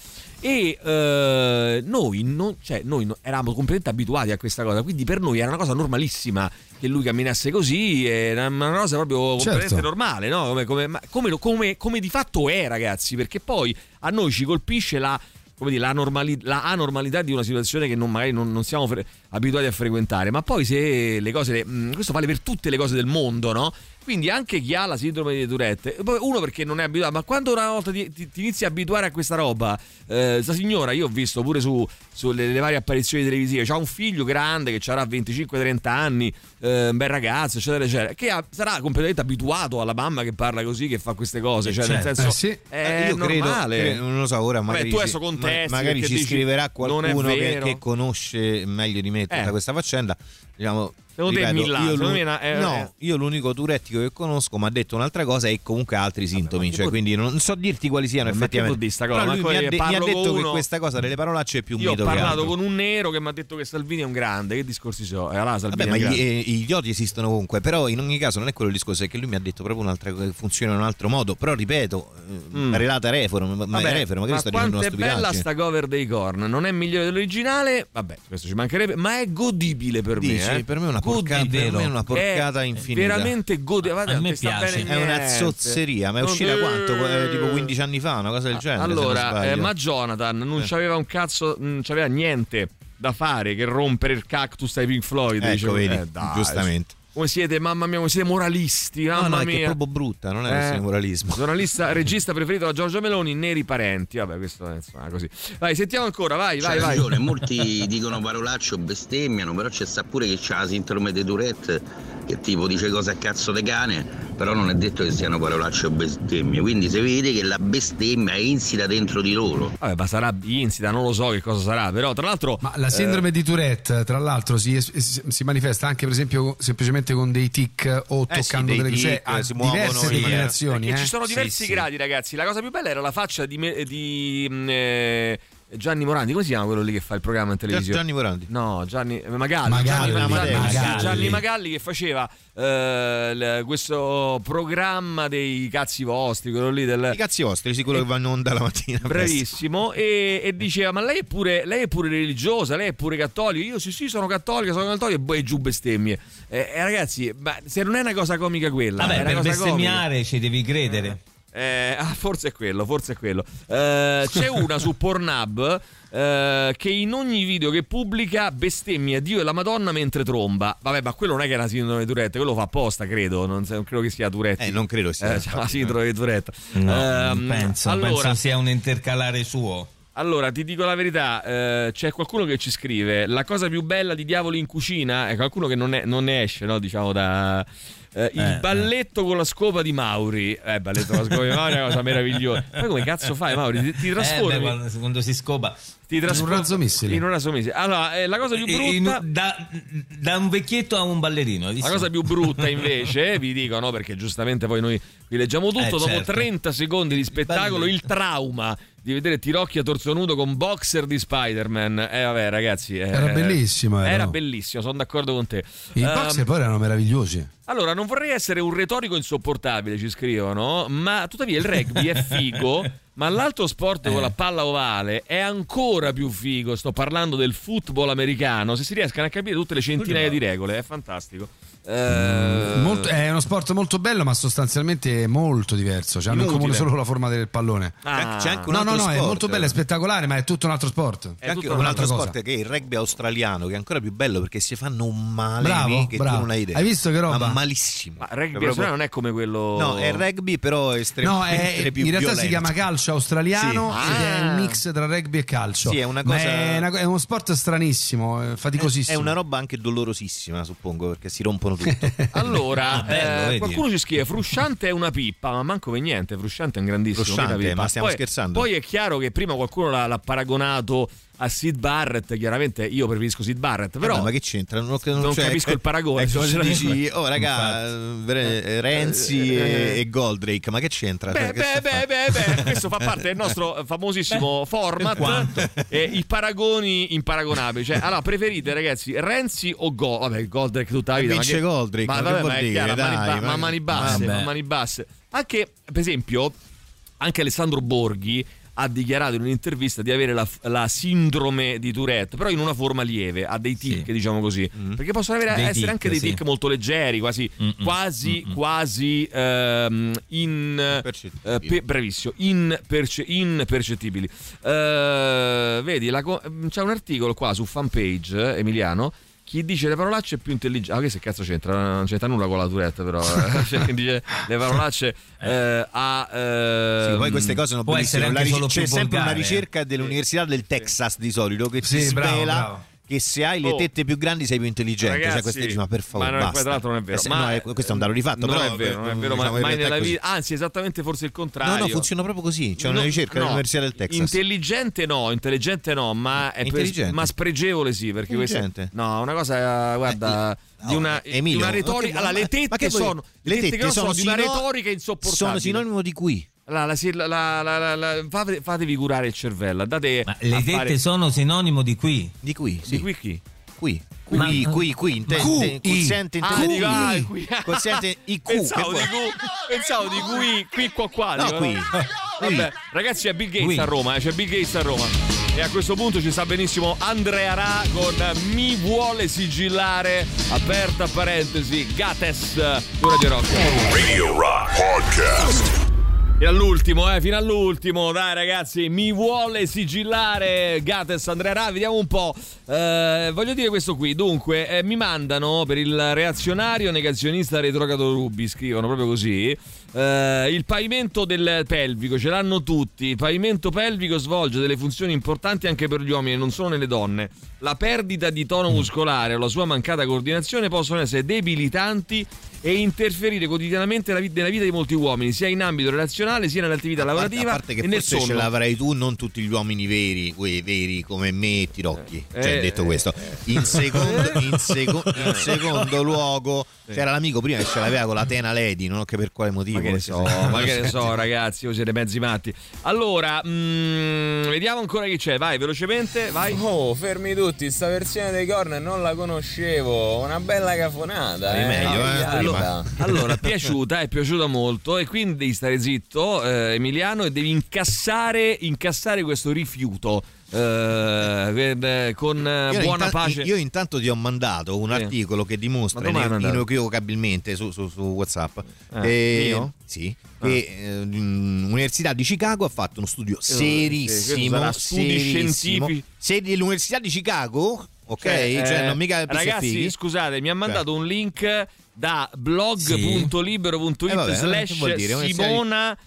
e eh, noi, non, cioè, noi no- eravamo completamente abituati a questa cosa quindi per noi era una cosa normalissima che lui camminasse così era una cosa proprio completamente Certo. normale no? come, come- come- come di fatto è ragazzi perché poi a noi ci colpisce la come dire, la, normali- la anormalità di una situazione che non, magari non, non siamo fre- abituati a frequentare, ma poi se le cose, le- mh, questo vale per tutte le cose del mondo, no? Quindi anche chi ha la sindrome di Tourette, uno perché non è abituato, ma quando una volta ti, ti- ti inizi a abituare a questa roba, eh, sta signora, io ho visto pure su, sulle le varie apparizioni televisive, c'ha un figlio grande che avrà 25-30 anni, eh, un bel ragazzo, eccetera, eccetera, che ha- sarà completamente abituato alla mamma che parla così, che fa queste cose, cioè nel Certo. senso Eh sì. è Eh, io credo- normale. credo- non lo so, ora magari tu ci- adesso contesti ma- magari ci dici, scriverà qualcuno che, che conosce meglio di me tutta Eh. questa faccenda. Diciamo, è ripeto, Milano, io è una- è- no, io l'unico turettico che conosco mi ha detto un'altra cosa e comunque altri sintomi. che Cioè, può- quindi non so dirti quali siano Ma che effettivamente. dire sta cosa? Ma lui mi ha, de- mi ha detto che uno- questa cosa delle parolacce è più Io ho mito che parlato con un nero che mi ha detto che Salvini è un grande. Che discorsi sono? Eh, allora Salvini Vabbè, ma gli, eh, gli idioti esistono ovunque, però in ogni caso non è quello il discorso, è che lui mi ha detto proprio un'altra cosa che funziona in un altro modo. Però ripeto, eh, Mm. relata reform, ma Vabbè, è reform, magari ma sto dicendo una è bella stupidaggine. sta cover dei Korn non è migliore dell'originale vabbè questo ci mancherebbe ma è godibile per me eh. Per me è una porcata- per me è una porcata È infinita. veramente godibile A me piace. È una zozzeria, ma è uscita quanto? Eh, tipo 15 anni fa, una cosa del genere. se non allora eh, ma Jonathan non Eh. c'aveva un cazzo non c'aveva niente da fare che rompere il cactus ai Pink Floyd Ecco, dicevo. vedi, Eh, giustamente. Come siete mamma mia come siete moralisti No, mamma no, è mia che è proprio brutta, non è Eh. questione di moralismo. Giornalista, regista preferito da Giorgio Meloni, neri parenti. Vabbè, questo è insomma così. Vai, sentiamo ancora, vai, vai, C'ha vai. ragione, molti dicono parolacce o bestemmiano, però c'è sta pure che c'ha la sindrome di Tourette che tipo dice cose a cazzo di cane, però non è detto che siano parolacce o bestemmie, quindi si vede che la bestemmia è insita dentro di loro. Vabbè, ma sarà insita, non lo so che cosa sarà, però tra l'altro... Ma la sindrome di Tourette, tra l'altro, si, si- si manifesta anche, per esempio, semplicemente con dei tic o Eh sì, toccando dei delle cioè, tic, si muovono diverse. Perché eh. ci sono diversi Sì, sì. gradi, ragazzi. La cosa più bella era la faccia di, me- di, mh, eh, Gianni Morandi. Come si chiama quello lì che fa il programma in televisione? Gianni Morandi. No, Gianni eh, Magalli. Magalli, Gianni, Magalli. Magalli. Gianni Magalli che faceva eh, questo programma dei cazzi vostri, quello lì del. I cazzi vostri, sicuro che vanno in onda la mattina. Bravissimo, e, e diceva: Ma lei è, pure, lei è pure religiosa, lei è pure cattolica. Io sì, sì, sono cattolica, sono cattolica, e poi giù bestemmie. Eh, eh, ragazzi, ma se non è una cosa comica quella, è Vabbè, una per cosa bestemmiare ci devi credere. Eh, ah, forse è quello, forse è quello. Eh, c'è una su Pornhub eh, che in ogni video che pubblica bestemmia Dio e la Madonna mentre tromba. Vabbè, ma quello non è che è una sindrome di Tourette, quello fa apposta, credo. Non, non credo che sia Tourette. Eh, non credo sia. Eh, c'ha la sindrome di Tourette. No, Ehm, non penso, allora, penso sia un intercalare suo. Allora, ti dico la verità, eh, c'è qualcuno che ci scrive la cosa più bella di Diavoli in cucina è qualcuno che non, è- non ne esce, no? Diciamo da... eh, il Eh, balletto con la scopa di Mauri. Eh, il balletto con la scopa di Mauri è una cosa meravigliosa. Poi come cazzo fai, Mauri? Ti, ti Eh, trasformi? beh, quando, quando si scopa. ti trasformi- un razzo missile. In un razzo missile. Allora, eh, la cosa più E- in- brutta... da, da un vecchietto a un ballerino. La cosa più brutta invece, vi dico, no, perché giustamente poi noi vi leggiamo tutto, Eh, dopo certo. 30 secondi di spettacolo, il trauma di vedere Tirocchi a torso nudo con boxer di Spider-Man. Eh vabbè ragazzi... eh, Era bellissimo, era, Era bellissimo, sono d'accordo con te. I Ehm, boxer poi erano meravigliosi. allora, non vorrei essere un retorico insopportabile, ci scrivono, ma tuttavia il rugby è figo, ma l'altro sport Eh. con la palla ovale è ancora più figo. Sto parlando del football americano, se si riescano a capire tutte le centinaia di regole, è fantastico. Eh, Molto- è uno sport molto bello, ma sostanzialmente molto diverso. Cioè, hanno in comune solo la forma del pallone. Ah. C'è anche un No, no, altro no, è sport. molto bello, è spettacolare, ma è tutto un altro sport. C'è anche un altro un'altra sport cosa. che è il rugby australiano, che è ancora più bello perché si fanno un male Bravo, che bravo. tu non hai idea. Hai visto che roba? Ma malissimo. Ma È rugby proprio- australiano non è come quello... No, è rugby però No, estremamente è, più in realtà si violento. chiama calcio australiano Sì. ed è Ah. un mix tra rugby e calcio. Sì, è una cosa- è, una- è uno sport stranissimo, eh, È faticosissimo. una roba anche dolorosissima, suppongo, perché si rompono tutto. Allora, Ah, bello, eh, qualcuno ci scrive Frusciante è una pippa, ma manco per niente. Frusciante è un grandissimo. Frusciante, ma stiamo Poi- scherzando? Poi è chiaro che prima qualcuno l'ha, l'ha paragonato a Sid Barrett, chiaramente io preferisco Sid Barrett, però Vabbè, ma che c'entra? Non, non- non cioè, capisco eh, il paragone. ecco, cioè, dici, oh raga, eh, Renzi e, e Goldrake, ma che c'entra? Cioè, Beh, che beh, beh, beh, beh, questo fa parte del nostro famosissimo format. eh, I paragoni imparagonabili. Cioè, allora, preferite, ragazzi, Renzi o Go? Vabbè, Goldrake tutta la vita. Vince ma che- Goldrake, Ma, vabbè, ma è dire? chiaro, mani, Dai, ba- ma- ma mani basse, ma mani basse. Anche, per esempio, anche Alessandro Borghi ha dichiarato in un'intervista di avere la, la sindrome di Tourette, però in una forma lieve, ha dei tic, diciamo così, perché possono avere, Dei essere tic, anche dei sì. tic molto leggeri, quasi, quasi, quasi ehm, in, eh, pe- bravissimo, imperce- impercettibili. Eh, vedi, la c'è un articolo qua su fanpage, eh, Emiliano. Chi dice le parolacce è più intelligente. Ah, che se cazzo c'entra? Non c'entra nulla con la Tourette, però. eh. Cioè, chi dice le parolacce eh, ha. Sì, poi queste cose sono Può essere La anche ric- solo c'è più sempre una volgare. ricerca dell'Università del Texas di solito che Sì, ti bravo, svela bravo. Che se hai le Oh. tette più grandi sei più intelligente. Ragazzi, cioè, queste dici, ma per favore, ma non è- basta. tra non è vero. Eh, se- Ma- no, è- questo è un dato di fatto. Non però, è vero, non è eh, vero, diciamo, mai nella vita. Anzi, esattamente forse il contrario. No, no, funziona proprio così. C'è una No, ricerca no. dell'Università del Texas. Intelligente no, intelligente no, ma, è Intelligente. ma spregevole sì, perché Intelligente. no, una cosa guarda di una, di Emilio, una ma retorica, allora, le tette sono le tette non sono di una retorica insopportabile. Sono sinonimo di qui. La- la- la- la- la- la- la- fate- fatevi curare il cervello, date Ma le tette fare- sono sinonimo di qui. Di qui, di qui chi? Qui. Qui, Ma- qui, qui, inte- Q, inte- I. quoziente inte- dico, qui. qui. Quoziente IQ. Pensavo di, pensavo di qui, qui qua qua. No, qui. Vabbè, ragazzi, c'è Bill Gates Qui. a Roma, eh, c'è Bill Gates a Roma. E a questo punto ci sta benissimo Andrea Ra con Mi vuole sigillare, aperta parentesi, Gates, su Radio Rock. Radio Rock Podcast. Fino all'ultimo, eh, fino all'ultimo, dai ragazzi, mi vuole sigillare Gates Andrea Ra, vediamo un po'. Eh, voglio dire questo qui, dunque, eh, mi mandano per il reazionario negazionista retrogrado Rubi, scrivono proprio così. Eh, il pavimento del pelvico ce l'hanno tutti. Il pavimento pelvico svolge delle funzioni importanti anche per gli uomini, non solo nelle donne. La perdita di tono muscolare o la sua mancata coordinazione possono essere debilitanti e interferire quotidianamente nella vi- nella vita di molti uomini, sia in ambito relazionale sia nell'attività lavorativa a parte che e forse ce sonno. l'avrai tu, non tutti gli uomini veri, quei veri come me e Tirocchi. Eh, cioè, eh, detto eh, questo, in secondo, in seco- in secondo luogo, c'era l'amico prima che ce l'aveva con la Tena Lady, non so che per quale motivo. Ma che ne so, ma che ne so, ragazzi, voi siete mezzi matti. Allora, mm, vediamo ancora chi c'è. Vai, velocemente, vai. Oh, fermi tutti, sta versione dei corner non la conoscevo. Una bella cafonata. È eh, meglio, eh. Allora, è piaciuta, è piaciuta molto e quindi devi stare zitto, eh, Emiliano, e devi incassare, incassare questo rifiuto eh, eh, con eh, Io buona intan- pace. Io intanto ti ho mandato un Sì. articolo che dimostra inequivocabilmente su, su- su WhatsApp. Eh, Eh? Sì. Ah. che eh, l'Università di Chicago ha fatto uno studio serissimo. sarà studi scientifici. Se dell'Università di Chicago, ok? Cioè, Cioè, eh, non mica ragazzi, scusate, mi ha mandato un link da blog.libero.it Eh, vabbè, slash? Università di- Simona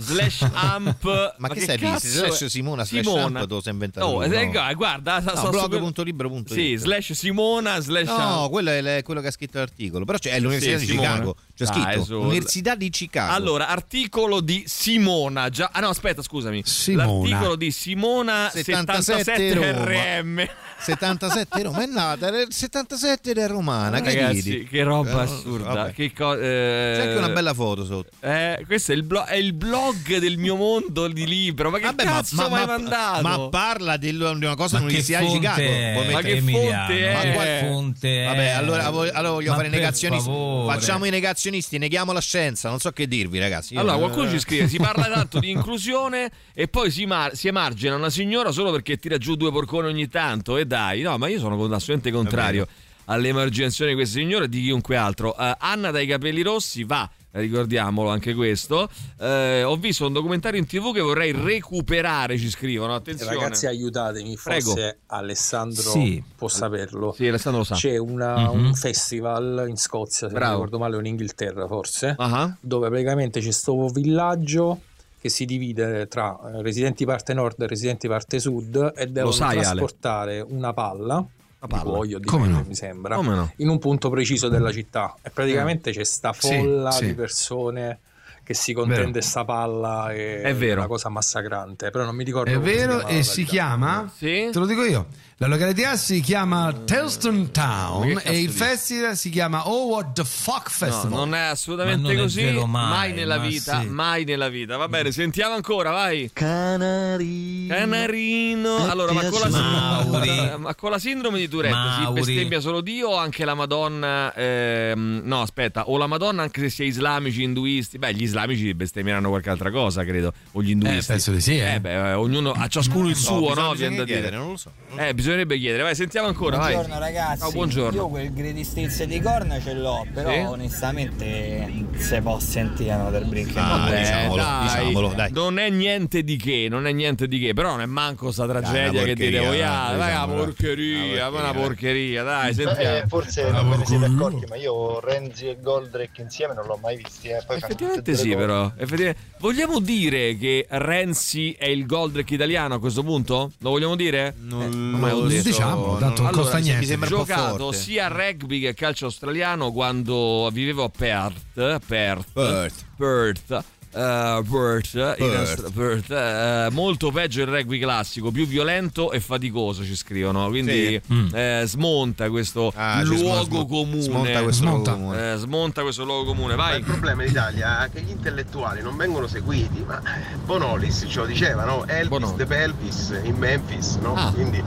slash amp Ma che stai cazzo dicendo? è? Slash Simona slash Simona. amp te lo sei inventato Oh, tu, eh, no? guarda No, sto- blog.libero.it. sì slash Simona slash No, amp. quello è le- quello che ha scritto l'articolo. Però c'è è l'Università Sì, di Simona. Chicago. C'è Dai, scritto su. Università di Chicago. allora articolo di Simona già ah no aspetta scusami Simona. l'articolo di Simona 77 77 Roma. RM 77 Roma è nata era il 77 era romana che ragazzi ridi? che roba Eh, assurda vabbè. che co- eh, C'è anche una bella foto sotto. Eh, questo è il, blo- è il blog del mio mondo di libro. Ma che Vabbè, ma, cazzo ma- ma- mandato? ma parla di, una cosa Ma che all'Università di Chicago. Ma che fonte ma è? che fonte è? Vabbè, allora, voglio- allora voglio Ma fare negazionisti. favore. Facciamo i negazionisti, neghiamo la scienza. Non so che dirvi, ragazzi. Io- Allora, qualcuno ci scrive: si parla tanto di inclusione e poi si, mar- si emargina una signora solo perché tira giù due porconi ogni tanto. E dai, no, ma io sono assolutamente contrario all'emarginazione di queste signore e di chiunque altro. Eh, Anna dai capelli rossi va. Ricordiamolo anche questo. Eh, ho visto un documentario in tv che vorrei recuperare. Ci scrivono. Attenzione, Ragazzi, aiutatemi, Prego. forse Alessandro Sì. può saperlo. Sì, Alessandro lo sa. C'è una- Mhm. un festival in Scozia, se Bravo. non ricordo male, o in Inghilterra forse, Ah. dove praticamente c'è questo villaggio che si divide tra eh, residenti parte nord e residenti parte sud e devono sai, Ale? trasportare una palla, palla? di cuoio, di Come no? mi sembra, Come no? in un punto preciso della città e praticamente c'è sta Sì, folla sì. di persone che si contende sta palla è, È vero. una cosa massacrante, però non mi ricordo È vero chiamava e si chiama? Sì? Te lo dico io. La località si chiama Telston Ma Town e il festival si chiama Oh What the Fuck No, Festival. non è assolutamente Ma non è così. vero mai, nella ma vita, sì. mai nella vita. Va bene, sentiamo ancora, vai. Canarino. Canarino. Allora, ma con, la ma con la sindrome di Tourette si Mauri. bestemmia solo Dio o anche la Madonna? ehm, no, aspetta, o la Madonna anche se si è islamici, induisti. Beh, gli islamici bestemmieranno qualche altra cosa, credo. O gli induisti. Eh, penso di sì, eh. beh, eh, ognuno, a ciascuno il suo, bisogna- no? bisogna Viene da dire. non lo so. Eh, bisognerebbe chiedere. Vai, sentiamo ancora, Buongiorno vai. ragazzi, Oh, buongiorno. io quel gredistizio di corna ce l'ho, però Sì? onestamente se può sentire Another Brick Ah, Eh, diciamolo, dai, diciamolo, dai. Non è niente di che, non è niente di che, però non è manco sta tragedia che dite voi, ah, dai, diciamo, una porcheria, Una ma una porcheria, dai, Eh, sentiamo. forse non ve ne siete accorti, ma io Renzi e Goldrake insieme non l'ho mai visti. Eh. Poi Effettivamente sì, però. Effettivamente. Vogliamo dire che Renzi è il Goldrake italiano a questo punto? Lo vogliamo dire? Non mai lo detto. diciamo, tanto non costa mi niente. sembra un po' giocato forte. sia a rugby che a calcio australiano quando vivevo a Perth, Perth, Perth. Perth. eh, Perth, in Perth. Eh, molto peggio il rugby classico, più violento e faticoso ci scrivono. Quindi Sì. eh, smonta questo Ah, luogo smonta- comune. smonta questo Smonta. luogo comune. Eh, smonta questo luogo comune, Ma vai. il problema in Italia è che gli intellettuali non vengono seguiti, ma Bonolis ce lo diceva, no? Elvis Bonolis. de Pelvis in Memphis, no? Ah. Quindi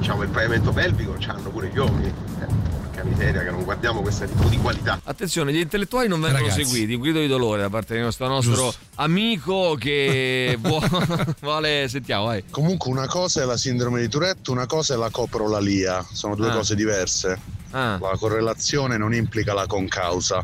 diciamo il pavimento pelvico c'hanno pure gli uomini. Eh, porca miseria che non guardiamo questo tipo di qualità. Attenzione, gli intellettuali non vengono Ragazzi. seguiti, un grido di dolore da parte di questo nostro Giusto. amico che vuo- vuole, sentiamo, vai. Comunque una cosa è la sindrome di Tourette, una cosa è la coprolalia, sono due Ah. cose diverse. Ah, La correlazione non implica la concausa.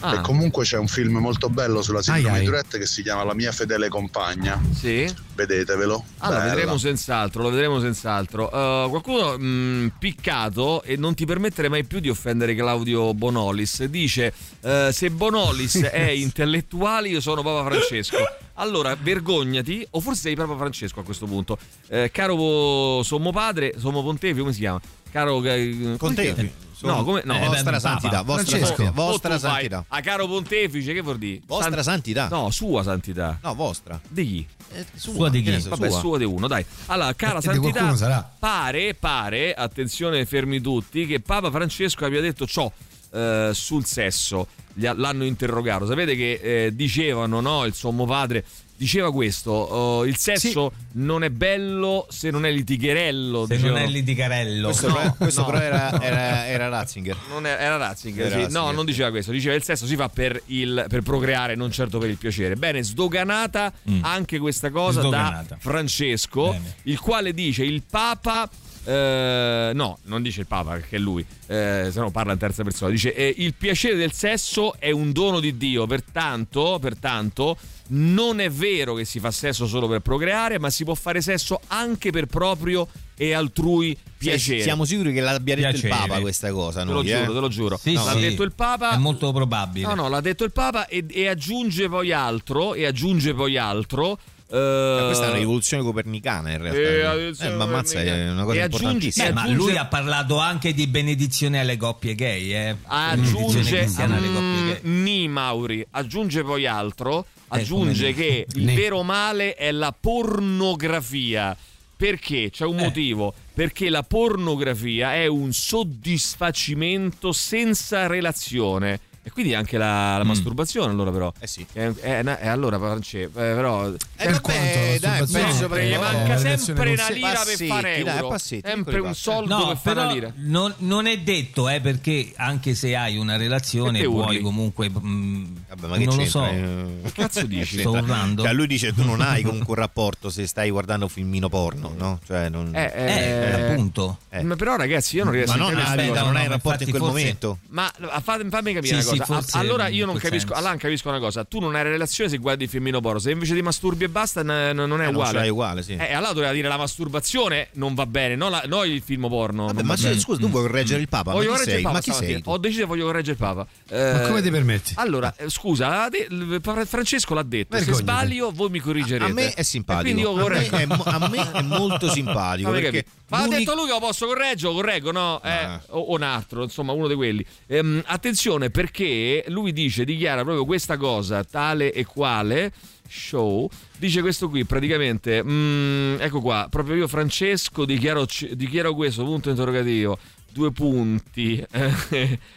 Ah, E comunque c'è un film molto bello sulla sindrome di Tourette che si chiama La mia fedele compagna. sì. Vedetevelo. Ah, lo vedremo senz'altro, lo vedremo senz'altro. Uh, qualcuno mh, piccato e non ti permettere mai più di offendere Claudio Bonolis dice uh, se Bonolis è intellettuale io sono Papa Francesco. Allora vergognati, o forse sei Papa Francesco a questo punto. Eh, caro sommo padre, sommo pontefice, come si chiama? Caro eh, Contefi. No, come no, Eh, vostra beh, santità, vostra Francesco. santità, vostra fai, santità. A caro pontefice, che vuol dire? Vostra Sant- santità. No, sua santità. No, vostra. Di chi? Sua di chi? Vabbè, sua. sua di uno, dai. Allora, cara E di santità, pare, pare, attenzione fermi tutti, che Papa Francesco abbia detto ciò eh, sul sesso. L'hanno interrogato. Sapete che eh, dicevano, no, il sommo padre diceva questo, oh, il sesso non è bello se non è litigherello. Se non dicevano. è litigarello. Questo, No, però, questo no. però era, era, era Ratzinger. Non è- era Ratzinger, Era sì. Ratzinger. no, non diceva questo, diceva il sesso si fa per, il, per procreare, non certo per il piacere. Bene, sdoganata anche questa cosa Sdoganata. da Francesco, Bene. il quale dice il Papa. eh, no, non dice il Papa perché è lui, eh, se no parla in terza persona. Dice eh, il piacere del sesso è un dono di Dio, pertanto, pertanto non è vero che si fa sesso solo per procreare, ma si può fare sesso anche per proprio e altrui piacere. Siamo sicuri che l'abbia detto Piacere. il Papa questa cosa. Te lo noi, giuro, eh? te lo giuro. Sì, l'ha sì. detto il Papa. È molto probabile. No, no, l'ha detto il Papa e, e aggiunge poi altro. E aggiunge poi altro. eh, Ma Questa è una rivoluzione copernicana in realtà. Eh, Eh, ma ammazza, è una cosa E aggiunge- importantissima. Beh, ma lui ha parlato anche di benedizione alle coppie gay, eh. Aggiunge cristiana alle coppie mm, gay. ni Mauri aggiunge poi altro aggiunge come che il vero male è la pornografia. Perché? C'è un motivo. Perché la pornografia è un soddisfacimento senza relazione e quindi anche la, la masturbazione allora però Eh sì. è, è- è- allora France, eh, però Eh, Per vabbè, quanto dai, penso per gli Eh, manca sempre una lira per passetti, fare dai, euro passetti, sempre un soldo No, per fare una però lira non, non è detto, eh, perché anche se hai una relazione Perché puoi comunque. mh, Vabbè, ma che non lo so. Eh, Che cazzo dici? Sto urlando. Cioè, lui dice: Tu non hai comunque un rapporto se stai guardando un filmino porno, no? Cioè, non. Eh, Eh, appunto. Eh. Ma però ragazzi io non riesco ma a non, capire hai, questa non cosa. hai no, rapporto in quel momento? Ma fa- fammi capire una sì, cosa. Forse allora io non capisco. senso. Allora capisco una cosa. Tu non hai relazione se guardi il filmino porno. Se invece ti masturbi e basta, n- n- non è Eh, non uguale. l'hai uguale, sì. Eh, allora doveva dire la masturbazione non va bene, no, la- no il film porno. Vabbè, non ma se- scusa, tu vuoi correggere il Papa? Ma Voglio chi correggere sei? il Papa Ma chi sei? Ho deciso che voglio correggere il Papa. Ma Eh, come ti permetti? Allora, eh, scusa, Francesco l'ha detto. Se sbaglio, voi mi corrigerete. A me è simpatico. a, me è, mo- a me è molto simpatico perché Ma ha L'unico- detto lui che lo posso correggere, lo correggo, no? Eh, Ah. o, o un altro, insomma, uno di quelli. Ehm, attenzione perché lui dice, dichiara proprio questa cosa, tale e quale. Show dice questo qui praticamente mm, ecco qua proprio io Francesco dichiaro, dichiaro questo punto interrogativo due punti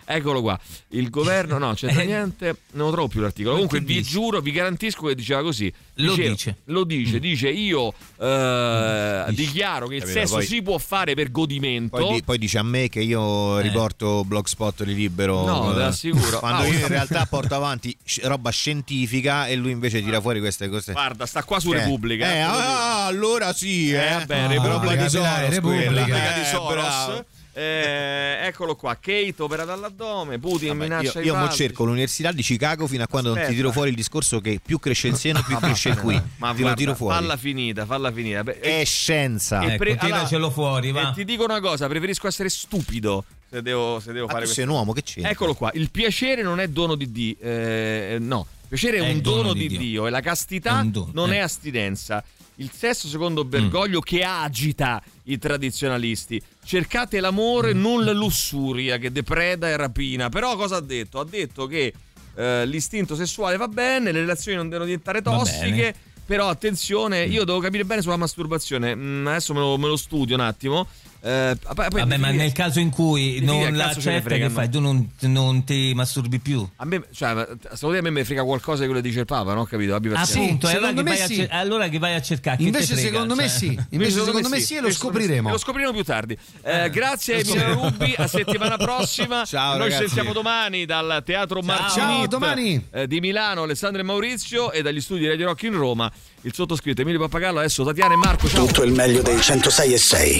eccolo qua il governo no c'entra niente non lo trovo più l'articolo comunque vi giuro vi garantisco che diceva così Lo Dicevo- dice. lo dice dice io eh, dichiaro che il Capito, sesso poi- si può fare per godimento Poi, poi dice a me che io riporto Blogspot di libero. No, eh, te l'assicuro. Quando Ah, io in realtà porto avanti roba scientifica e lui invece tira fuori queste cose. guarda sta qua su Eh, Repubblica Eh, ah, allora sì, eh. vabbè, Ah, Repubblica di di Soros, Soros, quella. Repubblica di Eh, Soros. bravo. Eh, eccolo qua, Kate opera dall'addome, Putin Vabbè, minaccia io, i io mo cerco l'università di Chicago fino a quando non Aspetta. ti tiro fuori il discorso che più cresce il seno più cresce il qui. Ma Ti lo guarda, tiro fuori. Falla finita, falla finita. Beh, È scienza. e pre- Ecco, tiracelo fuori, va. E ti dico una cosa, preferisco essere stupido se devo, se devo Ma fare questo. sei un uomo, che c'entra? Eccolo qua, il piacere non è dono di Dio, eh, no, il piacere è, un dono, di Dio. e la castità È dono, non eh. è astinenza. Il sesso, secondo Bergoglio, che agita i tradizionalisti. Cercate l'amore, non la lussuria che depreda e rapina. Però cosa ha detto? Ha detto che eh, l'istinto sessuale va bene, le relazioni non devono diventare tossiche. Però attenzione, io devo capire bene sulla masturbazione. Mm, adesso me lo, me lo studio un attimo. Eh, poi- poi- Vabbè, ma nel caso in cui non la accetta, che fai? Tu non, non ti masturbi più. A me, cioè, secondo te a me mi frega qualcosa di quello che dice il Papa, no? Capito? Abbi. Appunto, e allora secondo che me vai a sì. cer- allora che vai a cercare? Invece frega, secondo me cioè? sì, invece secondo me sì e lo secondo me scopriremo. sì. Lo scopriremo più tardi. Eh, grazie a Emiliano Rubi, a settimana prossima. Ciao, Noi ragazzi. ci sentiamo domani dal Teatro domani. eh, di Milano, Alessandro e Maurizio e dagli studi di Radio Rock in Roma. Il sottoscritto Emilio Pappagallo, adesso Tatiana e Marco. Ciao. Tutto il meglio dei 106 e 6.